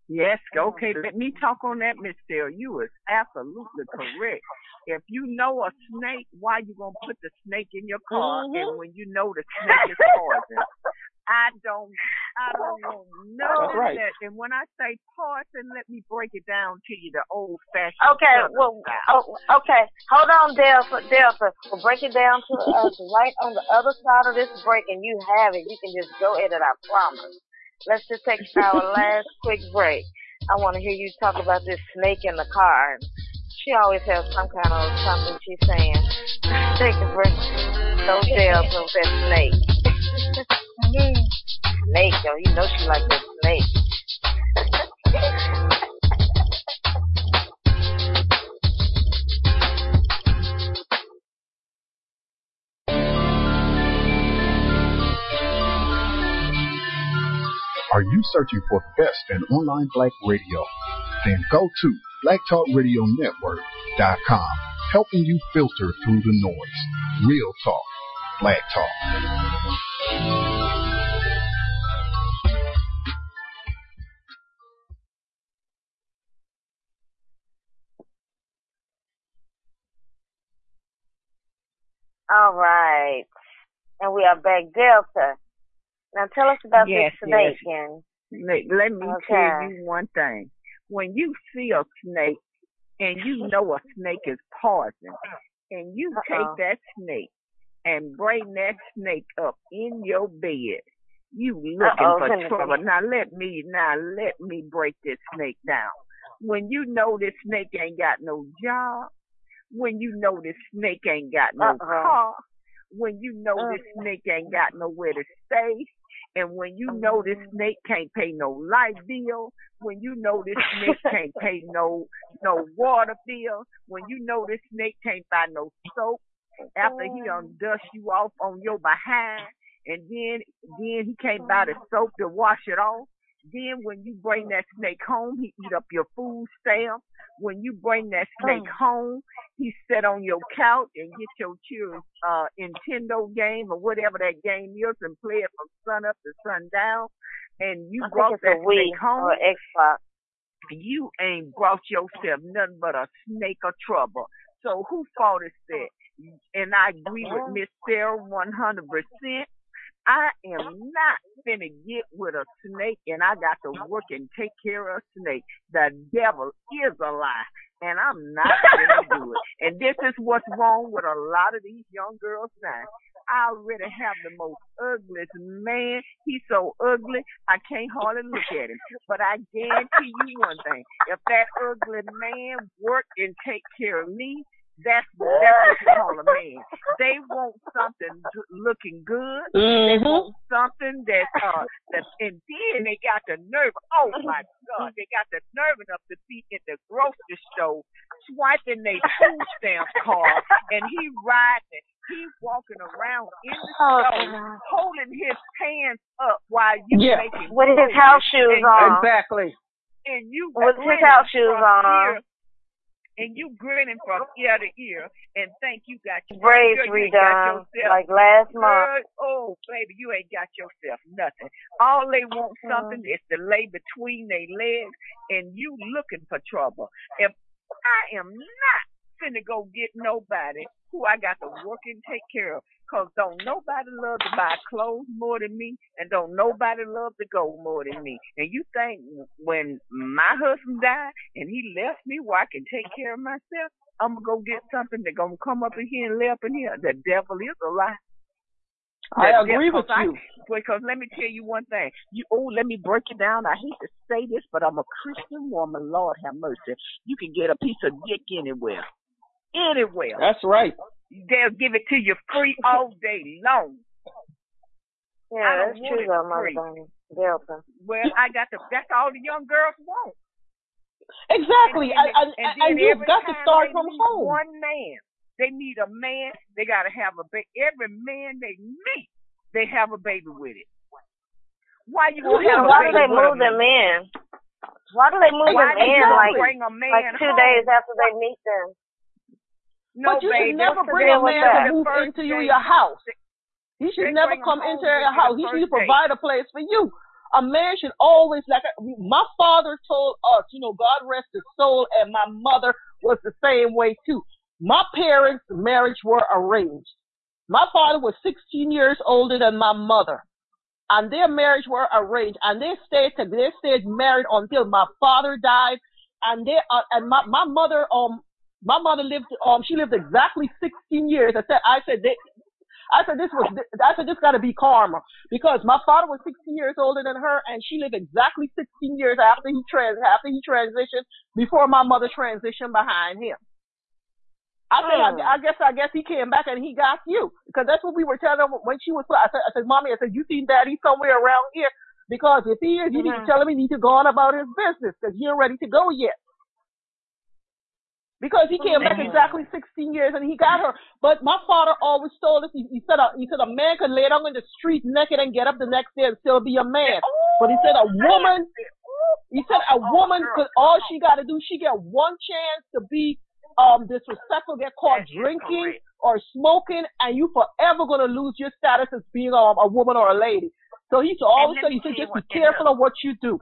Speaker 19: Yes, okay. Let me talk on that, Miss Sarah. You is absolutely correct. If you know a snake, why you gonna put the snake in your car?
Speaker 21: Mhm.
Speaker 19: And when you know the snake is poison, I don't, I don't know none
Speaker 21: right.
Speaker 19: that. And when I say poison, let me break it down to you the old fashioned.
Speaker 1: Okay, well, oh, okay. Hold on, Delta. Delta, we'll break it down to us right on the other side of this break, and you have it. You can just go at it. I promise. Let's just take our last quick break. I want to hear you talk about this snake in the car. She always has some kind of something she's saying. Take a break. No Delta with that snake. snake, though. You know she like that snake.
Speaker 23: Are you searching for the best in online black radio? Then go to blacktalkradionetwork.com, helping you filter through the noise. Real talk, black talk.
Speaker 1: All right. And we are back Delta. Now tell us about
Speaker 19: Yes,
Speaker 1: this
Speaker 19: yes.
Speaker 1: snake and
Speaker 19: Let, let me
Speaker 1: Okay.
Speaker 19: tell you one thing. When you see a snake and you know a snake is poison, and you
Speaker 1: Uh-oh.
Speaker 19: take that snake and bring that snake up in your bed, you looking
Speaker 1: Uh-oh,
Speaker 19: for trouble. Now let me now let me break this snake down. When you know this snake ain't got no job, when you know this snake ain't got no
Speaker 1: Uh-oh.
Speaker 19: car, when you know this
Speaker 1: Uh-oh.
Speaker 19: snake ain't got nowhere to stay, and when you know this mm-hmm. snake can't pay no light bill, when you know this snake can't pay no no water bill, when you know this snake can't buy no soap, after he done mm-hmm. dust you off on your behind, and then then he can't buy the mm-hmm. soap to wash it off. Then when you bring that snake home, he eat up your food stamp. When you bring that snake home, he sit on your couch and get your children's uh Nintendo game or whatever that game is and play it from sun up to sundown. And you
Speaker 1: I
Speaker 19: brought that snake home.
Speaker 1: or Xbox.
Speaker 19: You ain't brought yourself nothing but a snake of trouble. So who fault is that? And I agree with Miss Sarah one hundred percent. I am not finna get with a snake and I got to work and take care of a snake. The devil is a lie. And I'm not gonna do it. And this is what's wrong with a lot of these young girls now. I already have the most ugliest man. He's so ugly, I can't hardly look at him. But I guarantee you one thing: if that ugly man work and take care of me, that's that's what you call a man. They want something g- looking good. They
Speaker 21: Mhm.
Speaker 19: want something that uh that and then they got the nerve. Oh my God, they got the nerve enough to be in the grocery store swiping their food stamp card, and he riding it. He walking around in the
Speaker 1: Oh,
Speaker 19: store,
Speaker 1: God.
Speaker 19: holding his hands up while you
Speaker 21: Yeah.
Speaker 19: making
Speaker 1: With his house shoes on.
Speaker 21: Exactly.
Speaker 19: and you
Speaker 1: With his house shoes on.
Speaker 19: ear- and you grinning from ear to ear, and think you got your
Speaker 1: Braids
Speaker 19: girl, you ain't got
Speaker 1: redone
Speaker 19: yourself-
Speaker 1: like last month.
Speaker 19: Oh baby, you ain't got yourself nothing. All they want mm-hmm. something is to lay between their legs, and you looking for trouble. If I am not finna go get nobody who I got to work and take care of, cause don't nobody love to buy clothes more than me, and don't nobody love to go more than me. And you think when my husband died and he left me where I can take care of myself, I'm gonna go get something that gonna come up in here and lay up in here? The devil is a lie.
Speaker 21: I
Speaker 19: The
Speaker 21: agree with
Speaker 19: I-
Speaker 21: you.
Speaker 19: because let me tell you one thing. You oh, let me break it down. I hate to say this, but I'm a Christian woman. Lord have mercy. You can get a piece of dick anywhere. Anywhere.
Speaker 21: That's right.
Speaker 19: They'll give it to you free all day long.
Speaker 1: Yeah,
Speaker 19: don't
Speaker 1: that's true though, Mother
Speaker 19: free.
Speaker 1: Bunny. Delta.
Speaker 19: Well, I got the. That's all the young girls want.
Speaker 21: Exactly,
Speaker 19: And,
Speaker 21: and, and,
Speaker 19: and,
Speaker 21: and you've got to start from
Speaker 19: meet
Speaker 21: home.
Speaker 19: One man, they need a man. They got to have a baby. Every man they meet, they have a baby with it. Why you gonna
Speaker 1: Yeah,
Speaker 19: have a
Speaker 1: why do they move them in? Why do they move
Speaker 19: Why
Speaker 1: them in like
Speaker 19: bring a man
Speaker 1: like two
Speaker 19: home?
Speaker 1: days after they meet them?
Speaker 19: No,
Speaker 21: but you
Speaker 19: baby.
Speaker 21: should never bring a man to move into you, your house. He should never come into your house. He should provide a place for you. A man should always like my father told us, you know, God rest his soul, and my mother was the same way too. My parents' marriage were arranged. My father was 16 years older than my mother, and their marriage were arranged, and they stayed to, they stayed married until my father died, and they uh, and my my mother um my mother lived um she lived exactly 16 years. I said I said they I said this was I said this got to be karma because my father was 16 years older than her and she lived exactly 16 years after he trans after he transitioned before my mother transitioned behind him. I said
Speaker 1: Hmm.
Speaker 21: I, I guess I guess he came back and he got you because that's what we were telling her when she was. I said I said mommy I said you seen daddy somewhere around here because if he is you need to
Speaker 1: Mhm.
Speaker 21: tell him he need to go on about his business because he ain't ready to go yet. Because he came back exactly 16 years and he got her. But my father always told us, he, he said, a, he said a man could lay down in the street naked and get up the next day and still be a man. But he said a woman, he said a woman could, all she got to do, she get one chance to be um disrespectful, get caught drinking or smoking, and you forever gonna lose your status as being um, a woman or a lady. So he used to always
Speaker 19: let
Speaker 21: say, he said, just be careful of what you do.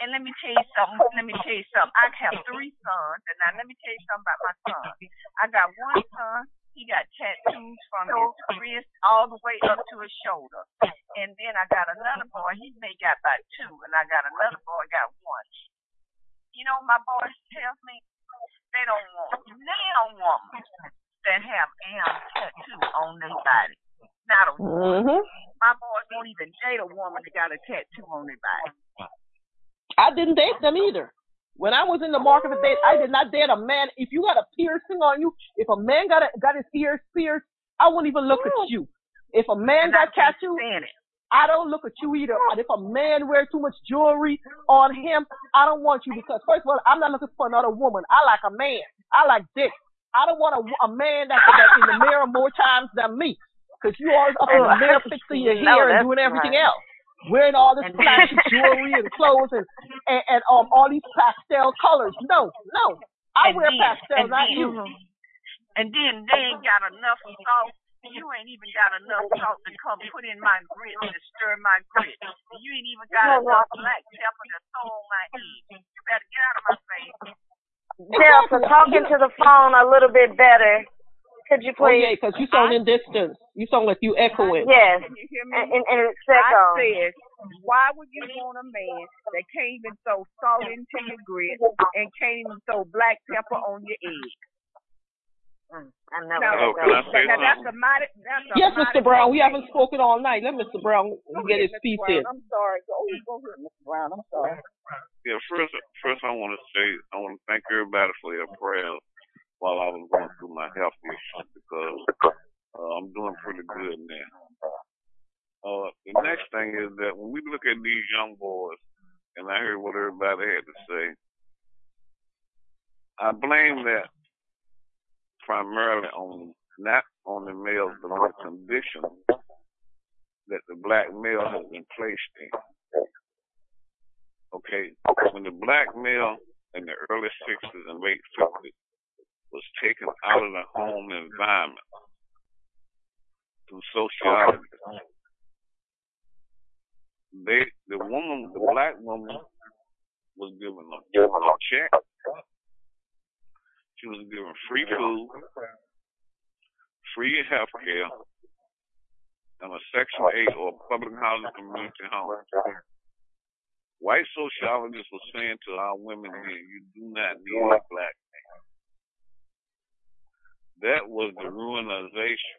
Speaker 19: And let me tell you something. Let me tell you something. I have three sons, and now let me tell you something about my son. I got one son. He got tattoos from his wrist all the way up to his shoulder, and then I got another boy. He may got about two, and I got another boy got one. You know, my boys tells me they don't want they don't want that have am tattoo on their body. Not a woman.
Speaker 21: Mhm.
Speaker 19: My boys won't even date a woman that got a tattoo on their body.
Speaker 21: I didn't date them either. When I was in the market to date, I did not date a man. If you got a piercing on you, if a man got a, got his ears pierced, I wouldn't even look at you. If a man got tattooed, I don't look at you either. And if a man wears too much jewelry on him, I don't want you because first of all, I'm not looking for another woman. I like a man. I like dick. I don't want a, a man that's, that's in the mirror more times than me. Because you always up in the mirror fixing your hair and doing everything
Speaker 1: right.
Speaker 21: else. Wearing all this flashy jewelry and clothes and, and, and um all these pastel colors. No, no. I
Speaker 19: And
Speaker 21: wear
Speaker 19: then-
Speaker 21: pastel, not
Speaker 19: then-
Speaker 21: you.
Speaker 19: And then they ain't got enough salt. You ain't even got enough salt to come put in my grits to stir my grits. You ain't even got enough black pepper to throw on my eggs. You better get out of my face.
Speaker 1: Delta, talking to the phone a little bit better. Could you
Speaker 21: Oh
Speaker 1: please?
Speaker 21: yeah, because you sound in distance. You sound like you echoing.
Speaker 1: Yes.
Speaker 19: Can you hear me?
Speaker 1: And, and, and it's
Speaker 19: I said, why would you want a man that can't even throw salt into your grits and can't even throw black pepper on your eggs?
Speaker 1: Mm, I know.
Speaker 19: Now,
Speaker 24: Oh, can I say
Speaker 19: now that's
Speaker 24: something?
Speaker 19: a mighty, that's a
Speaker 21: Yes, Mr. Brown. We haven't spoken all night. Let Mr. Brown
Speaker 19: Go
Speaker 21: get
Speaker 19: ahead,
Speaker 21: his
Speaker 19: Mr.
Speaker 21: piece in.
Speaker 19: I'm sorry. Go, go ahead, Mr. Brown. I'm sorry.
Speaker 24: Yeah, first, first I want to say I want to thank everybody for your prayers while I was going through my health issues because uh, I'm doing pretty good now. Uh, the next thing is that when we look at these young boys, and I heard what everybody had to say, I blame that primarily on not on the males, but on the condition that the black male has been placed in. Okay, when the black male in the early 60s and late 50s was taken out of the home environment through sociology, they, the woman, the black woman, was given a, a check. She was given free food, free health care, and a Section 8 or public housing community home. White sociologists were saying to our women here, you do not need a black. That was the ruinization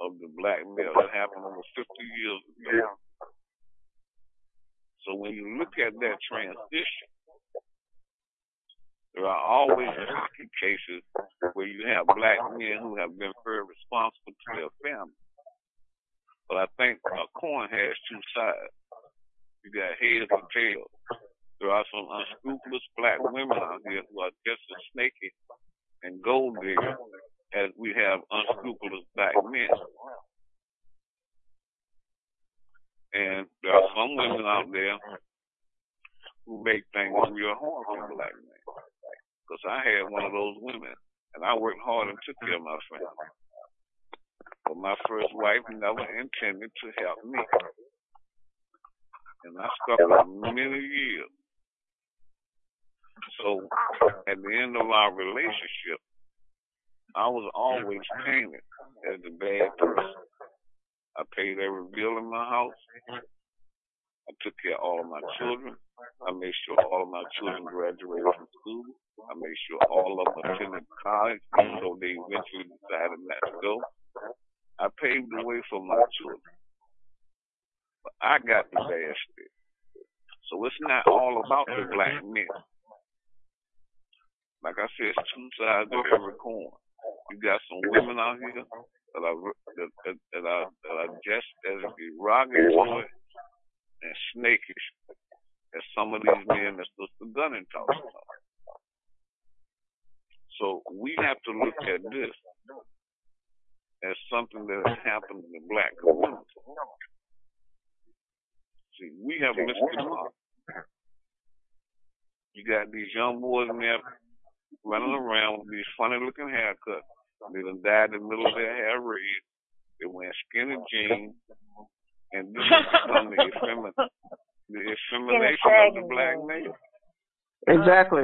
Speaker 24: of the black male. That happened over 50 years ago. So when you look at that transition, there are always tricky cases where you have black men who have been very responsible to their family. But I think a coin has two sides. You got heads and tails. There are some unscrupulous black women out here who are just as snaky and gold diggers as we have unscrupulous black men. And there are some women out there who make things real hard for black men. Because I had one of those women, and I worked hard and took care of my family. But my first wife never intended to help me. And I for many years. So at the end of our relationship, I was always painted as the bad person. I paid every bill in my house. I took care of all of my children. I made sure all of my children graduated from school. I made sure all of them attended college, though they eventually decided not to go. I paved the way for my children. But I got the bad stick. So it's not all about the black men. Like I said, it's two sides of every coin. You got some women out here that are that, that, that are that are just as derogatory and snakish as some of these men that's just the gun and talking about. So we have to look at this as something that has happened in the black community. See, we have missed the mark. You got these young boys in there running around with these funny looking haircuts. They done dyed the middle of their hair red. They wear skinny jeans. And this is become the, effemin- the effemination of the black man.
Speaker 21: Exactly.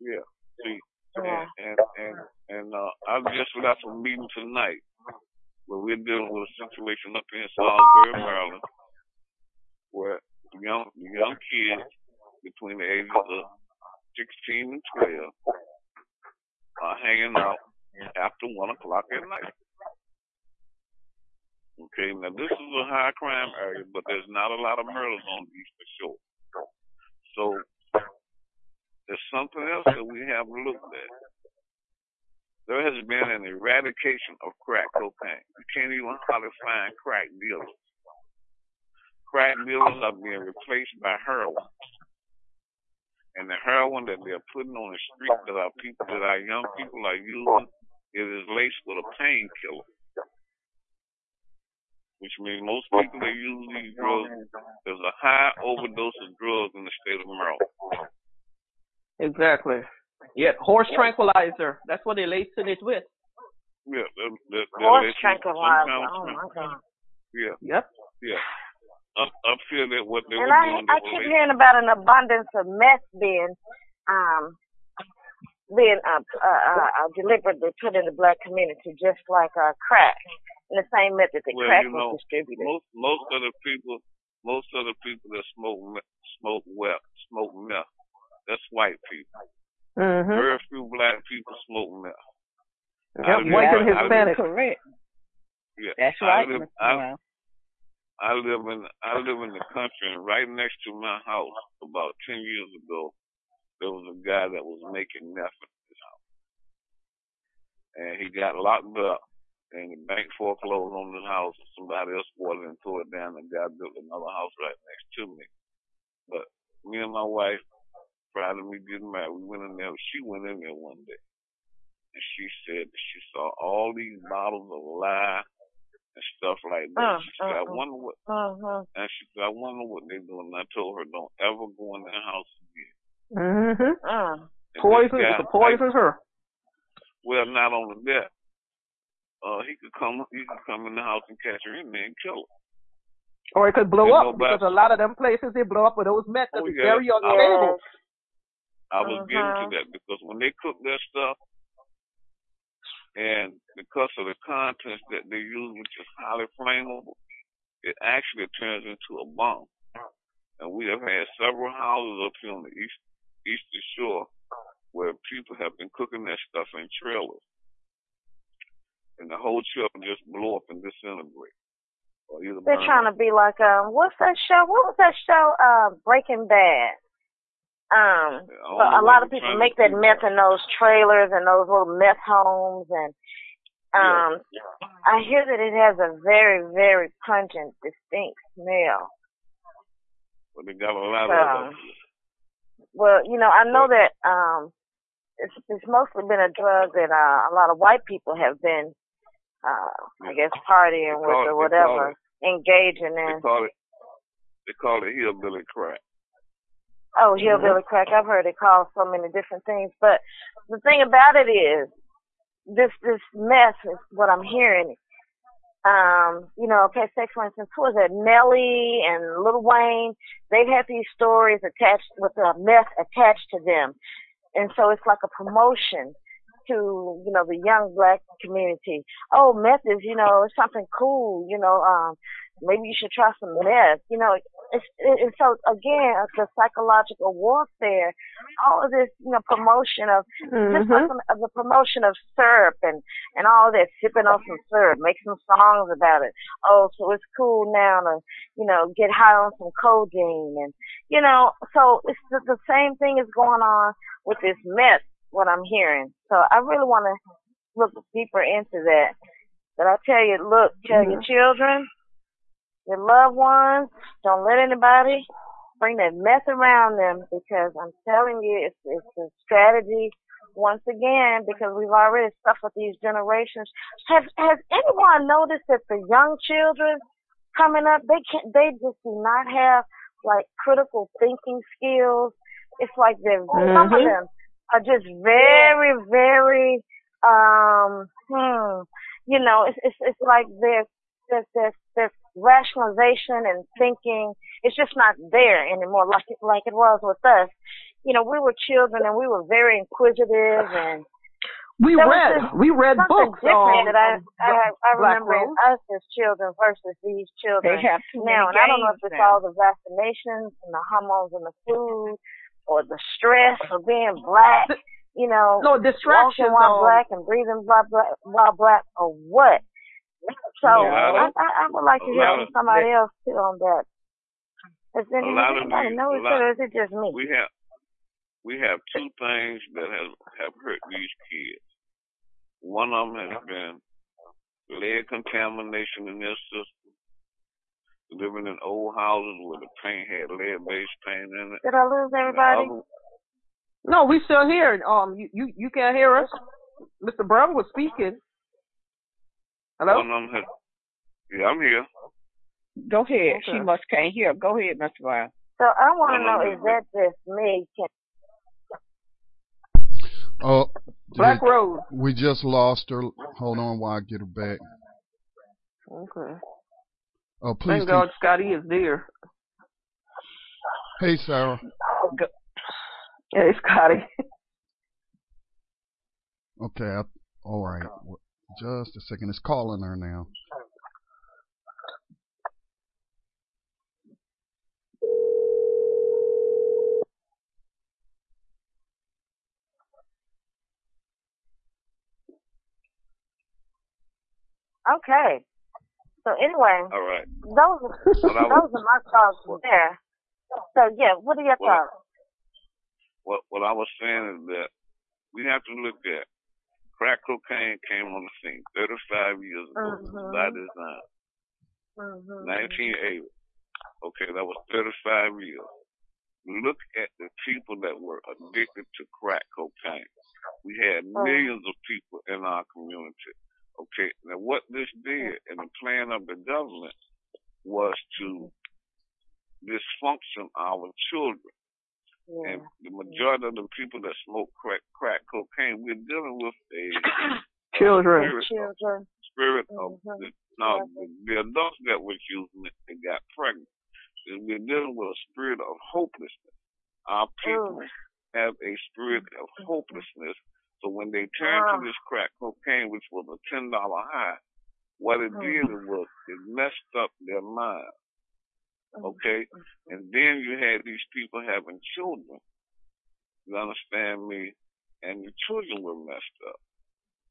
Speaker 24: Yeah. See, and and and, and uh, I just left a meeting tonight where we're dealing with a situation up here in Salisbury, Maryland, where young young kids between the ages of 16 and 12 are hanging out after one o'clock at night. Okay, now this is a high crime area, but there's not a lot of murders on the Eastern Shore. So there's something else that we have looked at. There has been an eradication of crack cocaine. You can't even hardly find crack dealers. Crack dealers are being replaced by heroin. And the heroin that they're putting on the street that our people, that our young people are using, it is laced with a painkiller. Which means most people that use these drugs, there's a high overdose of drugs in the state of Maryland.
Speaker 21: Exactly. Yeah, horse tranquilizer. That's what they're lacing it with.
Speaker 24: Yeah, they're, they're, they're
Speaker 1: Horse tranquilizer.
Speaker 24: some kind of
Speaker 1: Oh my god.
Speaker 24: Yeah.
Speaker 21: Yep.
Speaker 24: Yeah. I, I feel that what they
Speaker 1: And
Speaker 24: were
Speaker 1: I
Speaker 24: doing,
Speaker 1: I keep hearing about an abundance of meth being um being uh, uh, uh, uh, deliberately put in the black community, just like uh, crack, in the same method that
Speaker 24: well,
Speaker 1: crack
Speaker 24: you know,
Speaker 1: was distributed.
Speaker 24: most most of the people, most of the people that smoke me- smoke well smoke meth. That's white people.
Speaker 21: Mm-hmm.
Speaker 24: Very few black people smoke meth.
Speaker 21: Yep, white and Hispanic.
Speaker 1: Correct.
Speaker 24: Yeah,
Speaker 1: That's
Speaker 24: I
Speaker 1: right,
Speaker 24: live, I,
Speaker 1: Brown.
Speaker 24: I live in I live in the country, and right next to my house, about ten years ago, there was a guy that was making meth in his house, and he got locked up, and the bank foreclosed on his house. And somebody else bought it and tore it down, and guy built another house right next to me. But me and my wife, prior to me getting married, we went in there. She went in there one day, and she said she saw all these bottles of lye and stuff like
Speaker 1: Uh,
Speaker 24: that. she said,
Speaker 1: uh,
Speaker 24: I wonder what.
Speaker 1: Uh-huh.
Speaker 24: And she said, I wonder what they're doing. And I told her, don't ever go in that house again.
Speaker 21: Mm-hmm.
Speaker 1: Uh.
Speaker 24: And
Speaker 21: Poison.
Speaker 24: this guy,
Speaker 21: It's a poison her.
Speaker 24: well, not only that, uh, he could come, he could come in the house and catch her in there and kill her.
Speaker 21: Or it could blow
Speaker 24: There's
Speaker 21: up
Speaker 24: nobody-
Speaker 21: because a lot of them places they blow up with those meth that
Speaker 24: Oh, yeah.
Speaker 21: very
Speaker 24: I-
Speaker 21: unstable.
Speaker 24: I was getting to
Speaker 21: Uh-huh.
Speaker 24: that because when they cook their stuff, and because of the contents that they use, which is highly flammable, it actually turns into a bomb. And we have had several houses up here on the east eastern shore where people have been cooking their stuff in trailers, and the whole trailer just blow up and disintegrate.
Speaker 1: They're trying to be like um what's that show? What was that show? Uh Breaking Bad. Um, so
Speaker 24: know
Speaker 1: a lot of people make that meth in those trailers and those little meth homes, and um, I hear that it has a very, very pungent, distinct smell.
Speaker 24: But they got a lot
Speaker 1: Um,
Speaker 24: of
Speaker 1: well, you know, I know that um, it's it's mostly been a drug that uh, a lot of white people have been, uh, I guess, partying with
Speaker 24: it-
Speaker 1: or whatever,
Speaker 24: it-
Speaker 1: engaging in.
Speaker 24: They call it they call it hillbilly crack.
Speaker 1: Oh, hillbilly crack. I've heard it called so many different things. But the thing about it is, this this mess is what I'm hearing. Um, you know, okay, say for instance, who is it? Nelly and Lil Wayne. They've had these stories attached with the meth attached to them, and so it's like a promotion to you know the young black community. Oh, meth is you know something cool. You know, um, maybe you should try some meth. You know, it's, it's so again the psychological warfare. All of this, you know, promotion of just like some, of the promotion of syrup and and all that sipping on some syrup, make some songs about it. Oh, so it's cool now to you know get high on some codeine and you know, so it's the, the same thing is going on with this meth. What I'm hearing, so I really want to look deeper into that. But I tell you, look, tell your mm-hmm. children, your loved ones, don't let anybody bring that mess around them because I'm telling you, it's, it's a strategy once again because we've already suffered these generations. Has, has anyone noticed that the young children coming up, they can't, they just do not have like critical thinking skills. It's like they're some of
Speaker 21: Mhm.
Speaker 1: them are just very, very um hmm you know, it's it's it's like there's there's there's there's rationalization and thinking it's just not there anymore like it like it was with us. You know, we were children and we were very inquisitive and
Speaker 21: We read. We read books
Speaker 1: different
Speaker 21: on,
Speaker 1: that I I, I remember in us as children versus these children
Speaker 19: They have too
Speaker 1: now. And I don't know if it's
Speaker 19: now.
Speaker 1: all the vaccinations and the hormones and the food or the stress of being black. You know,
Speaker 21: No, distractions
Speaker 1: walking while
Speaker 21: on-
Speaker 1: black and breathing while black, while black or what? So
Speaker 24: Yeah.
Speaker 1: I, I, I would like to hear
Speaker 24: lot
Speaker 1: from
Speaker 24: of-
Speaker 1: somebody else too on that. Has
Speaker 24: A
Speaker 1: any,
Speaker 24: lot of
Speaker 1: anybody
Speaker 24: these-
Speaker 1: noticed
Speaker 24: a
Speaker 1: it or is it just me?
Speaker 24: We have we have two things that have have hurt these kids. One of them has been lead contamination in their system. Living in old houses where the paint had lead-based paint in it.
Speaker 1: Did I lose everybody?
Speaker 24: other-
Speaker 21: No, we still here. Um, you, you you can't hear us. Mr. Brown was speaking. Hello.
Speaker 24: One of them has. Yeah, I'm here.
Speaker 19: Go ahead. She must can't hear. Go ahead, Mr. Brown.
Speaker 1: So I want to
Speaker 24: One
Speaker 1: know
Speaker 24: of them
Speaker 1: is
Speaker 24: is
Speaker 1: that just me? Can,
Speaker 2: Oh,
Speaker 21: Black
Speaker 2: did-
Speaker 21: Rose.
Speaker 2: we just lost her. Hold on while I get her back.
Speaker 21: Okay.
Speaker 2: Oh, please.
Speaker 21: Thank God
Speaker 2: keep-
Speaker 21: Scotty is there.
Speaker 2: Hey, Sarah.
Speaker 21: Hey, Scotty.
Speaker 2: Okay. I, all right. W- Just a second. It's calling her now.
Speaker 1: okay. So anyway,
Speaker 24: All right.
Speaker 1: those
Speaker 24: Well, I
Speaker 1: those
Speaker 24: was-
Speaker 1: are my thoughts there. So yeah, what are your
Speaker 24: Well,
Speaker 1: thoughts?
Speaker 24: What what I was saying is that we have to look at crack cocaine came on the scene 35 years ago
Speaker 1: Mhm.
Speaker 24: by design.
Speaker 1: Mm-hmm.
Speaker 24: 1980. Okay, that was 35 years. Look at the people that were addicted to crack cocaine. We had
Speaker 1: Oh.
Speaker 24: millions of people in our community. Okay, now what this did in the plan of the government was to dysfunction our children. And the majority of the people that smoke crack, crack cocaine, we're dealing with a
Speaker 21: Children.
Speaker 24: spirit of
Speaker 1: Children.
Speaker 24: spirit of
Speaker 1: Mhm.
Speaker 24: the, no, the, the adults that were using it and got pregnant. And we're dealing with a spirit of hopelessness. Our people
Speaker 1: Mm.
Speaker 24: have a spirit of hopelessness. So when they turned
Speaker 1: Ah.
Speaker 24: to this crack cocaine, which was a ten dollar high, what it did was it messed up their mind. Okay? And then you had these people having children. You understand me? And the children were messed up.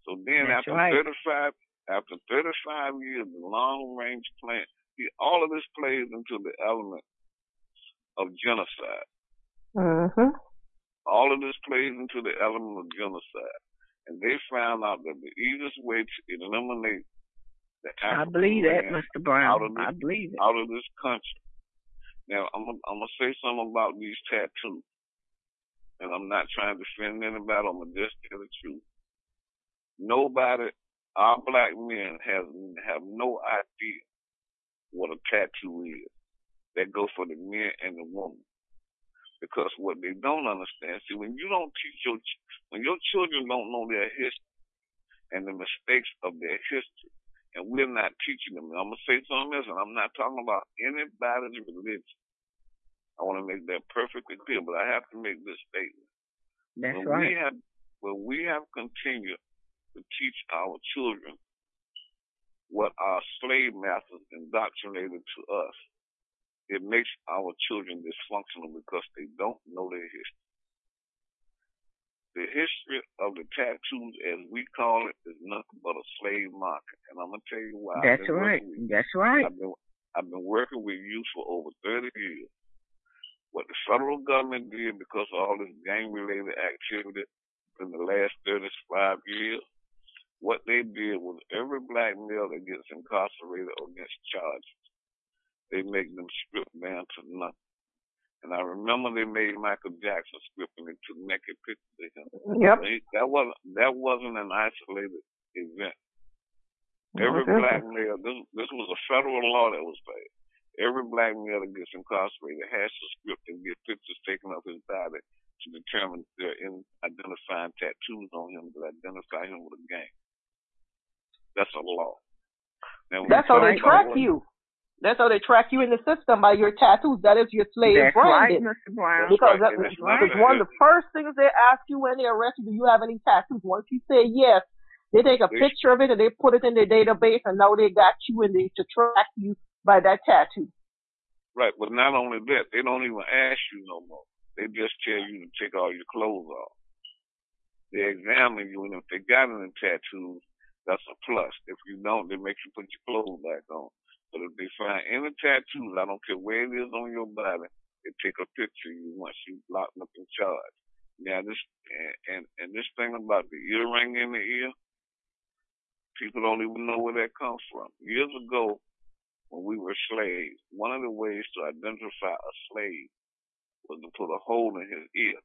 Speaker 24: So then
Speaker 19: That's
Speaker 24: after
Speaker 19: right.
Speaker 24: 35, after 35 years, the long range plan, see, all of this plays into the element of genocide.
Speaker 21: Mm-hmm.
Speaker 24: All of this plays into the element of genocide. And they found out that the easiest way to eliminate the
Speaker 19: I
Speaker 24: African
Speaker 19: believe that, Mr. Brown.
Speaker 24: out of this,
Speaker 19: I believe it.
Speaker 24: out of this country. Now, I'm I'm gonna say something about these tattoos, and I'm not trying to defend anybody. I'm gonna just tell the truth. Nobody, our black men, has have no idea what a tattoo is. That goes for the men and the women. Because what they don't understand, see, when you don't teach your, when your children don't know their history and the mistakes of their history, and we're not teaching them, and I'm gonna say something else, and I'm not talking about anybody's religion. I want to make that perfectly clear, but I have to make this statement.
Speaker 19: That's
Speaker 24: when
Speaker 19: right.
Speaker 24: we have when we have continued to teach our children what our slave masters indoctrinated to us, it makes our children dysfunctional because they don't know their history. The history of the tattoos, as we call it, is nothing but a slave market. And I'm gonna tell you why.
Speaker 19: That's right.
Speaker 24: with-
Speaker 19: That's right.
Speaker 24: I've been I've been working with youth for over 30 years. What the federal government did because of all this gang-related activity in the last 35 years, what they did was every black male that gets incarcerated or gets charged, they make them strip down to nothing. And I remember they made Michael Jackson strip and they took naked pictures of him.
Speaker 21: Yep.
Speaker 24: They- That wasn't that wasn't an isolated event. Every
Speaker 21: Mhm.
Speaker 24: black male, this, this was a federal law that was passed. Every black male that gets incarcerated has to script and get pictures taken of his body to determine if there are any identifying tattoos on him that identify him with a gang. That's a law. Now,
Speaker 21: That's how they track you. That's how they track you in the system by your tattoos. That is your slave
Speaker 19: That's right,
Speaker 21: branding.
Speaker 19: Mr. Brown.
Speaker 21: Because
Speaker 24: right,
Speaker 21: that,
Speaker 24: and it's not
Speaker 21: because
Speaker 24: a-
Speaker 21: one of the first things they ask you when they arrest you, do you have any tattoos? Once you say yes, they take a picture of it and they put it in their database, and now they got you and they to track you by that tattoo.
Speaker 24: Right, but not only that, they don't even ask you no more. They just tell you to take all your clothes off. They examine you, and if they got any tattoos, that's a plus. If you don't, they make you put your clothes back on. But if they find any tattoos, I don't care where it is on your body, they take a picture of you once you locked up in charge. Now this and, and and this thing about the earring in the ear, people don't even know where that comes from. Years ago, when we were slaves, one of the ways to identify a slave was to put a hole in his ear.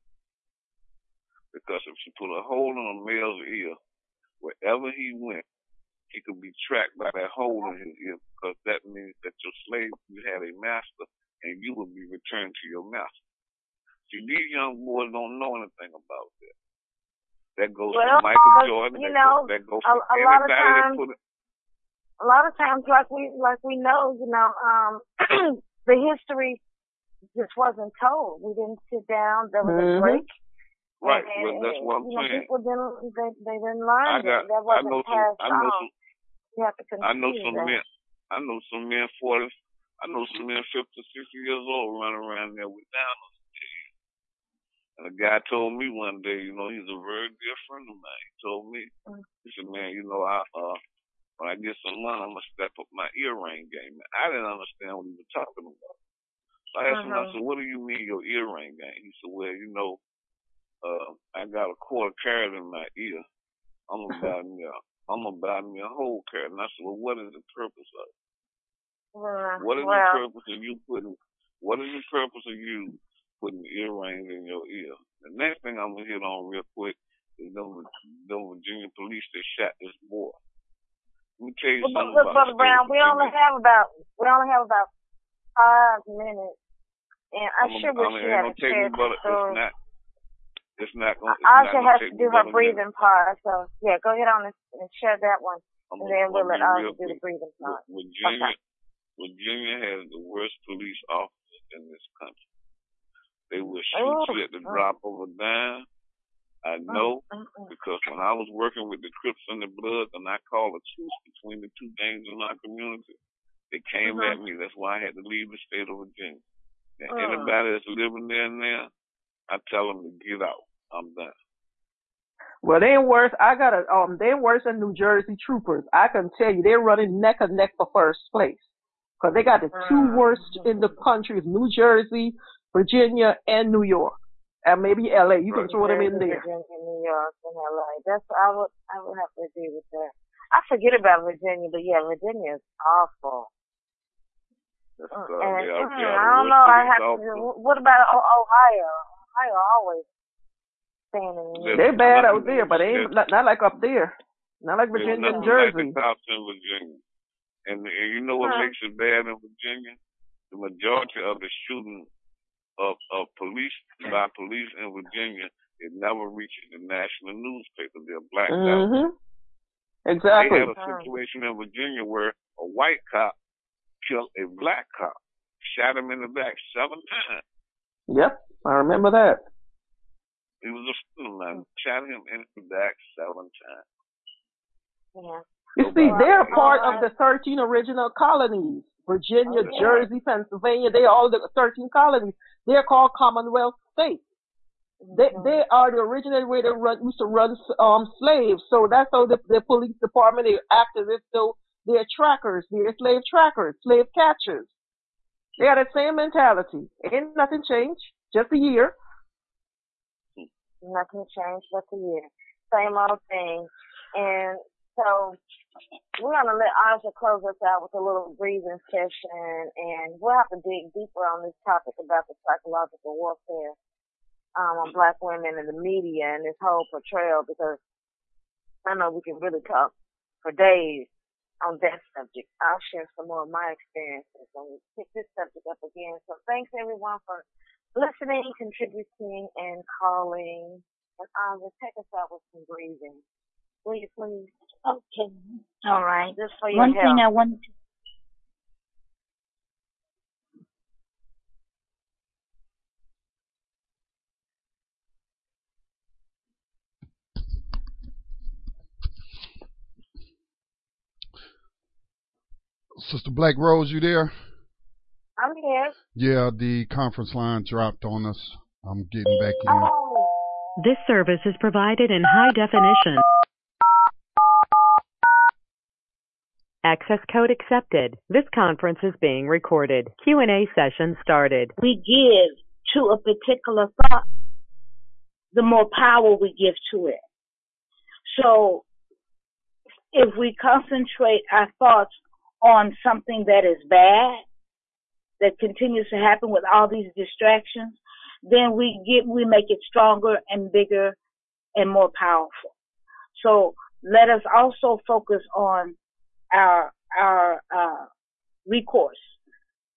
Speaker 24: Because if you put a hole in a male's ear, wherever he went, he could be tracked by that hole in his ear because that means that your slave, you had a master and you would be returned to your master. See, these young boys don't know anything about that. That goes
Speaker 1: Well,
Speaker 24: for Michael Jordan.
Speaker 1: you
Speaker 24: that,
Speaker 1: know,
Speaker 24: goes, that goes
Speaker 1: a-
Speaker 24: for
Speaker 1: a lot of
Speaker 24: anybody that
Speaker 1: times-
Speaker 24: put it.
Speaker 1: a lot of times like we like we know, you know, um the history just wasn't told. We didn't sit down, there was
Speaker 24: Mhm.
Speaker 1: a break.
Speaker 24: Right,
Speaker 1: And,
Speaker 24: well, that's what I'm
Speaker 1: you know,
Speaker 24: saying.
Speaker 1: people didn't they, they didn't learn
Speaker 24: I got,
Speaker 1: it. That wasn't
Speaker 24: know some,
Speaker 1: passed
Speaker 24: I know
Speaker 1: on.
Speaker 24: some,
Speaker 1: You have to
Speaker 24: I know some
Speaker 1: that.
Speaker 24: men. I know some men forty. I know some men fifty, sixty years old running around there with diamonds. And a guy told me one day, you know, he's a very dear friend of mine. He told me, he said, man, you know, I uh, when I get some money, I'm gonna step up my earring game. I didn't understand what he was talking about. So I asked him, I
Speaker 1: Mhm.
Speaker 24: said, what do you mean your earring game? He said, well, you know, uh, I got a quarter carat in my ear. I'm gonna buy me a, I'm gonna buy me a whole carat. And I said, well, what is the purpose of it?
Speaker 1: Well,
Speaker 24: What is
Speaker 1: well,
Speaker 24: the purpose of you putting? What is the purpose of you putting earrings in your ear? The next thing I'm gonna hit on real quick is them, them Virginia police that shot this boy. Let me tell you something
Speaker 1: but,
Speaker 24: about
Speaker 1: Brother
Speaker 24: the
Speaker 1: Brown, we only have about we only have about five minutes, and I
Speaker 24: I'm,
Speaker 1: sure
Speaker 24: I'm,
Speaker 1: you
Speaker 24: ain't
Speaker 1: had
Speaker 24: gonna
Speaker 1: a chance to.
Speaker 24: It's not. It's not gonna. It's
Speaker 1: Asha
Speaker 24: gonna
Speaker 1: has to do her
Speaker 24: but a minute.
Speaker 1: breathing part, so yeah, go ahead on and, and share that one,
Speaker 24: I'm
Speaker 1: and then we'll let
Speaker 24: gonna be real
Speaker 1: Asha do the breathing part.
Speaker 24: Virginia, Virginia has the worst police officers in this country. They will shoot
Speaker 1: Oh,
Speaker 24: you at the
Speaker 1: oh.
Speaker 24: drop of a dime. I know because when I was working with the Crips and the Bloods and I called a truce between the two gangs in our community, they came
Speaker 1: Mhm.
Speaker 24: at me. That's why I had to leave the state of Virginia. Now,
Speaker 1: Mm.
Speaker 24: anybody that's living there now, I tell them to get out. I'm done.
Speaker 21: Well, they ain't worse. I got a um. They worse than New Jersey troopers. I can tell you, they're running neck and neck for first place. Cause they got the two worst in the country: New Jersey Virginia, and New York, and maybe LA. You can throw them in
Speaker 1: Jersey,
Speaker 21: there.
Speaker 1: Virginia, New York, and LA. That's I would I would have to agree with that. I forget about Virginia, but yeah, Virginia is awful.
Speaker 24: That's, uh,
Speaker 1: And
Speaker 24: they
Speaker 1: mm, I don't know. I have to. What about Ohio? Ohio always staying in the news.
Speaker 21: They're bad out there, but they ain't not, not like up there. Not like Virginia and
Speaker 24: nothing like
Speaker 21: Jersey.
Speaker 24: the South in Virginia. And, and you know what
Speaker 21: Huh.
Speaker 24: makes it bad in Virginia? The majority of the shooting of, of police by police in Virginia it never reaches the national newspaper. They're blacked out.
Speaker 21: hmm Exactly.
Speaker 24: They had a situation in Virginia where a white cop killed a black cop, shot him in the back seven times.
Speaker 21: Yep, I remember that.
Speaker 24: He was a student man, shot him in the back seven times.
Speaker 1: Yeah.
Speaker 21: You see, they're part of the 13 original colonies. Virginia,
Speaker 24: Okay.
Speaker 21: Jersey, Pennsylvania, they are all the 13 colonies. They're called Commonwealth states. They they are the original way they run used to run um slaves. So that's how the, the police department they act as if though they're trackers, they're slave trackers, slave catchers. They have the same mentality. Ain't nothing changed. Just a year.
Speaker 1: Nothing changed but the year. Same old thing. And so we're gonna let Aja close us out with a little breathing session and we'll have to dig deeper on this topic about the psychological warfare um on black women in the media and this whole portrayal because I know we can really talk for days on that subject. I'll share some more of my experiences when we pick this subject up again. So thanks everyone for listening, contributing, and calling. And um, Aja, take us out with some breathing. Will you please?
Speaker 14: Okay. All right.
Speaker 1: Just for your
Speaker 14: One thing. I wanted to
Speaker 2: Sister Black Rose, you there?
Speaker 1: I'm here.
Speaker 2: Yeah, the conference line dropped on us. I'm getting back in.
Speaker 1: Oh,
Speaker 25: This service is provided in high definition. Access code accepted. This conference is being recorded. Q&A session started.
Speaker 14: we give to a particular thought, the more power we give to it. So if we concentrate our thoughts on something that is bad, that continues to happen with all these distractions, then we get, we make it stronger and bigger and more powerful. So let us also focus on our, our, uh, recourse,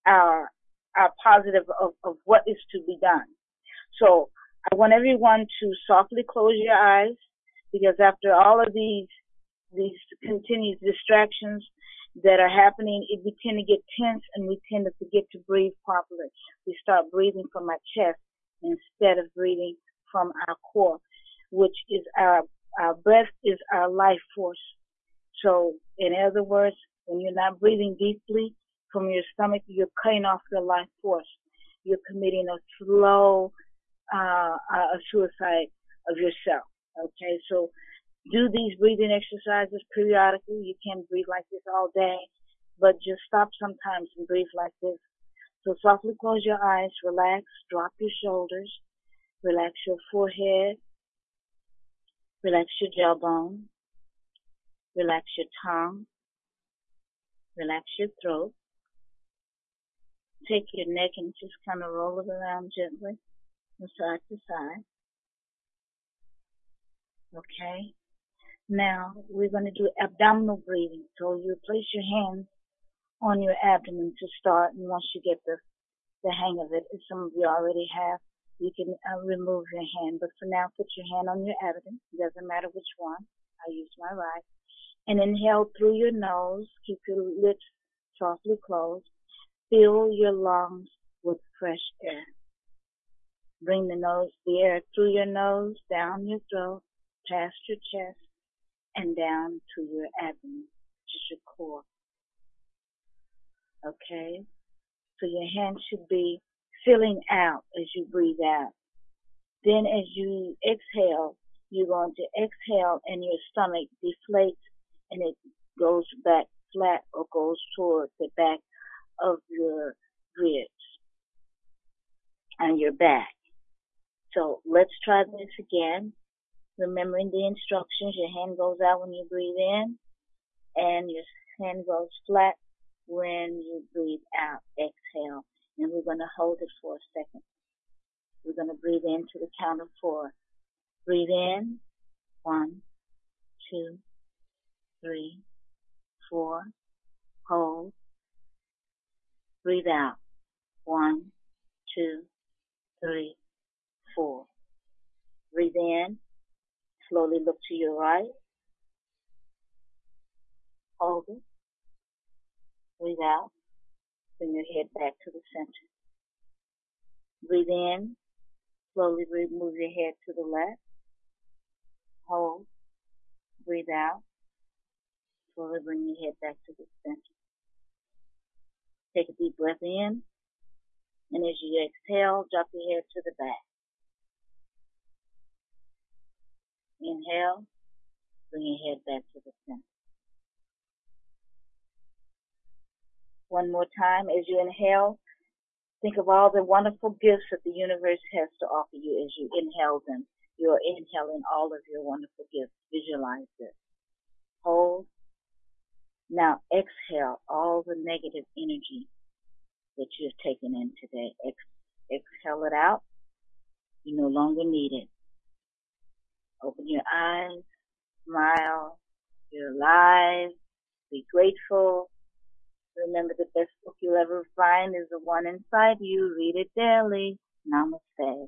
Speaker 14: our, our positive of, of what is to be done. So I want everyone to softly close your eyes because after all of these, these continued distractions that are happening, we tend to get tense and we tend to forget to breathe properly. We start breathing from our chest instead of breathing from our core, which is our, our breath is our life force. So in other words, when you're not breathing deeply from your stomach, you're cutting off your life force. You're committing a slow, uh, uh, suicide of yourself. Okay. So do these breathing exercises periodically. You can't breathe like this all day, but just stop sometimes and breathe like this. So softly close your eyes, relax, drop your shoulders, relax your forehead, relax your jawbone, relax your tongue, relax your throat. Take your neck and just kind of roll it around gently from side to side. Okay. Now we're going to do abdominal breathing. So you place your hands on your abdomen to start, and once you get the the hang of it, as some of you already have, you can uh, remove your hand. But for now, put your hand on your abdomen. It doesn't matter which one. I use my right. And inhale through your nose. Keep your lips softly closed. Fill your lungs with fresh air. Bring the nose, the air through your nose, down your throat, past your chest, and down to your abdomen, is your core. Okay? So your hands should be filling out as you breathe out. Then as you exhale, you're going to exhale and your stomach deflates and it goes back flat or goes toward the back of your ribs. and you're back. So let's try this again. Remembering the instructions, your hand goes out when you breathe in and your hand goes flat when you breathe out. Exhale. And we're going to hold it for a second. We're going to breathe in to the count of four. Breathe in. One, two, three, four. Hold. Breathe out. One, two, three, four. Breathe in. Slowly look to your right. Hold it. Breathe out. Bring your head back to the center. Breathe in. Slowly move your head to the left. Hold. Breathe out. Slowly bring your head back to the center. Take a deep breath in. And as you exhale, drop your head to the back. Inhale. Bring your head back to the center. One more time as you inhale, think of all the wonderful gifts that the universe has to offer you as you inhale them. You are inhaling all of your wonderful gifts. Visualize this. Hold. Now exhale all the negative energy that you've taken in today. Ex- exhale it out. You no longer need it. Open your eyes, smile, you're alive, be grateful. Remember the best book you'll ever find is the one inside you. Read it daily. Namaste.